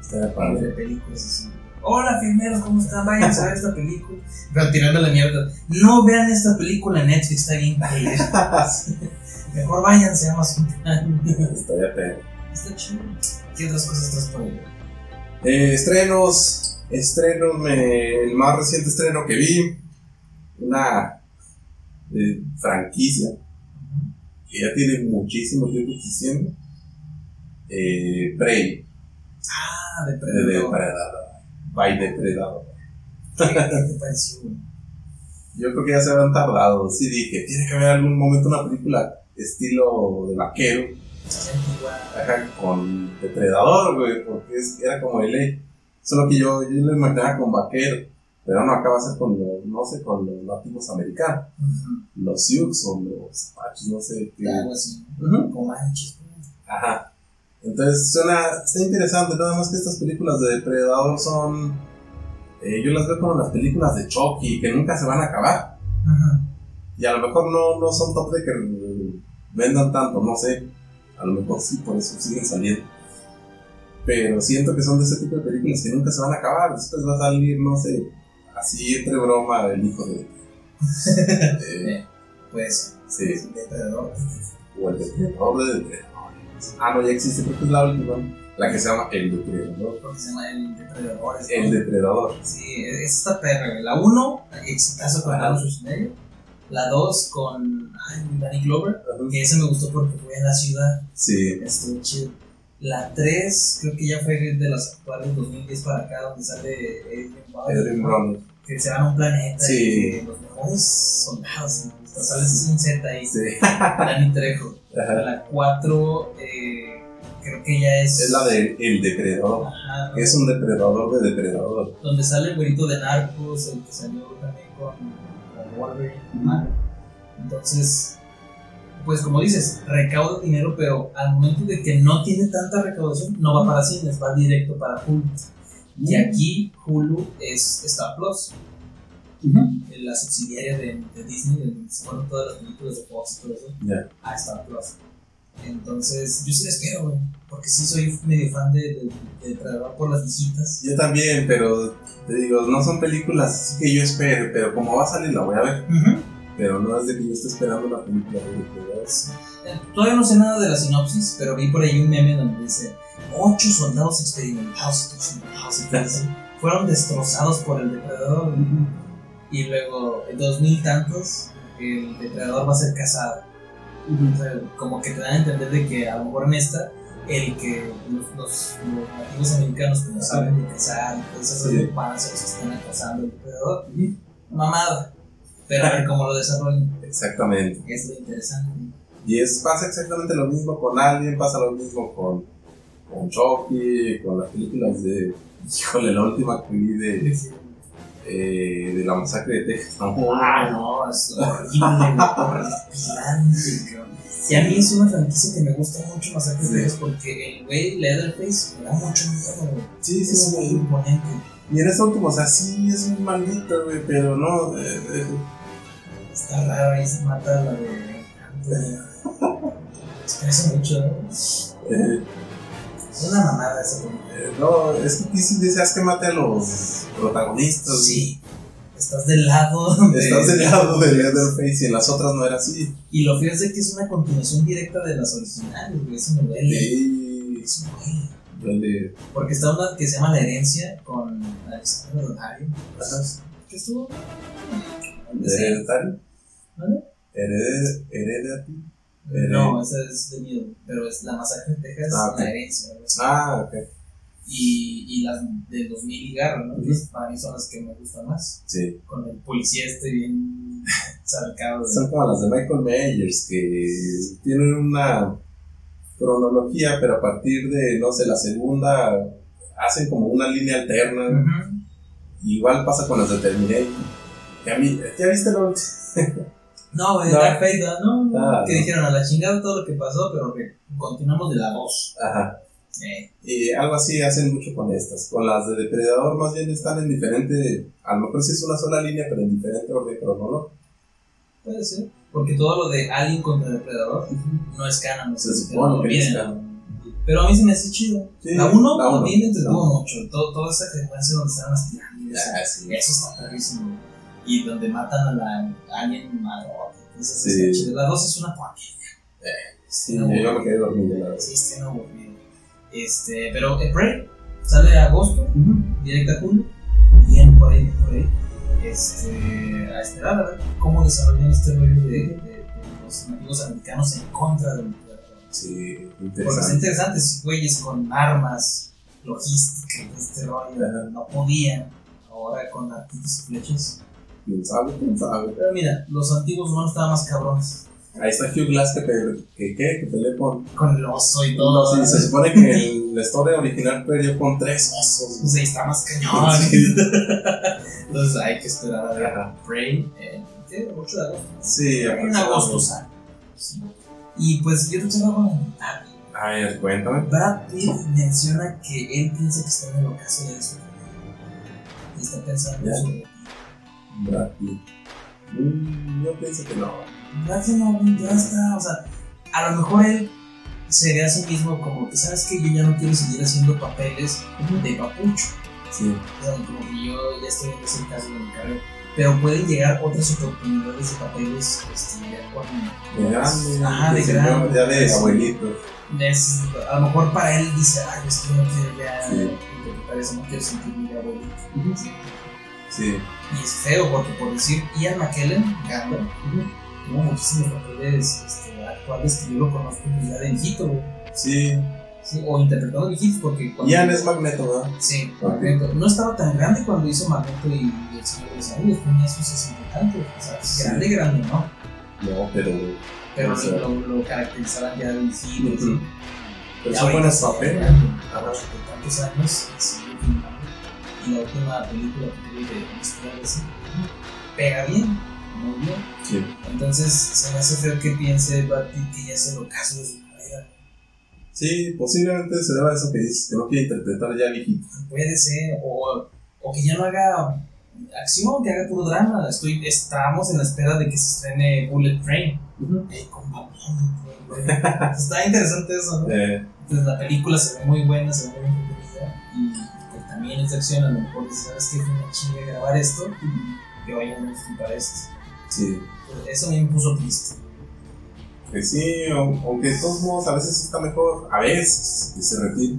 Estaría padre. películas así. Hola, filmeros, ¿cómo están? Vayan a ver esta película. Pero tirando la mierda. No vean esta película en Netflix, está bien padre. <laughs> Mejor váyanse a Amazon. Estaría peor. Está chido. ¿Qué otras cosas traes por ahí? Eh, estrenos. Estrenos, me- el más reciente estreno que vi. Una eh, franquicia que ya tiene muchísimo tiempo existiendo. Eh, Prey, Ah, de Depredador. Depredador. By Depredador. <laughs> ¿Qué, qué te pareció, güey? Yo creo que ya se habían tardado. Sí, dije, tiene que haber algún momento una película estilo de vaquero. Ajá, con Depredador, güey, porque es- era como ley. Solo que yo, yo lo imaginaba con vaquero, pero no acaba de ser con los, no sé, con los nativos americanos, los Sioux o los Apaches, no sé qué. Algo así. Ujú. Comanches. Ajá. Entonces suena, está interesante, nada más que estas películas de Depredador son, eh, yo las veo como las películas de Chucky, que nunca se van a acabar. Ujú. Y a lo mejor no, no son top de que vendan tanto, no sé. A lo mejor sí, por eso siguen saliendo. Pero siento que son de ese tipo de películas que nunca se van a acabar. Después va a salir, no sé, así entre broma el hijo de. <laughs> eh, Puede ser. sí, Depredador. o el depredador de depredadores. Ah, no, ya existe, creo que es la última. La que se llama El Depredador. Porque se llama el Depredador. es El Depredador. Sí, es esta perra. La 1, exitazo con. Arnold Schwarzenegger. La 2 con ay, Danny Glover, Ajá. que ese me gustó porque fue en la ciudad. Sí, Estuvo chido. La 3, creo que ya fue de las actuales 2010 para acá, donde sale Adrian Brody. Que se van a un planeta Sí. y que los mejores soldados, ¿no? Hasta sale un Z ahí, Sí. <laughs> Danny Trejo. Ajá. La 4, eh, creo que ya es. Es la de El Depredador. Ajá, Es un depredador de depredador. donde sale el güerito de Narcos, el que salió también con, con Wolverine. ¿no? Entonces, pues como dices, recauda dinero, pero al momento de que no tiene tanta recaudación, no va para cines, va directo para Hulu. Y aquí Hulu es Star Plus, la subsidiaria de, de Disney, donde se fueron todas las películas de Fox y todo eso, Ya. a Star Plus. Entonces, yo sí les quiero, güey, porque sí soy medio fan de, de, de Depredador por las visitas. Yo también, pero te digo, no son películas así que yo espere, pero como va a salir la voy a ver. Pero no es de que yo esté esperando la película de Depredador. Eh, Todavía no sé nada de la sinopsis, pero vi por ahí un meme donde dice: Ocho soldados experimentados experimentados, <laughs> entonces, fueron destrozados por el depredador. Y luego, en dos mil tantos, el depredador va a ser cazado. O sea, como que te dan a entender de que a lo mejor en esta, el que los, los- los nativos americanos, como saben de cazar eso, Sí. van a ser los que están cazando el depredador. Mamada. Pero a ver cómo lo desarrollan. Exactamente. Es lo interesante. Y es, pasa exactamente lo mismo con Alien, pasa lo mismo con, con Chucky, con las películas de. <laughs> Híjole, la última que vi de, eh, de la masacre de Texas. ¿no? Ah, no, es horrible. Y <laughs> a mí es una franquicia que me gusta mucho Masacre de Texas porque el güey Leatherface me da mucho miedo, güey. Sí, sí, Es muy imponente. Y en esta última, o sea, sí es un maldito, güey, pero no. eh, eh, Está raro, ahí se mata la de. Se parece <laughs> mucho, ¿no? Es una mamada esa güey. eh, no, es que sí deseas que mate a los protagonistas. Sí. Estás del lado. de- Estás del lado de Leatherface y en las otras no era así. Y lo feo es de que es una continuación directa de las originales, güey. Eso me duele. Sí, Eso me duele. Porque está una que se llama La Herencia con Alexander Rodario. ¿Qué estuvo? ¿Hereditario? ¿Vale? Hered- Heredity. No, esa es de miedo. Pero es La Masacre en Texas, Ah, ok. La Herencia. Ah, ok. Y, y las del 2000 y Garra, ¿no? Que para mí son las que me gustan más. Sí. Con el policía este bien <laughs> salcado. Son como las de Michael Myers, que tienen una cronología, pero a partir de, no sé, la segunda, hacen como una línea alterna. Ujú. Igual pasa con las de Terminator. Que a mí, ¿Ya viste última? <laughs> No, güey, No. Dark Fate, ¿no? Ah, que no. dijeron a la chingada todo lo que pasó, pero que continuamos de la 2. Ajá. Eh, Y algo así hacen mucho con estas. Con las de Depredador más bien están en diferente, a lo mejor sí es una sola línea, pero en diferente orden cronológico. puede ser. Porque todo lo de Alien contra Depredador no es canon. no Se supone que es ¿no? canon. Pero a mí se me hace chido. Sí, la 1 la a uno. mí me entretuvo mucho. Todo, toda esa secuencia donde están las pirámides. Ah, sí. Eso está perrísimo. Y donde matan a la alien malo. Entonces Sí. está chido. La 2 es una porquería. Sí, yo me quedé dormido, la verdad. Sí, está bien aburrido. Este, pero eh, Prey sale a agosto, directa a julio. Bien, por ahí, por ahí. Este, a esperar a ver cómo desarrollan este rollo de, de- de los nativos americanos en contra del. Sí, Porque está interesante. interesante, güeyes con armas, logística, este rollo, no podían. Ahora con arquitos y flechas. ¿Quién sabe? ¿Quién sabe? Pero mira, los antiguos humanos estaban más cabrones. Ahí está Hugh Glass que, pe- que, que, que peleó con... Con el oso y No, todo. sí, se supone que en la historia original peleó con tres osos. Pues ahí está más cañón. <laughs> Entonces hay que esperar a ver Ajá. Prey en ¿qué? 8 de agosto. Sí, En agosto sale. Sí. Y pues yo te tengo algo lamentable. A ver, cuéntame. Brad Pitt menciona que él piensa que está en el ocaso de su carrera. Y está pensando sobre ti. Brad Pitt. Mm, yo pienso que no. Brad Pitt no, ya está, o sea, a lo mejor él se ve a sí mismo como que sabes que yo ya no quiero seguir haciendo papeles de papucho. Sí. O sea, como que yo ya estoy en ese caso de mi carrera. Pero pueden llegar otras oportunidades de papeles este, ya. De grande. Ajá, de señor, grande. Ya de abuelito. Es, a lo mejor para él dice, ay, es que no quiero ya Sí. interpretar eso, no quiero sentirme de abuelito. Sí. Sí. Y es feo porque, por decir, Ian McKellen, Gandalf, tuvo muchísimos papeles este, actuales que yo lo conozco ya de viejito, güey. Sí. Sí, o interpretado viejitos porque. cuando- Ian es Magneto, ¿verdad? Sí, Ok. Magneto. No estaba tan grande cuando hizo Magneto y, y el Señor de los Anillos, tenía sus 60 y tantos. O sea, Sí. grande, grande, ¿no? No, pero. Pero O sea. lo, lo, caracterizaban ya de viejito. Ujú. ¿sí? Pero Ya son buenos sí, papeles. grande, Ajá. A los 70 tantos años. Y la última película que tuve de ese, pega bien, muy bien. Sí. Entonces se me hace feo que piense Brad Pitt que ya es el ocaso de su carrera. Sí, posiblemente se deba a eso que dices, que no quiere interpretar ya viejito. Puede ser, o, o que ya no haga acción, que haga puro drama. Estoy, estamos en la espera de que se estrene Bullet Train. Eh, con Batman, güey. Está interesante eso, ¿no? <laughs> Eh, Entonces la película se ve muy buena, se ve muy entretenida y pues, también es de acción, a lo mejor dices, ¿sabes qué? Fue una chinga grabar esto y ya no estoy para esto. sí. Pues, Eso a mí me puso triste. Que sí, au- aunque de todos modos a veces está mejor, a veces, que se repite,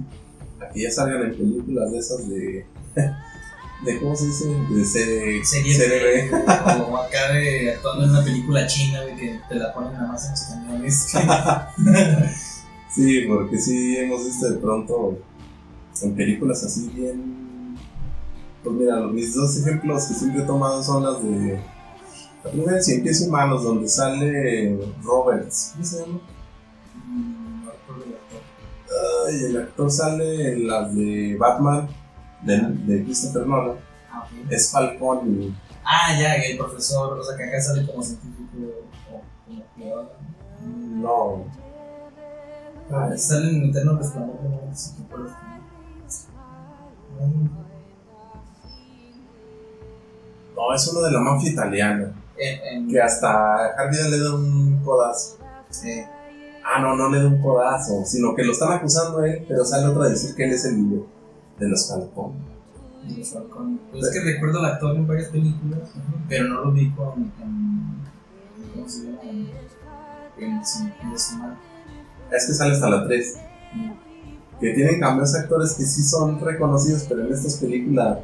a que ya salgan en películas de esas de. <laughs> de ¿Cómo se dice? De serie, Serie como acá de actuando en una película china, de que te la ponen nada más en los camiones. <laughs> Sí, porque sí hemos visto de pronto en películas así bien. Pues mira, los- mis dos ejemplos que siempre he tomado son las de La primera de Cien Pies Humanos, donde sale Roberts. ¿Cómo se llama? Mm, No. Ay, el actor sale en las de Batman, de, de Christopher Nolan. Ah, ok. Es Falcón y Ah, ya, el profesor, o sea, que acá sale como científico o como empleado. no. Ah, sale en Eterno Resplandor que puedo- No, es uno de la mafia italiana. En, en, Que hasta Dent le da un codazo. eh, Ah, no, no le da un codazo, sino que lo están acusando a él, pero sale otro a decir que él es el niño de los Falcón. en los Falcón. Pues es que recuerdo al actor en varias películas, pero no lo vi con. En, ¿Cómo se llama? En, de. Es que sale hasta la 3. Que tienen cambios actores que sí son reconocidos, pero en estas películas,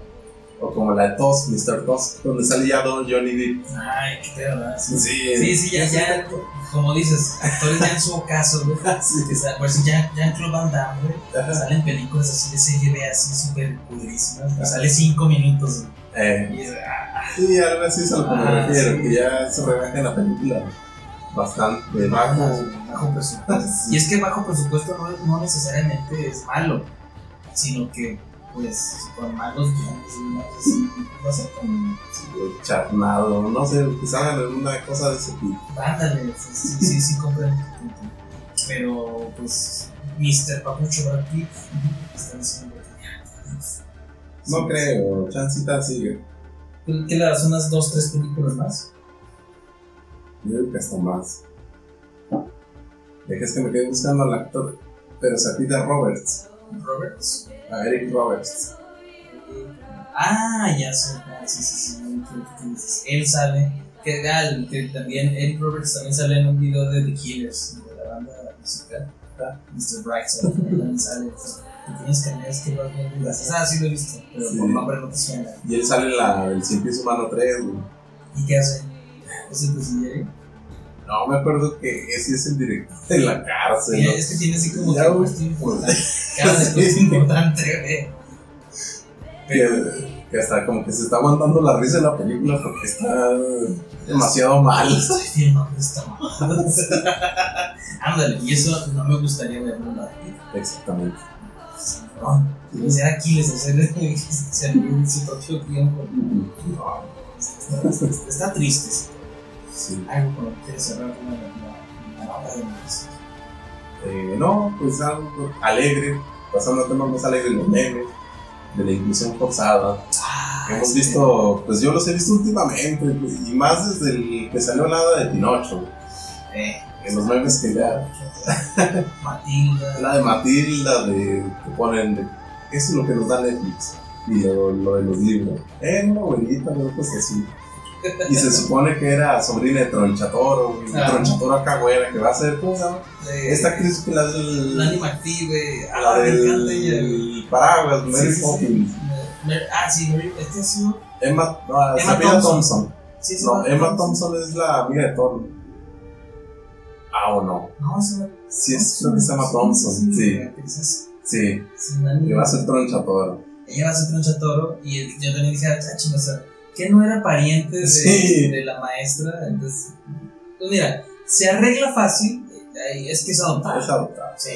o como la de Tusk, Mr. Tusk, donde sale ya Don Johnny Depp. Ay, qué ¿verdad? Sí, Sí, sí, sí, ya, ya, como dices, actores ya en su ocaso, güey. <laughs> Sí. Que sa- Pues ya, ya en Club Van Damme, güey. Salen películas así de serie B, así súper pudrísimas. Sale cinco minutos. Eh, Y es, ah, sí, algo así es a lo que me Ah, refiero, que ya se rebaja en la película bastante bajo. Bajo presupuesto. Y es que bajo presupuesto no, no necesariamente es malo, sino que, pues, con malos guiones y más así, no sé, con. charnado, no sé, que salgan alguna cosa de ese tipo. Ándale, sí, sí, sí, comprendo. Pero, pues, Mr. Papucho Brad Pitt está diciendo que ya. No creo, Chancita sigue. ¿Qué le das? ¿Unas dos, tres películas más? Yo creo que hasta más. Dejes que me quede buscando al actor, pero se pide a Roberts, Roberts. a Eric Roberts. Ah, ya sé, ah, sí, sí, sí. Él sale, que, ah, que también, Eric Roberts también sale en un video de The Killers, de la banda musical, ah, Mr. Brightside, también sale, pequeñas cameos que vas viendo ah, sí lo he visto, pero por nombre no te suena. Y él sale en la del Cien Pies Humano 3, güey. ¿Y qué hace? ¿Es el presidente? No, me acuerdo que ese es el director de la cárcel. Es que tiene así como Ya, que güey. puesto importante, <laughs> cada vez es importante, güey. Pero, que, hasta como que se está aguantando la risa de la película porque está demasiado mal. <laughs> estoy filmando esta mamada. Ándale, y eso no me gustaría verlo la. Exactamente. No, ser Aquiles, hacer <laughs> su propio tiempo. No, está, está- está triste. Sí. Sí. Algo con lo que quiere cerrar la hora de más. Eh, no, pues algo alegre, pasando a temas más alegres, los memes, de la inclusión forzada. Ah, hemos sí. visto, pues yo los he visto últimamente, y más desde el que salió la de Pinocho, Eh, en los memes que ya, <laughs> Matilda. la de Matilda, de que ponen, de, eso es lo que nos da Netflix, y lo, lo de los libros. Eh, una abuelita, no pues así. Y se supone que era sobrina de Tronchatoro, y Ah. Tronchatoro acá, güera, que va a ser, ¿cómo se llama? Esta actriz que la del. Lani McPhee, güey. la Ah, me encanta ella. del paraguas, Mary. Poppins. Ah, sí, Mary- este ha sido. Emma, no, Emma Thompson. Thompson. Sí, sí, No, Emma Thompson es la amiga de Thor. Ah, o no. No, es una. Sí, es, creo que se llama Thompson. Sí, sí. Que va a ser Tronchatoro. ella va a ser tronchatoro y el- yo también dije, ah, chinga, o sea, que no era pariente de, Sí. de la maestra, entonces, pues mira, se arregla fácil, es que es adoptado. Es adoptada. Sí.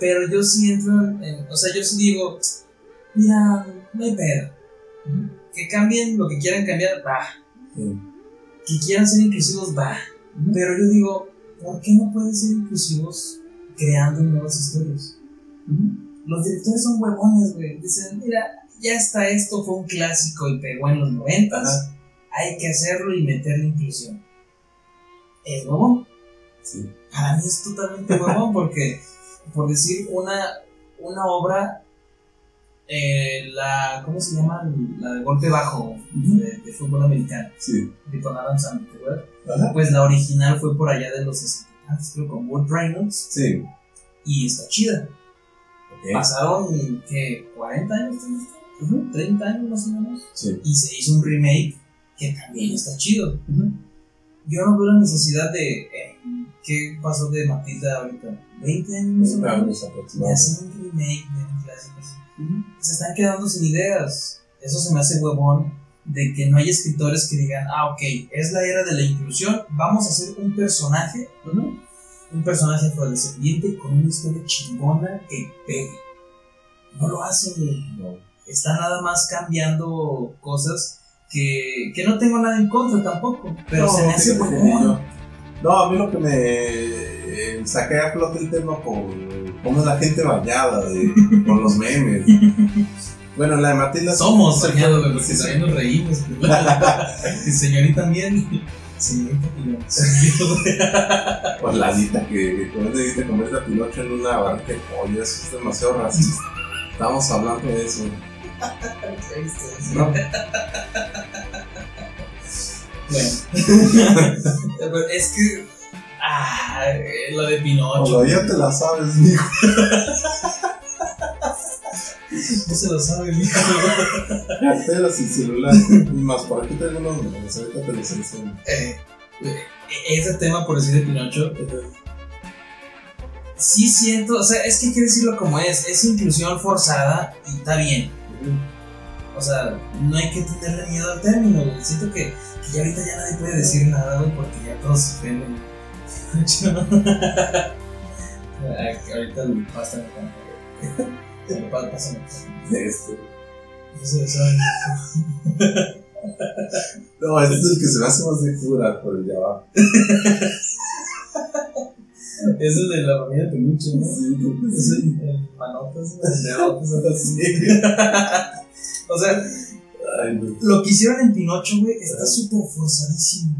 Pero yo sí entro en, o sea, yo sí digo, mira, no hay pedo. Que cambien lo que quieran cambiar, va. Que quieran ser inclusivos, va. Pero yo digo, ¿por qué no pueden ser inclusivos creando nuevas historias? Los directores son huevones, güey. Dicen, mira, ya está esto, fue un clásico y pegó en los noventas. Hay que hacerlo y meterle inclusión. Es huevón. Sí. Para mí es totalmente huevón porque, por decir una, una obra, eh, la, ¿cómo se llama? La de golpe bajo de, de fútbol americano, Sí. de con Adam Sandler. Pues la original fue por allá de los 60, creo, con Wood Reynolds, Sí. y está chida. Pasaron, ¿qué? ¿40 años? Tal vez? 30 años más o menos. Sí. Y se hizo un remake que también está chido. Yo no veo la necesidad de. eh, ¿Qué pasó de Matilda ahorita? ¿20 años más o menos? De hacer un remake de un clásico así. Se están quedando sin ideas. Eso se me hace huevón. de que no hay escritores que digan, ah, ok, es la era de la inclusión, vamos a hacer un personaje, un personaje afrodescendiente con una historia chingona que pegue. No lo hacen, güey. Está nada más cambiando cosas que, que no tengo nada en contra tampoco, pero No, se me hace yo- No, a mí lo que me eh, saqué a flote el tema con cómo es la gente bañada de, <laughs> con los memes. Bueno, la de Matilda Somos güey, porque sí, también nos reímos. <laughs> y señorita también. Señorita <laughs> Pues la dita que, con ese dita comer a Pinocho en una barra de pollo, eso es demasiado racista. Estamos hablando de eso. No, Bueno. Es que. Ah, lo de Pinocho. todavía te la sabes, mijo. No se lo sabe, mijo. Carteras y celular. Más, por aquí tengo unos memes, ahorita te los enseño. Eh, ese tema, por decir de Pinocho. Sí siento, o sea, es que hay que decirlo como es. Es inclusión forzada y está bien. O sea, no hay que tenerle miedo al término, güey. Siento que, que ya ahorita ya nadie puede decir nada, güey, porque ya todos se ofenden. <laughs> Ahorita el pasta me canta, güey. El pa- pásame. Este. Eso, <laughs> No, este es el que se me hace más de cura, pero ya va. Eso es de la familia de peluche, ¿no? Sí, creo que Es sí. el, el manotas, el. <laughs> O sea, Ay, lo que hicieron en Pinocho, güey, está súper forzadísimo.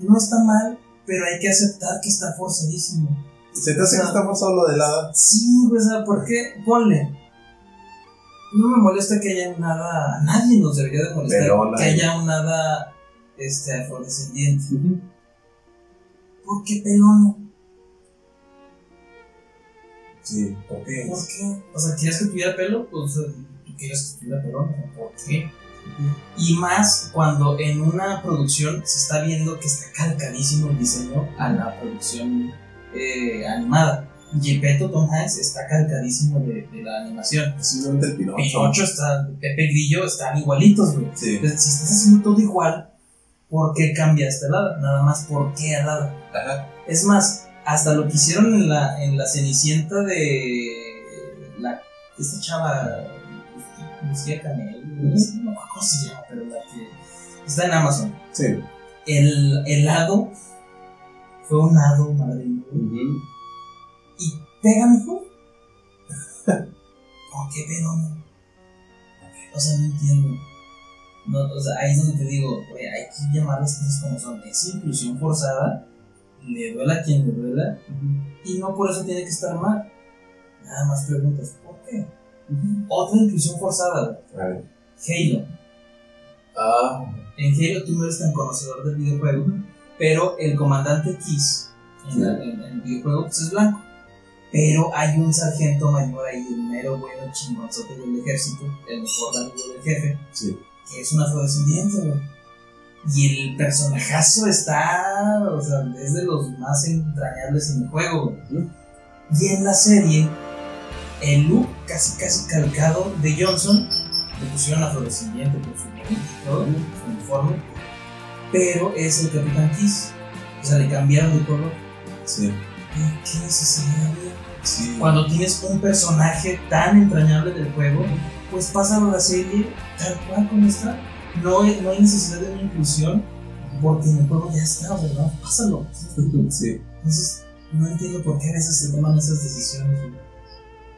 No está mal, pero hay que aceptar que está forzadísimo. ¿Se te hace que está forzado lo del hada? Sí, güey, o sea, ¿por qué? Ponle. No me molesta que haya un hada. Nadie nos debería de molestar que haya un hada este, afrodescendiente. ¿Por qué pelona? Sí, ¿por qué? ¿Por qué? O sea, ¿quieres que tuviera pelo? Pues sea, tú quieres que tuviera pelona. ¿Por qué? Y más cuando en una producción se está viendo que está calcadísimo el diseño a la producción eh, animada. Gepetto Tom Hanks está calcadísimo de, de la animación. Simplemente el Pinocho. Pinocho está, Pepe Grillo están igualitos, güey. Sí. Entonces, si estás haciendo todo igual, ¿por qué cambiaste el hada? Nada más, ¿por qué al hada? Ajá. Es más, hasta lo que hicieron en la, en la Cenicienta de la, esta chava, Lucía Canel, no sé no me acuerdo cómo se llama, pero la que está en Amazon. Sí. El helado fue un hado, madre mía. Ujú. ¿Y pega mejor? <laughs> ¿Por qué pegó no? O sea, no entiendo. No, o sea, ahí es donde te digo, hay que llamar las cosas como son. Es inclusión forzada, le duela a quien le duela, y no por eso tiene que estar mal. Nada más preguntas, ¿por qué? Otra inclusión forzada. Halo. Ah, En Halo tú no eres tan conocedor del videojuego, pero el comandante Kiss en, la- en- en el videojuego pues, es blanco. Pero hay un sargento mayor ahí, el mero bueno chingonzote del ejército, el mejor amigo del jefe, sí. que es un afrodescendiente, güey. Y el personajazo está, o sea, es de los más entrañables en el juego. Y en la serie, el look casi casi calcado de Johnson, le pusieron afrodescendiente por su uniforme, pero es el Capitán Kiss. O sea, le cambiaron de color. Sí. ¿Qué necesidad? Sí. Cuando tienes un personaje tan entrañable del juego, pues pásalo a la serie tal cual como está. No hay, no hay necesidad de una inclusión porque en el juego ya está, ¿verdad? Pásalo. <laughs> Sí. Entonces, no entiendo por qué a veces se toman esas decisiones.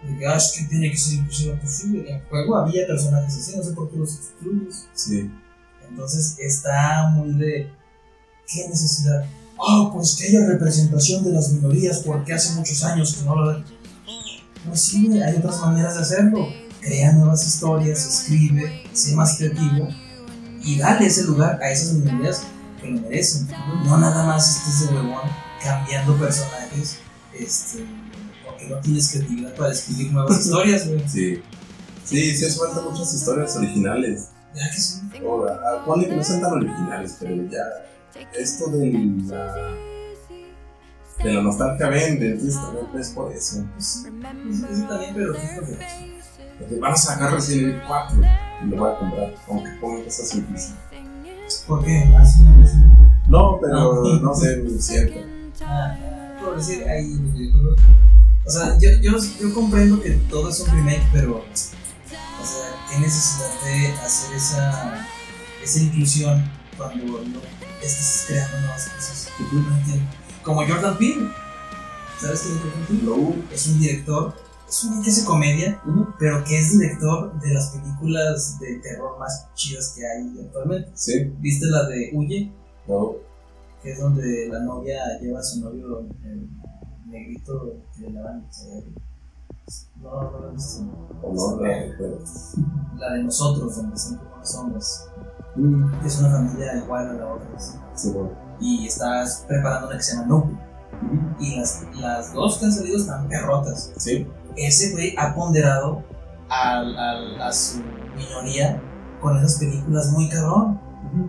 De que, ah, es que tiene que ser inclusiva posible. En el juego había personajes así, no sé por qué los excluyes. Sí. Entonces está muy de. ¿Qué necesidad? Ah, pues que haya representación de las minorías porque hace muchos años que no lo ven. Pues sí, hay otras maneras de hacerlo. Crea nuevas historias, escribe, sé más creativo y dale ese lugar a esas minorías que lo merecen. No nada más estés de huevón cambiando personajes este, porque no tienes creatividad para escribir nuevas <laughs> historias, güey. Sí. Sí, sí, hace falta muchas historias originales. ¿Verdad que sí? Ahora, ah, que no sean tan originales, pero ya. Esto de la. de la nostalgia vende, entonces también es por eso. Pues sí, también, pero fíjate. Porque van a sacar Resident Evil 4. Lo voy a comprar, aunque ponga cosas incluso. ¿Por qué? Ah, sí, sí. No, pero Ah. no sé, me siento. Ah, por decir ahí en videojuegos. O sea, yo, yo, yo comprendo que todo es un remake, pero. O sea, qué necesidad de hacer esa, esa inclusión cuando no estás creando nuevas cosas. No entiendo. Como Jordan Peele. ¿Sabes quién es Jordan Peele? No. Es un director, es un que hace comedia, pero que es director de las películas de terror más chidas que hay actualmente. Sí, ¿Viste la de Huye? no. que es donde la novia lleva a su novio el negrito que le lavan el cerebro. No, no la. O no. La de nosotros, donde están como los hombres. Mm, Que es una familia igual a la otra. Sí, bueno. Y estás preparando una que se llama Nobu. Y las, las dos que han salido están perrotas. Sí, Ese güey ha ponderado al- al- a su minoría con esas películas muy cabrón.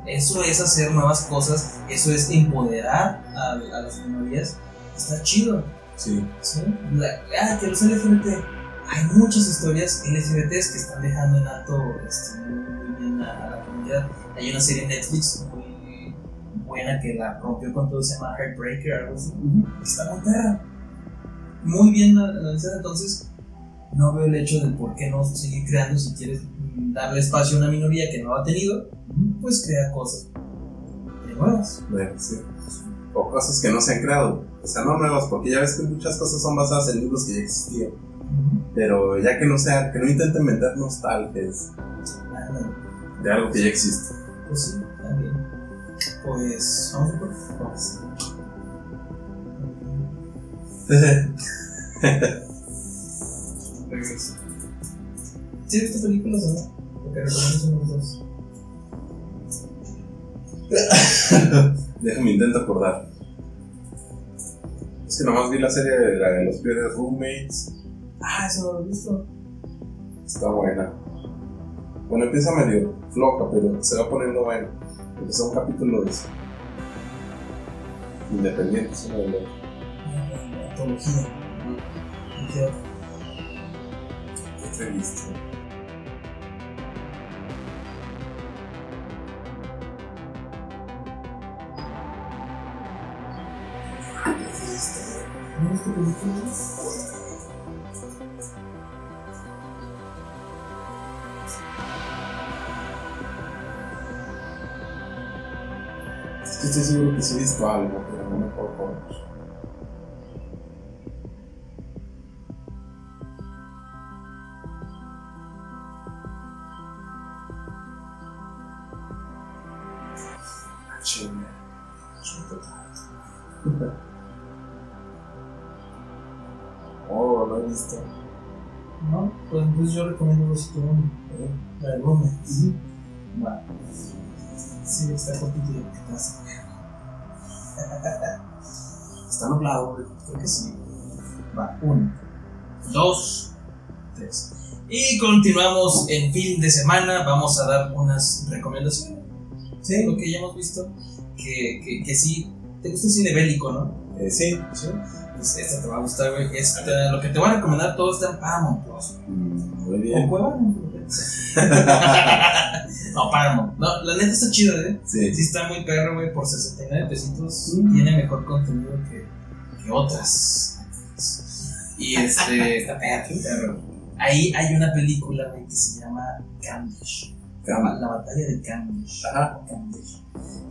Eso es hacer nuevas cosas, eso es empoderar a, a las minorías. Está chido. sí. ¿sí? La- ah, que los LGBT. Hay muchas historias LGBTs que están dejando en alto este, muy, bien a, la comunidad. Hay una serie en Netflix buena que la rompió con todo, se llama Heartbreaker, algo así. Está muy perra. Muy bien analizada, entonces no veo el hecho de por qué no seguir creando si quieres darle espacio a una minoría que no lo ha tenido, pues crea cosas de nuevas. Bueno, sí. O cosas que no se han creado. O sea, no nuevas, porque ya ves que muchas cosas son basadas en libros que ya existían. Pero ya que no sea, que no intenten vender nostalgias de algo que ya existe. Pues sí. Pues vamos por vamos. <laughs> Regreso. ¿Sí viste películas o no? Porque recomendamos unos dos. <laughs> Déjame intento acordar. Es que nomás vi la serie de, la de los peores roommates. Ah, eso lo he visto. Está buena. Bueno, empieza medio floja, pero se va poniendo buena. Empezó un capítulo de eso. Independientes uno del otro. Ah, Antología. ¿Y qué otro? ¿Qué visto? ¿No películas? Es que estoy seguro que sí he visto algo, pero no me acuerdo cuál. Ah, chinga. Oh, no he visto. No, pues entonces yo recomiendo dos que uno. La de Rome. Sí, está de casa. Está nublado. Creo que sí. Va, uno, dos, tres. Y continuamos en fin de semana. Vamos a dar unas recomendaciones. Sí, lo que ya hemos visto. Que, que, que sí, te gusta el cine bélico, ¿no? Eh, sí, Sí. Pues esta te va a gustar, güey. Esta, lo que te voy a recomendar todo está en Paramount Plus. Mm, muy ¿O bien. Cuevana? <laughs> no, Paramount. No, la neta está chida, ¿eh? Sí. Sí está muy perro, güey, por 69 pesitos Mm. tiene mejor contenido que, que otras. Y este, <laughs> está perro. Ahí hay una película, güey, que se llama Camdish. La, la batalla de Camdish. Ajá.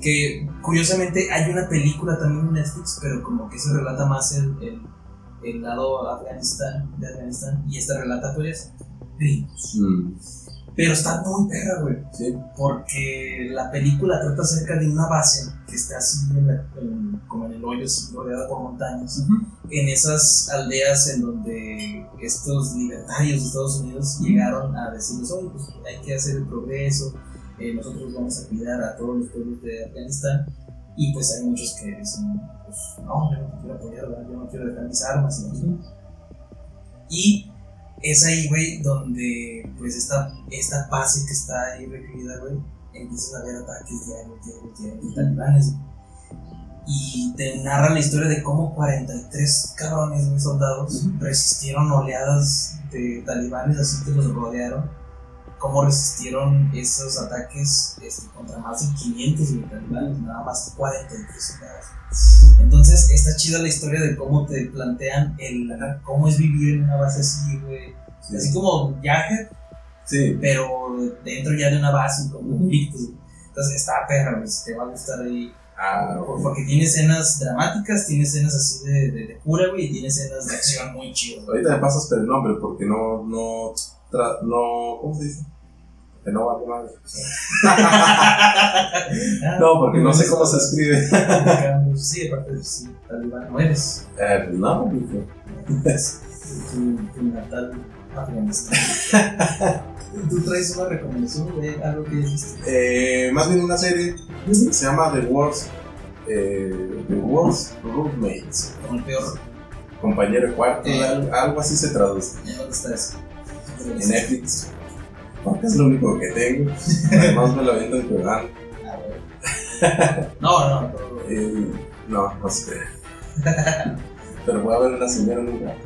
Que curiosamente hay una película también en Netflix, pero como que se relata más el, el, el lado Afganistán, de Afganistán, y esta relata pues gringos. Mm, Pero está muy perra, güey. Sí. porque la película trata acerca de una base que está así en la- en- como en el hoyo, así, rodeada por montañas, en esas aldeas en donde estos libertarios de Estados Unidos llegaron a decirles, oye, pues hay que hacer el progreso, eh, nosotros vamos a cuidar a todos los pueblos de Afganistán, y pues hay muchos que dicen, pues no, yo no quiero apoyar, yo no quiero dejar mis armas, y, y es ahí, güey, donde pues esta, esta base que está ahí recluida, güey, empiezan a haber ataques diarios, diarios, diarios de talibanes. Y te narra la historia de cómo 43 cabrones, güey, soldados, resistieron oleadas de talibanes así que los rodearon cómo resistieron esos ataques este, contra más de 500 güey, talibanes, nada más 43 soldados. Entonces está chida la historia de cómo te plantean el cómo es vivir en una base así, güey. Así como Jagged, Sí, pero dentro ya de una base con conflictos. güey. Entonces está perra, güey, te va a gustar ahí. ah, Por- Porque tiene escenas dramáticas, tiene escenas así de, de, de cura, güey, y tiene escenas de acción muy chidas. ahorita me pasas pero el nombre porque no, no, no, ¿cómo se dice? Que no vale madre. <laughs> No, porque no sé cómo se escribe. Sí, aparte de sí, talibán no eres. Eh, pues no. Tu, natal Afganistán. ¿Tú traes una recomendación de algo que visto? Eh, más bien una serie se llama The Worst, eh, The Worst Roommates, Como el peor. compañero cuarto, Eh. algo, algo así se traduce ¿En dónde está eso? en Netflix. Porque <laughs> es lo único que tengo. Además me lo viendo güey. No, no, no. <laughs> Eh, no, no sé. Pero voy a ver una señora en un rato.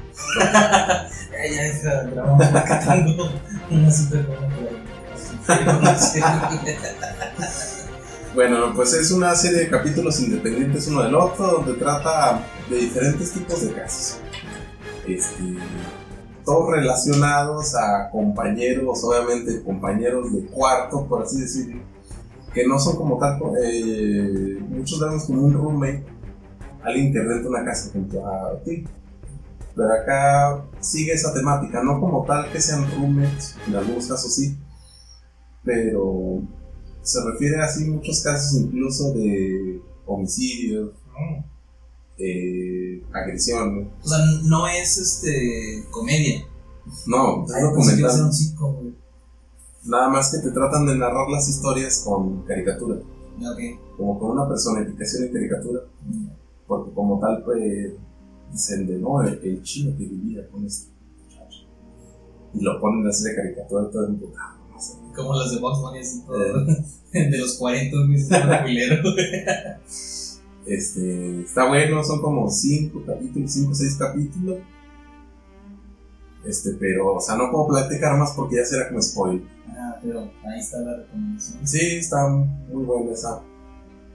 Ya, grabamos porque tengo una super. Bueno, pues es una serie de capítulos independientes uno del otro, donde trata de diferentes tipos de casos. Este, todos relacionados a compañeros, obviamente compañeros de cuarto, por así decirlo, que no son como tal, eh, muchos vemos como un roommate, alguien que renta una casa junto a ti. Pero acá sigue esa temática, no como tal que sean roommates, en algunos casos sí, pero se refiere así muchos casos incluso de homicidios, eh, agresión. O sea, no es este comedia. No, es a documental. Nada más que te tratan de narrar las historias con caricatura, ok. como con una personificación en caricatura, porque como tal, pues dicen de no, el, el chino que vivía con este muchacho. Y lo ponen así de caricatura todo emputado. no sé. Como las de Box Bunny, así todo. <laughs> De los 40, güey, se llama culero. <laughs> Este, está bueno, son como 5 capítulos, 5 o 6 capítulos. Este, pero, o sea, no puedo platicar más porque ya será como spoiler. Ah, pero ahí está la recomendación. Sí, está muy buena esa.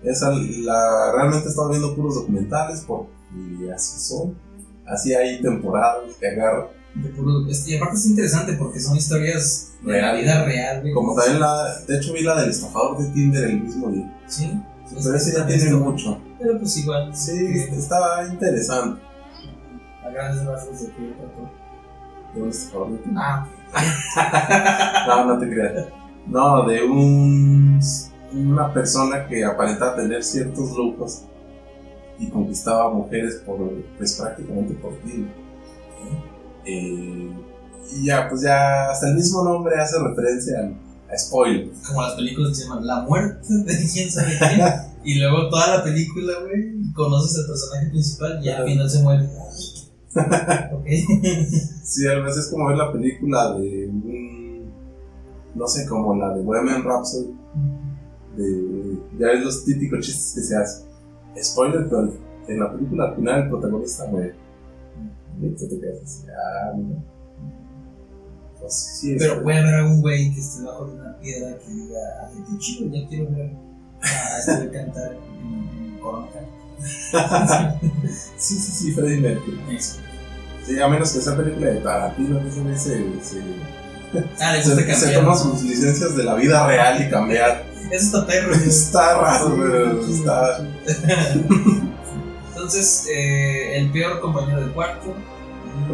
Esa, la, realmente he estado viendo puros documentales porque así son. Así hay temporadas que agarro. De puro- este, y aparte es interesante porque son historias de la Real. vida real. Como también la, de hecho vi la del estafador de Tinder el mismo día. Sí. Pero ese ya tiene mucho. Pero pues igual. Sí, eh, estaba interesante. A grandes rasgos de qué trató. Tinder. Ah, <laughs> No, no te creas. No, de un, una persona que aparentaba tener ciertos lujos y conquistaba mujeres por, pues prácticamente por ti. Eh, y ya, pues ya, hasta el mismo nombre hace referencia al- a spoiler. como las películas que se llaman La muerte de quién sabe quién. <laughs> y luego toda la película, güey, conoces al personaje principal y al final se muere. <laughs> ok. Sí, a veces es como ver la película de un, no sé, como la de Bohemian Rhapsody. De, ya ves los típicos chistes que se hacen. Spoiler, pero en la película al final el protagonista muere. Y tú te quedas así, ah, no. Pues sí, Pero puede haber algún güey que esté debajo de una piedra que diga, ah, qué chido, ya quiero ver a este güey cantar en, en Corona sí, sí, sí, Freddie Mercury. Eso. Sí, a menos que sea película de Tarantino, que güey se, se, Ah, se, se toma sus licencias de la vida real y cambiar. Eso está perro. Está raro, pero está. Entonces, eh, el peor compañero de cuarto.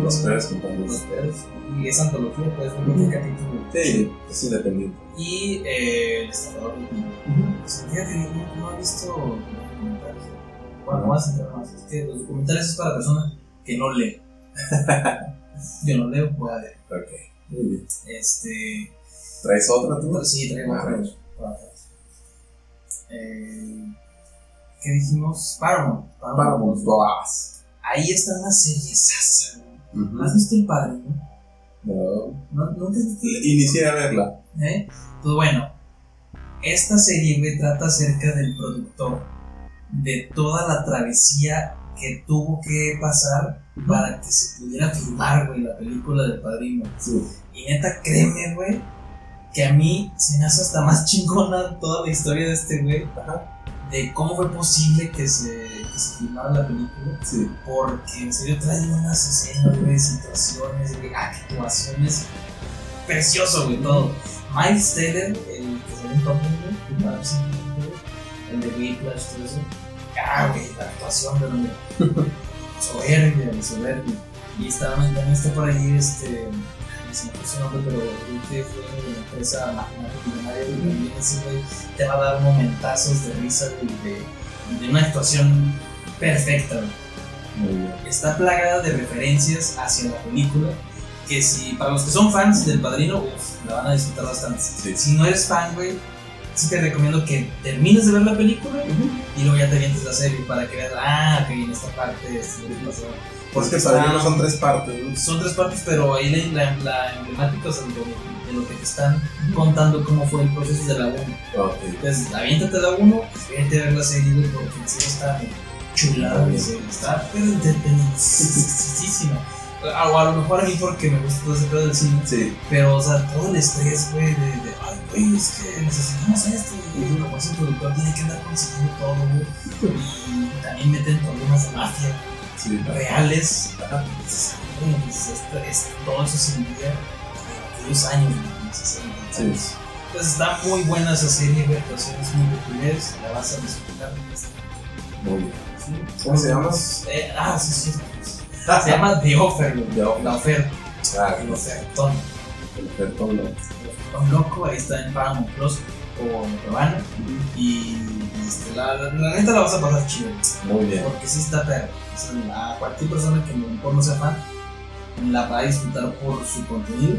Los peores Los compañeros. peores. Y esa antología, pues, un capítulo. Sí, es independiente. Y eh, el estafador de. Pues, Fíjate, no, no he visto documentales. Bueno, a entrar más. Es que los documentales es para personas que no leen. Yo <laughs> no leo, voy a leer. Ok, muy bien. Este. ¿Traes otra tú? Sí, traigo otra. Eh, ¿Qué dijimos? Paramount. Paramount Plus. Ahí está una serie sasa. Ujú. ¿Has visto el padre? No? No. ¿No, visto? Inicié a verla. ¿Eh? Pues bueno, esta serie, güey, trata acerca del productor, de toda la travesía que tuvo que pasar para que se pudiera filmar, güey, la película del padrino. Sí. Y neta, créeme, güey, que a mí se me hace hasta más chingona toda la historia de este güey. De cómo fue posible que se, que se filmara la película. Sí. Porque en serio trae unas escenas, güey, situaciones, güey, actuaciones. Precioso, güey, todo. Miles Teller, el que salió en Top el de Whiplash, todo eso. Ah, güey, la actuación, pero güey, <laughs> soberbia, soberbia. Y estaba, también está por ahí, este, se me su nombre, pero que fue de empresa Matemática Millonaria, y también ese güey te va a dar momentazos de risa, güey, de, de una actuación perfecta, está plagada de referencias hacia la película que si para los que son fans del Padrino, uf, la van a disfrutar bastante. Si no eres fan, güey, sí te recomiendo que termines de ver la película y luego ya te vientes la serie para que veas, ah, ok, en esta parte esto es que. Porque el padrino son tres partes, ¿no? son tres partes, pero ahí la, la, la emblemática, o sea, de lo que te están contando cómo fue el proceso de la 1. Ok. Entonces, aviéntate la 1, vete a ver la serie, porque en serio está chulada, serie, está entretenidísima. O a lo mejor a mí porque me gusta todo ese pedo del cine, Sí. pero, o sea, todo el estrés, güey, de, de, ay, güey, es que necesitamos esto, y como ese productor tiene que andar consiguiendo todo, güey, y también meten problemas de mafia Sí. reales, entonces, güey, pues, esto, es, todo eso se vivía aquellos años, güey, en los 60, Sí. entonces, está muy buena esa serie, güey, actuaciones muy peculiares, la vas a disfrutar. Muy bien. ¿Cómo se llama? Eh, ah, sí, sí. Se llama The Offer. The Offer. La oferta. Ah, El ofertón. el ofertón, ¿no? El ofertón loco, ahí está en Paramount Plus o Metrobana. Y este, la, la, la neta la vas a pasar chido. Muy bien. Porque sí está perro. O sea, a cualquier persona que a lo mejor no sea fan, la va a disfrutar por su contenido.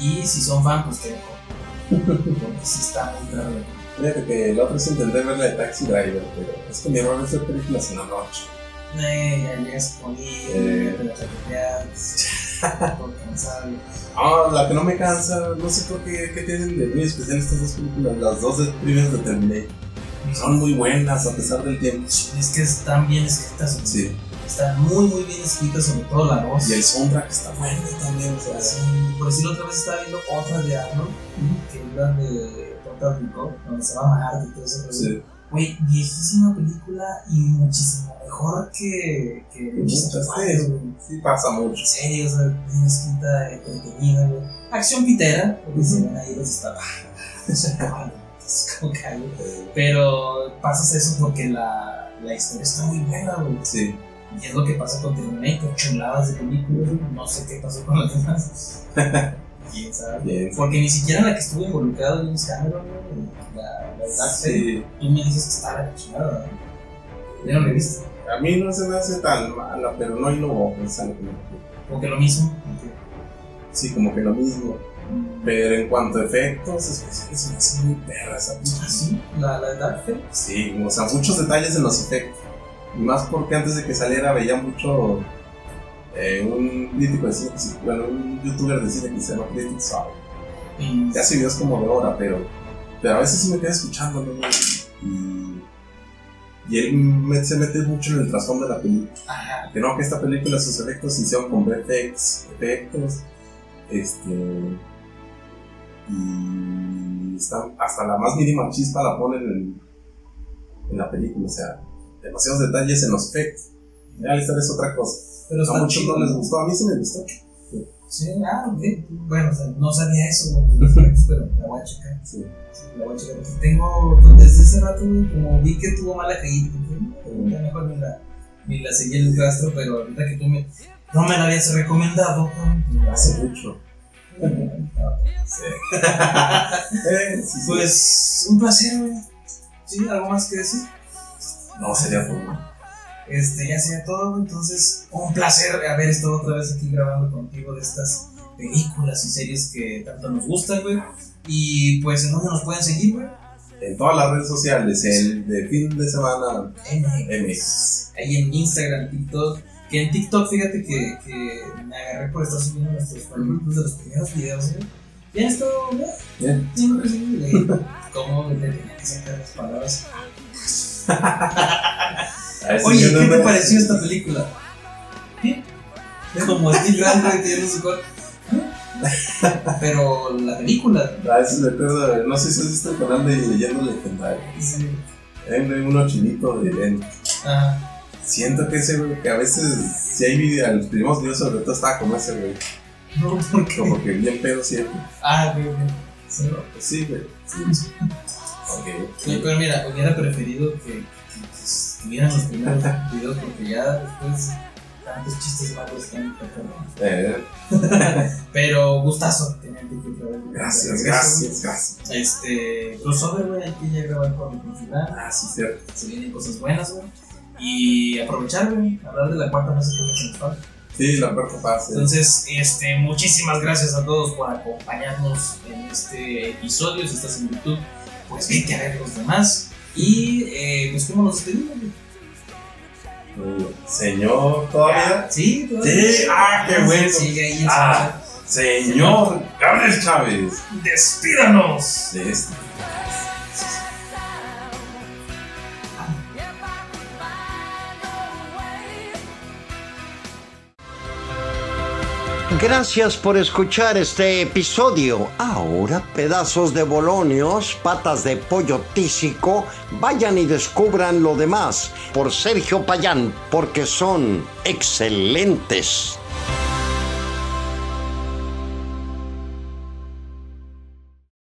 Y si son fan, pues que mejor. Porque sí está muy perro. Fíjate que la otra vez intenté ver la de Taxi Driver, pero es que mi error es ver películas en la noche. Eh, ya llegas con Eh. te la chaqueteas, todo cansado. Ah, la que no me cansa, no sé por qué, qué tienen de muy especial estas dos películas, las dos de- primeras de Terminator. Son muy buenas a pesar del tiempo. Es que están bien escritas. Sí. Están muy muy bien escritas, sobre todo la voz. Y el soundtrack está bueno también, o sea, Sí, por decirlo otra vez estaba viendo otra de Arnold, que es la de Total Recall, donde se va a Marte y todo rollo. sí. Güey, viejísima película y muchísimo mejor que, que Muchas veces, sí pasa mucho. En serio, o sea, bien escrita, entretenida, güey. Acción pitera, porque se ven ahí los estados. <laughs> es como que algo. Pero pasas eso porque la, la historia está muy buena, güey. Sí. Y es lo que pasa con Terminator, chuladas de películas, no sé qué pasó con las demás. <laughs> ¿Quién sabe? Bien. Porque ni siquiera la que estuvo involucrada en Cameron, güey, la, la Sí. tú me dices que está la chingada, ¿no? Yo no la he visto. A mí no se me hace tan mala, pero no innovó, es algo que Como que lo mismo. Sí, como que lo mismo. Pero en cuanto a efectos especiales, se me hace muy perra esa ¿Ah, sí? ¿La, la de Dark Fate? Sí, o sea, muchos detalles en los efectos. Más porque antes de que saliera veía mucho eh, un crítico de cine, bueno, un youtuber de cine que se llama Critic Sound. Y hace videos como de hora, pero, pero a veces sí me quedo escuchando, ¿no? Y, y él me- se mete mucho en el trasfondo de la película. Ajá. Que no, que esta película sus efectos se hicieron con VFX, efectos, este. Y está- hasta la más mínima chispa la ponen en, en la película, o sea, demasiados detalles en los efectos. Ya es otra cosa. Pero A muchos no les gustó, a mí sí me gustó. Sí, ah, ok. Bueno, o sea, no sabía eso, pero la voy a checar. Sí. Sí, la voy a checar. Porque tengo, desde ese rato, como vi que tuvo mala caída, dije, ya mejor ni la, ni la seguí el rastro, pero ahorita que tú me, no me la habías recomendado, güey, Hace mucho. <laughs> Sí. Pues, un placer. Sí, algo más que decir. No, sería todo. Este, ya sería todo, entonces un placer haber estado otra vez aquí grabando contigo de estas películas y series que tanto nos gustan, güey. Y pues, ¿en dónde nos pueden seguir, güey? En todas las redes sociales, el de fin de semana MX. ahí en Instagram, TikTok. Que en TikTok, fíjate que, que me agarré por estar subiendo nuestros de los primeros videos, güey. Ya esto, güey. Bien. Güey. ¿Cómo le tenía que sacar las palabras? <laughs> A Oye, ¿qué te pareció esta película? Bien. Como Steve Grant, tiene su cor. Pero la película. A veces me acuerdo, no sé si has visto el canal de Leyendo Legendario. Sí. Hay un- uno chinito de Ben. Ajá. Siento que ese güey, que a veces, si hay video, los primeros videos sobre todo estaba como ese güey. No, ¿por qué? Como que bien pedo siempre. Ah. Sí. Pues sí, güey. Sí. <laughs> Ok. Sí, Pero mira, hubiera preferido que, que, estuvieran los primeros videos porque ya después tantos chistes malos están Eh, <laughs> Pero gustazo tenerte que otra vez. gracias, gracias, gracias. Este, crossover, güey, hay que ya grabar con con Fulán. Ah, sí, cierto. Se vienen cosas buenas, güey. Y aprovechar, güey, hablar de la cuarta fase que nos falta. Sí, la cuarta fase. Entonces, este, muchísimas gracias a todos por acompañarnos en este episodio. Si estás en YouTube, pues vete a ver los demás. Y, eh, pues, ¿cómo nos despedimos? bien. Señor, todavía. Sí, todavía. Sí, ah, qué bueno. Sigue ahí en Ah, señor Gabriel Chávez. ¡Despídanos! De este. Gracias por escuchar este episodio. Ahora, pedazos de bolonios, patas de pollo tísico, vayan y descubran lo demás por Sergio Payán, porque son excelentes.